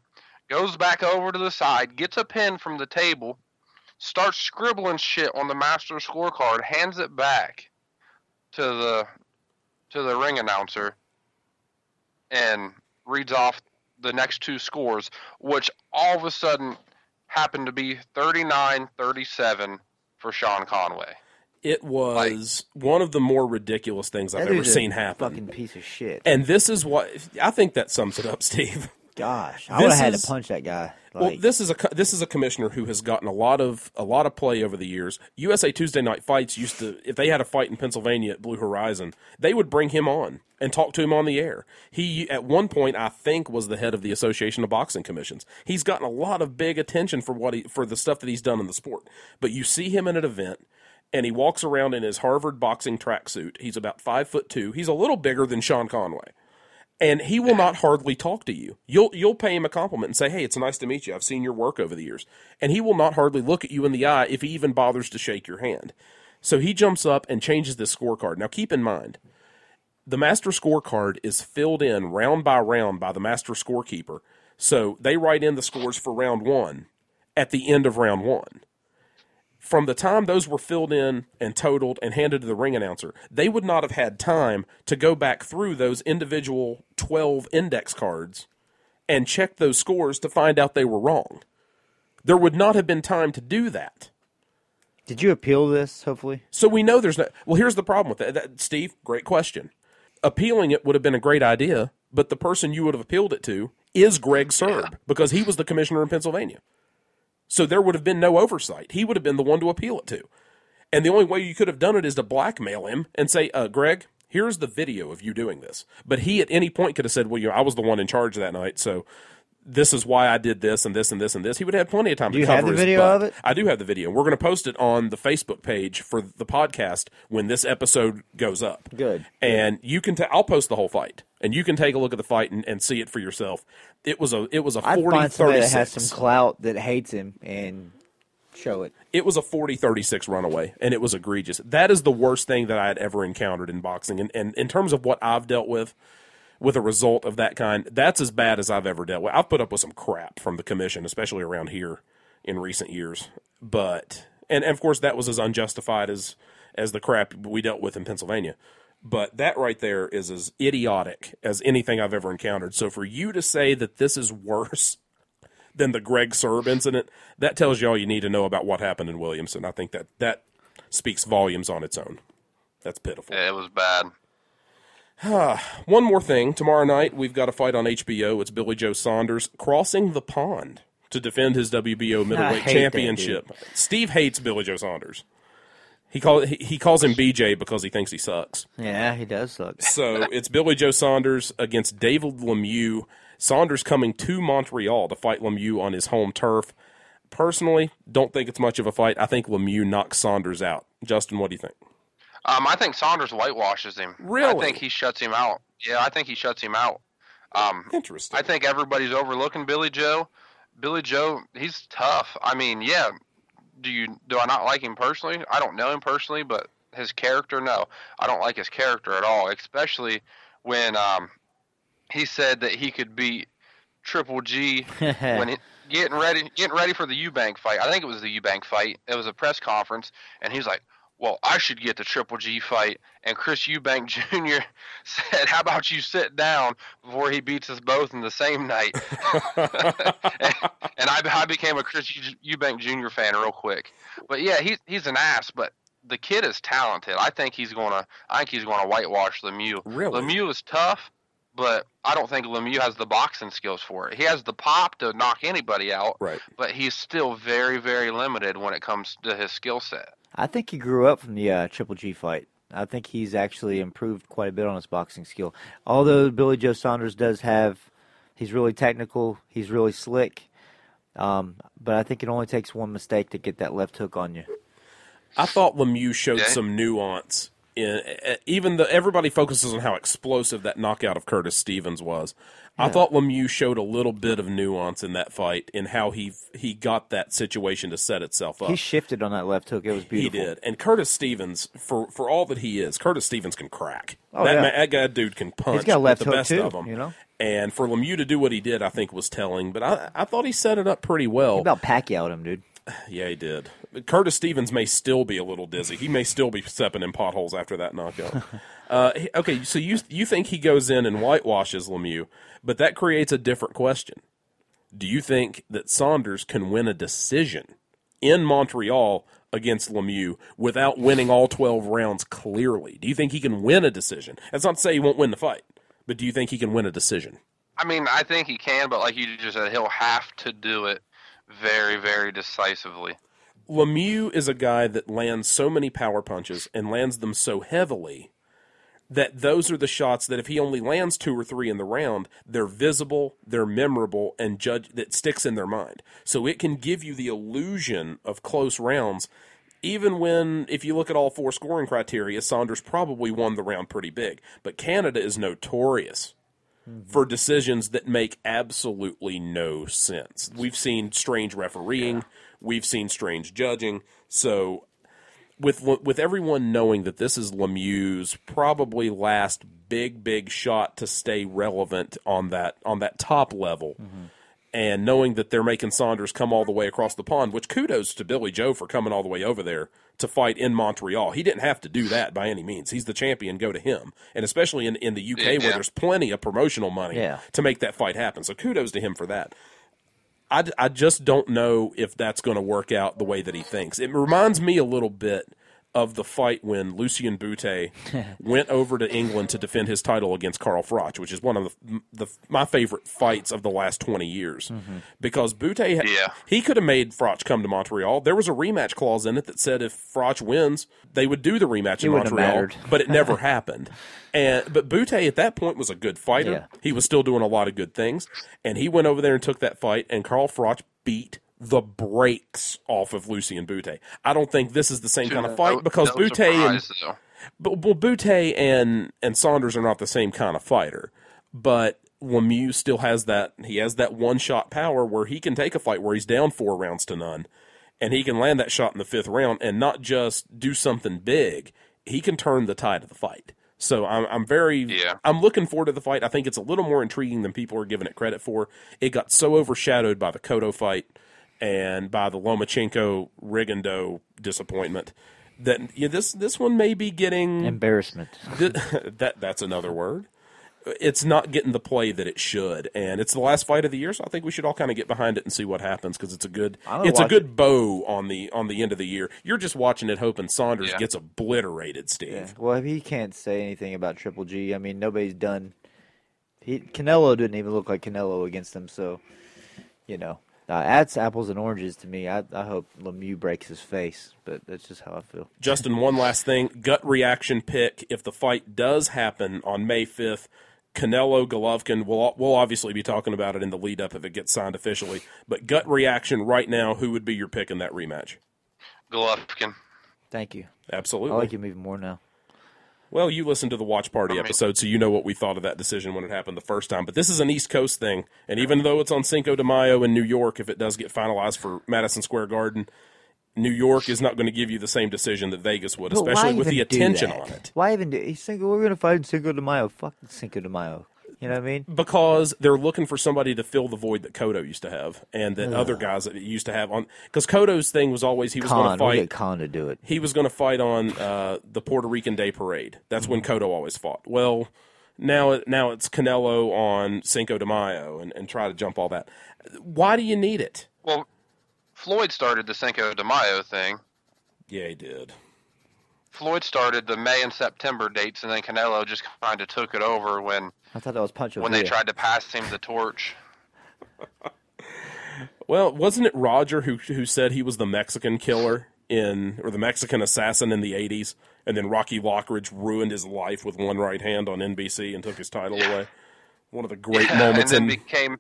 goes back over to the side, gets a pen from the table, starts scribbling shit on the master scorecard, hands it back to the to the ring announcer and reads off the next two scores, which all of a sudden happened to be 39-37 for Sean Conway. It was one of the more ridiculous things I've ever seen happen. Fucking piece of shit. And this is what I think that sums it up, Steve. Gosh, I would have had to punch that guy. Well, this is a this is a commissioner who has gotten a lot of a lot of play over the years. USA Tuesday Night Fights used to if they had a fight in Pennsylvania at Blue Horizon, they would bring him on and talk to him on the air. He at one point I think was the head of the Association of Boxing Commissions. He's gotten a lot of big attention for what he for the stuff that he's done in the sport. But you see him in an event and he walks around in his Harvard boxing tracksuit. He's about five foot two. He's a little bigger than Sean Conway and he will not hardly talk to you. You'll you'll pay him a compliment and say, "Hey, it's nice to meet you. I've seen your work over the years." And he will not hardly look at you in the eye if he even bothers to shake your hand. So he jumps up and changes this scorecard. Now keep in mind, the master scorecard is filled in round by round by the master scorekeeper. So they write in the scores for round 1 at the end of round 1. From the time those were filled in and totaled and handed to the ring announcer, they would not have had time to go back through those individual 12 index cards and check those scores to find out they were wrong. There would not have been time to do that. Did you appeal this? Hopefully, So we know there's no. Well, here's the problem with that. that Steve, great question. Appealing it would have been a great idea, but the person you would have appealed it to is Greg Sirb because he was the commissioner in Pennsylvania. So there would have been no oversight. He would have been the one to appeal it to. And the only way you could have done it is to blackmail him and say, uh, Greg, here's the video of you doing this. But he at any point could have said, well, you know, I was the one in charge that night, so this is why I did this and this and this and this. He would have had plenty of time Do to you cover the video butt. of it? I do have the video. We're going to post it on the Facebook page for the podcast when this episode goes up. Good. And you can. ta- I'll post the whole fight, and you can take a look at the fight and, and see it for yourself. It was a. It was a I'd 40 find somebody that has some clout that hates him and show it. It was a 40-36 runaway, and it was egregious. That is the worst thing that I had ever encountered in boxing. And, and in terms of what I've dealt with, with a result of that kind, that's as bad as I've ever dealt with. I've put up with some crap from the commission, especially around here in recent years. But and, and of course that was as unjustified as as the crap we dealt with in Pennsylvania. But that right there is as idiotic as anything I've ever encountered. So for you to say that this is worse than the Greg Sirb incident, that tells you all you need to know about what happened in Williamson. I think that that speaks volumes on its own. That's pitiful. It was bad. One more thing. Tomorrow night, we've got a fight on HBO. It's Billy Joe Saunders crossing the pond to defend his WBO middleweight championship. Steve hates Billy Joe Saunders. He, call, he, he calls him BJ because he thinks he sucks. Yeah, he does suck. So it's Billy Joe Saunders against David Lemieux. Saunders coming to Montreal to fight Lemieux on his home turf. Personally, don't think it's much of a fight. I think Lemieux knocks Saunders out. Justin, what do you think? Um, I think Saunders whitewashes him. Really? I think he shuts him out. Yeah, I think he shuts him out. Um, Interesting. I think everybody's overlooking Billy Joe. Billy Joe, he's tough. I mean, yeah. Do you do I not like him personally? I don't know him personally, but his character, no, I don't like his character at all. Especially when um, he said that he could beat Triple G when it, getting ready getting ready for the Eubank fight. I think it was the Eubank fight. It was a press conference, and he's like, "Well, I should get the Triple G fight." And Chris Eubank Jr. said, "How about you sit down before he beats us both in the same night?" and, and I, I became a Chris Eubank Jr. fan real quick. But yeah, he's he's an ass, but. The kid is talented. I think he's gonna. I think he's gonna whitewash Lemieux. Really? Lemieux is tough, but I don't think Lemieux has the boxing skills for it. He has the pop to knock anybody out, Right. but he's still very, very limited when it comes to his skill set. I think he grew up from the uh, Triple G fight. I think he's actually improved quite a bit on his boxing skill. Although Billy Joe Saunders does have, he's really technical, he's really slick. Um, but I think it only takes one mistake to get that left hook on you. I thought Lemieux showed Yeah. some nuance in uh, even though everybody focuses on how explosive that knockout of Curtis Stevens was. I thought Lemieux showed a little bit of nuance in that fight in how he he got that situation to set itself up. He shifted on that left hook. It was beautiful. He did, and Curtis Stevens, for for all that he is, Curtis Stevens can crack. Oh, that, yeah. man, that guy dude can punch. He's got left the hook, best too, of them, you know? And for Lemieux to do what he did, I think was telling. But I I thought he set it up pretty well. He about Pacquiao him, dude. Yeah, he did. Curtis Stevens may still be a little dizzy. He may still be stepping in potholes after that knockout. uh, okay, so you you think he goes in and whitewashes Lemieux, but that creates a different question. Do you think that Saunders can win a decision in Montreal against Lemieux without winning all 12 rounds clearly? Do you think he can win a decision? That's not to say he won't win the fight, but do you think he can win a decision? I mean, I think he can, but like you just said, he'll have to do it very, very decisively. Lemieux is a guy that lands so many power punches and lands them so heavily that those are the shots that if he only lands two or three in the round, they're visible, they're memorable, and judge that sticks in their mind. So it can give you the illusion of close rounds, even when if you look at all four scoring criteria, Saunders probably won the round pretty big. But Canada is notorious Mm-hmm. for decisions that make absolutely no sense. We've seen strange refereeing, we've seen strange judging. So with with everyone knowing that this is Lemieux's probably last big big shot to stay relevant on that on that top level, mm-hmm. And knowing that they're making Saunders come all the way across the pond, which kudos to Billy Joe for coming all the way over there to fight in Montreal. He didn't have to do that by any means. He's the champion, go to him. And especially in, in the UK Yeah. where there's plenty of promotional money Yeah. to make that fight happen. So kudos to him for that. I, I just don't know if that's going to work out the way that he thinks. It reminds me a little bit of the fight when Lucian Bute went over to England to defend his title against Carl Froch, which is one of the, the my favorite fights of the last 20 years. Because Bute, ha- Yeah. he could have made Froch come to Montreal. There was a rematch clause in it that said if Froch wins, they would do the rematch in Montreal, but it never happened. And but Bute at that point was a good fighter. Yeah. He was still doing a lot of good things, and he went over there and took that fight. And Carl Froch beat the brakes off of Lucian Bute. I don't think this is the same kind of fight because no Bute and though. but well, Bute and and Saunders are not the same kind of fighter, but Lemieux still has that. He has that one shot power where he can take a fight where he's down four rounds to none, and he can land that shot in the fifth round and not just do something big. He can turn the tide of the fight. So I'm I'm very Yeah. I'm looking forward to the fight. I think it's a little more intriguing than people are giving it credit for. It got so overshadowed by the Cotto fight and by the Lomachenko Rigondeaux disappointment that yeah, this this one may be getting Embarrassment. Th- that that's another word. It's not getting the play that it should, and it's the last fight of the year, so I think we should all kind of get behind it and see what happens because it's a good it's a watch good bow on the on the end of the year. You're just watching it, hoping Saunders Yeah. gets obliterated, Steve. Yeah. Well, he can't say anything about Triple G. I mean, nobody's done. He Canelo didn't even look like Canelo against him, so you know, uh, that's apples and oranges to me. I I hope Lemieux breaks his face, but that's just how I feel. Justin, one last thing, gut reaction pick. If the fight does happen on May fifth, Canelo Golovkin, we'll we'll obviously be talking about it in the lead up if it gets signed officially. But gut reaction right now, who would be your pick in that rematch? Golovkin. Thank you. Absolutely. I like him even more now. Well, you listened to the watch party I mean- episode, so you know what we thought of that decision when it happened the first time. But this is an East Coast thing, and even though it's on Cinco de Mayo in New York, if it does get finalized for Madison Square Garden, New York is not going to give you the same decision that Vegas would, But especially with the attention on it. Why even do? He's Cinco. We're gonna fight Cinco de Mayo. Fuck Cinco de Mayo. You know what I mean? Because they're looking for somebody to fill the void that Cotto used to have, and that other guys that used to have on. Because Cotto's thing was always he was going Khan. to We'll fight. get Khan to do it. he was going to fight on uh, the Puerto Rican Day Parade. That's when Cotto always fought. Well, now it, now it's Canelo on Cinco de Mayo and, and try to jump all that. Why do you need it? Well, Floyd started the Cinco de Mayo thing. Yeah, he did. Floyd started the May and September dates, and then Canelo just kind of took it over when I thought that was Pancho when they tried to pass him the torch. Well, wasn't it Roger who who said he was the Mexican killer in or the Mexican assassin in the '80s, and then Rocky Lockridge ruined his life with one right hand on NBC and took his title away? One of the great and moments then in became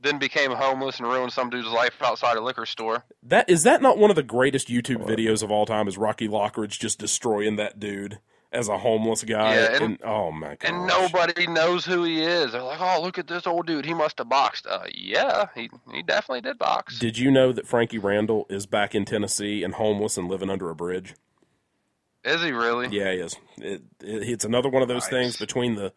then became homeless and ruined some dude's life outside a liquor store. That is that not one of the greatest YouTube videos of all time? Is Rocky Lockridge just destroying that dude as a homeless guy? Yeah, and- oh my god! And nobody knows who he is. They're like, "Oh, look at this old dude. He must have boxed." Uh, yeah, he he definitely did box. Did you know that Frankie Randall is back in Tennessee and homeless and living under a bridge? Is he really? Yeah, he is. It, it, it's another one of those Nice. things between the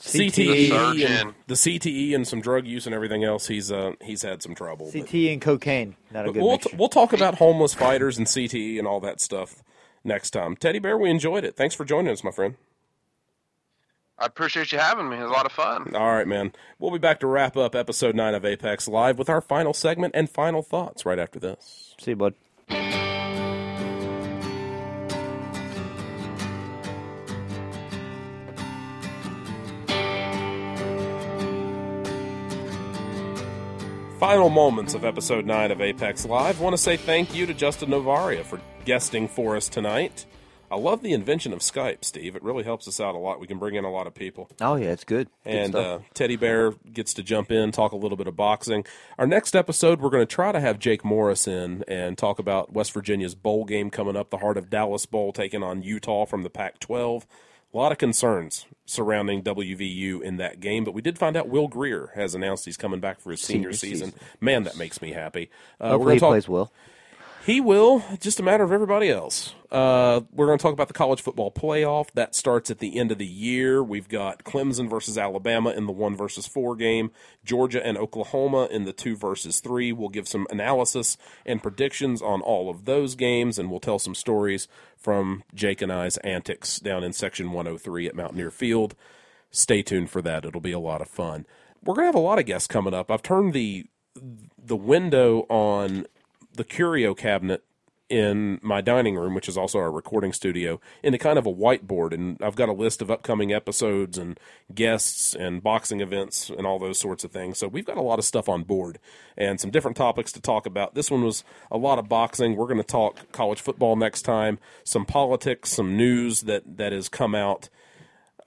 CTE. CTE, and the CTE and some drug use and everything else. He's uh he's had some trouble. but- CT and cocaine. Not a good we'll, mixture. we'll talk about homeless fighters and CTE and all that stuff next time. Teddy Bear, we enjoyed it. Thanks for joining us, my friend. I appreciate you having me. It was a lot of fun. All right, man. We'll be back to wrap up episode 9 of Apex Live with our final segment and final thoughts right after this. See you, bud. Final moments of episode 9 of Apex Live. want to say thank you to Justin Novaria for guesting for us tonight. I love the invention of Skype, Steve. It really helps us out a lot. We can bring in a lot of people. Oh yeah, it's good. Good and uh, Teddy Bear gets to jump in, talk a little bit of boxing. Our next episode, we're going to try to have Jake Morris in and talk about West Virginia's bowl game coming up, the Heart of Dallas Bowl taking on Utah from the Pac 12. A lot of concerns surrounding WVU in that game, but we did find out Will Grier has announced he's coming back for his senior, Senior season. season. Man, that makes me happy. Uh, we're Hopefully gonna he talk, plays well. He will. Just a matter of everybody else. Uh, we're going to talk about the college football playoff. That starts at the end of the year. We've got Clemson versus Alabama in the one versus four game, Georgia and Oklahoma in the two versus three. We'll give some analysis and predictions on all of those games, and we'll tell some stories from Jake and I's antics down in section 103 at Mountaineer Field. Stay tuned for that. It'll be a lot of fun. We're going to have a lot of guests coming up. I've turned the the window on the curio cabinet in my dining room, which is also our recording studio, into kind of a whiteboard. And I've got a list of upcoming episodes and guests and boxing events and all those sorts of things. So we've got a lot of stuff on board and some different topics to talk about. This one was a lot of boxing. We're going to talk college football next time, some politics, some news that, that has come out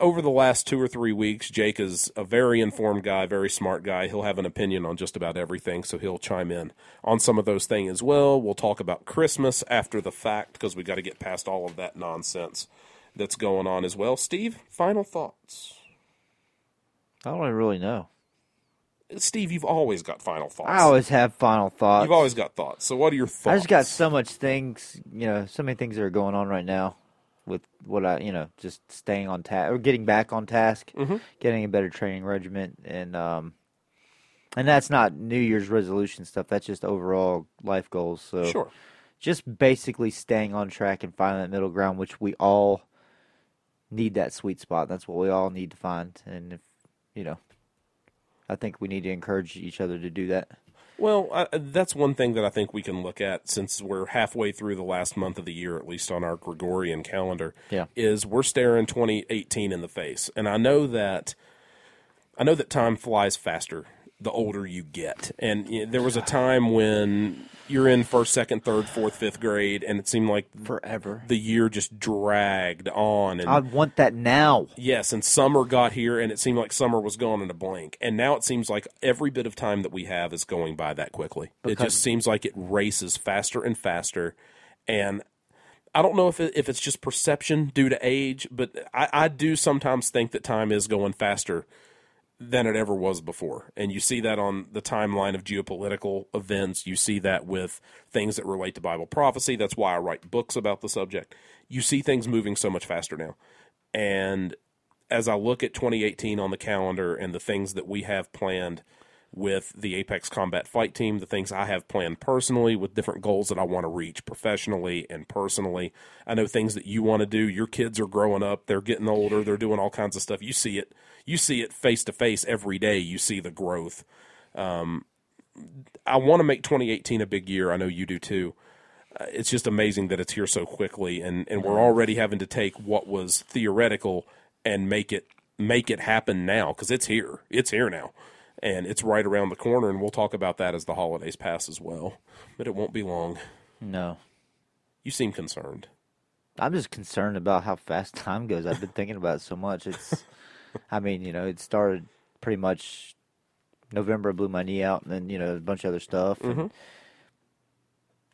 over the last two or three weeks, Jake is a very informed guy, very smart guy. He'll have an opinion on just about everything, so he'll chime in on some of those things as well. We'll talk about Christmas after the fact because we got to get past all of that nonsense that's going on as well. Steve, final thoughts. I don't really know. Steve, you've always got final thoughts. I always have final thoughts. You've always got thoughts. So, what are your thoughts? I just got so much things, you know, so many things that are going on right now with what I, you know, just staying on task or getting back on task, Mhm. getting a better training regimen, and um, and that's not New Year's resolution stuff. That's just overall life goals. So Sure. just basically staying on track and finding that middle ground, which we all need that sweet spot. That's what we all need to find, and if you know, I think we need to encourage each other to do that. Well, I, that's one thing that I think we can look at since we're halfway through the last month of the year, at least on our Gregorian calendar. Yeah. is we're staring 2018 in the face, and I know that I know that time flies faster the older you get, and you know, there was a time when you're in first, second, third, fourth, fifth grade, and it seemed like Forever. the year just dragged on, and I want that now. Yes, and summer got here, and it seemed like summer was gone in a blink. And now it seems like every bit of time that we have is going by that quickly. it just seems like it races faster and faster. And I don't know if it, if it's just perception due to age, but I, I do sometimes think that time is going faster than it ever was before. And you see that on the timeline of geopolitical events. You see that with things that relate to Bible prophecy. That's why I write books about the subject. You see things moving so much faster now. And as I look at 2018 on the calendar and the things that we have planned with the Apex Combat Fight Team, the things I have planned personally with different goals that I want to reach professionally and personally. I know things that you want to do. Your kids are growing up, they're getting older, they're doing all kinds of stuff. You see it. You see it face to face every day. You see the growth. Um, I want to make 2018 a big year. I know you do too. Uh, it's just amazing that it's here so quickly, and, and we're already having to take what was theoretical and make it make it happen now because it's here. It's here now, and it's right around the corner. And we'll talk about that as the holidays pass as well. But it won't be long. No. You seem concerned. I'm just concerned about how fast time goes. I've been thinking about it so much. It's, I mean, you know, it started pretty much November. I Blew my knee out, and then you know a bunch of other stuff. Mhm.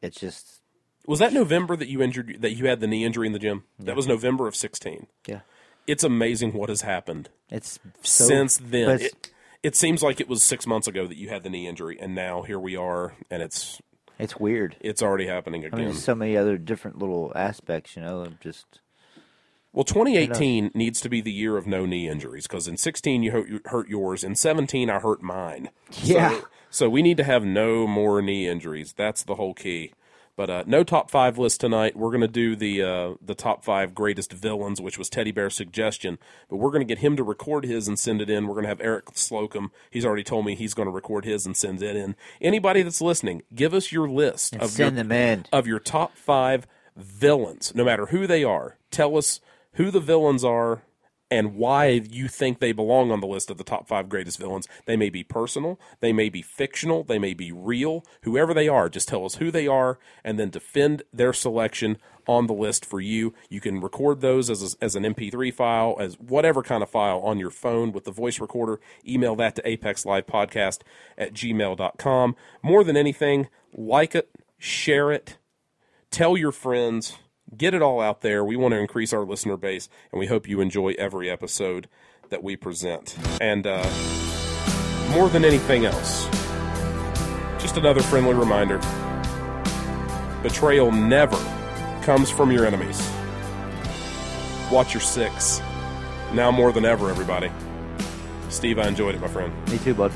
It's just Was that November that you injured that you had the knee injury in the gym? That was November of 16. yeah, It's amazing what has happened it's so, since then. it's- It, it seems like it was six months ago that you had the knee injury, and now here we are, and it's it's weird. it's already happening I again. mean, there's so many other different little aspects. You know, of just Well, 2018 needs to be the year of no knee injuries because in 16 you hurt, you hurt yours, in 17 I hurt mine. Yeah. So, so we need to have no more knee injuries. That's the whole key. But uh, no top five list tonight. We're going to do the uh, the top five greatest villains, which was Teddy Bear's suggestion. But we're going to get him to record his and send it in. We're going to have Eric Slocum. He's already told me he's going to record his and send it in. Anybody that's listening, give us your list and of send your, them in. of your top five villains, no matter who they are. Tell us who the villains are and why you think they belong on the list of the top five greatest villains. They may be personal, they may be fictional, they may be real. Whoever they are, just tell us who they are and then defend their selection on the list for you. You can record those as, a, as an MP3 file, as whatever kind of file on your phone with the voice recorder. Email that to apexlivepodcast at gmail.com. More than anything, like it, share it, tell your friends, get it all out there. We want to increase our listener base, and we hope you enjoy every episode that we present. And uh, more than anything else, just another friendly reminder Betrayal never comes from your enemies. Watch your six. Now more than ever, everybody. Steve, I enjoyed it, my friend. Me too, bud.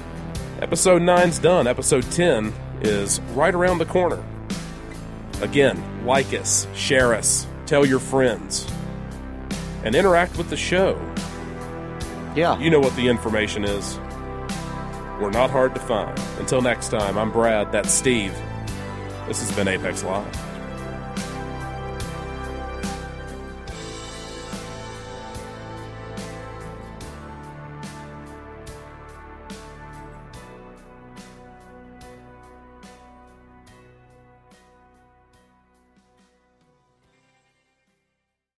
Episode 9's done. Episode 10 is right around the corner. Again, like us, share us, tell your friends, and interact with the show. Yeah. You know what the information is. We're not hard to find. Until next time, I'm Brad. That's Steve. This has been Apex Live.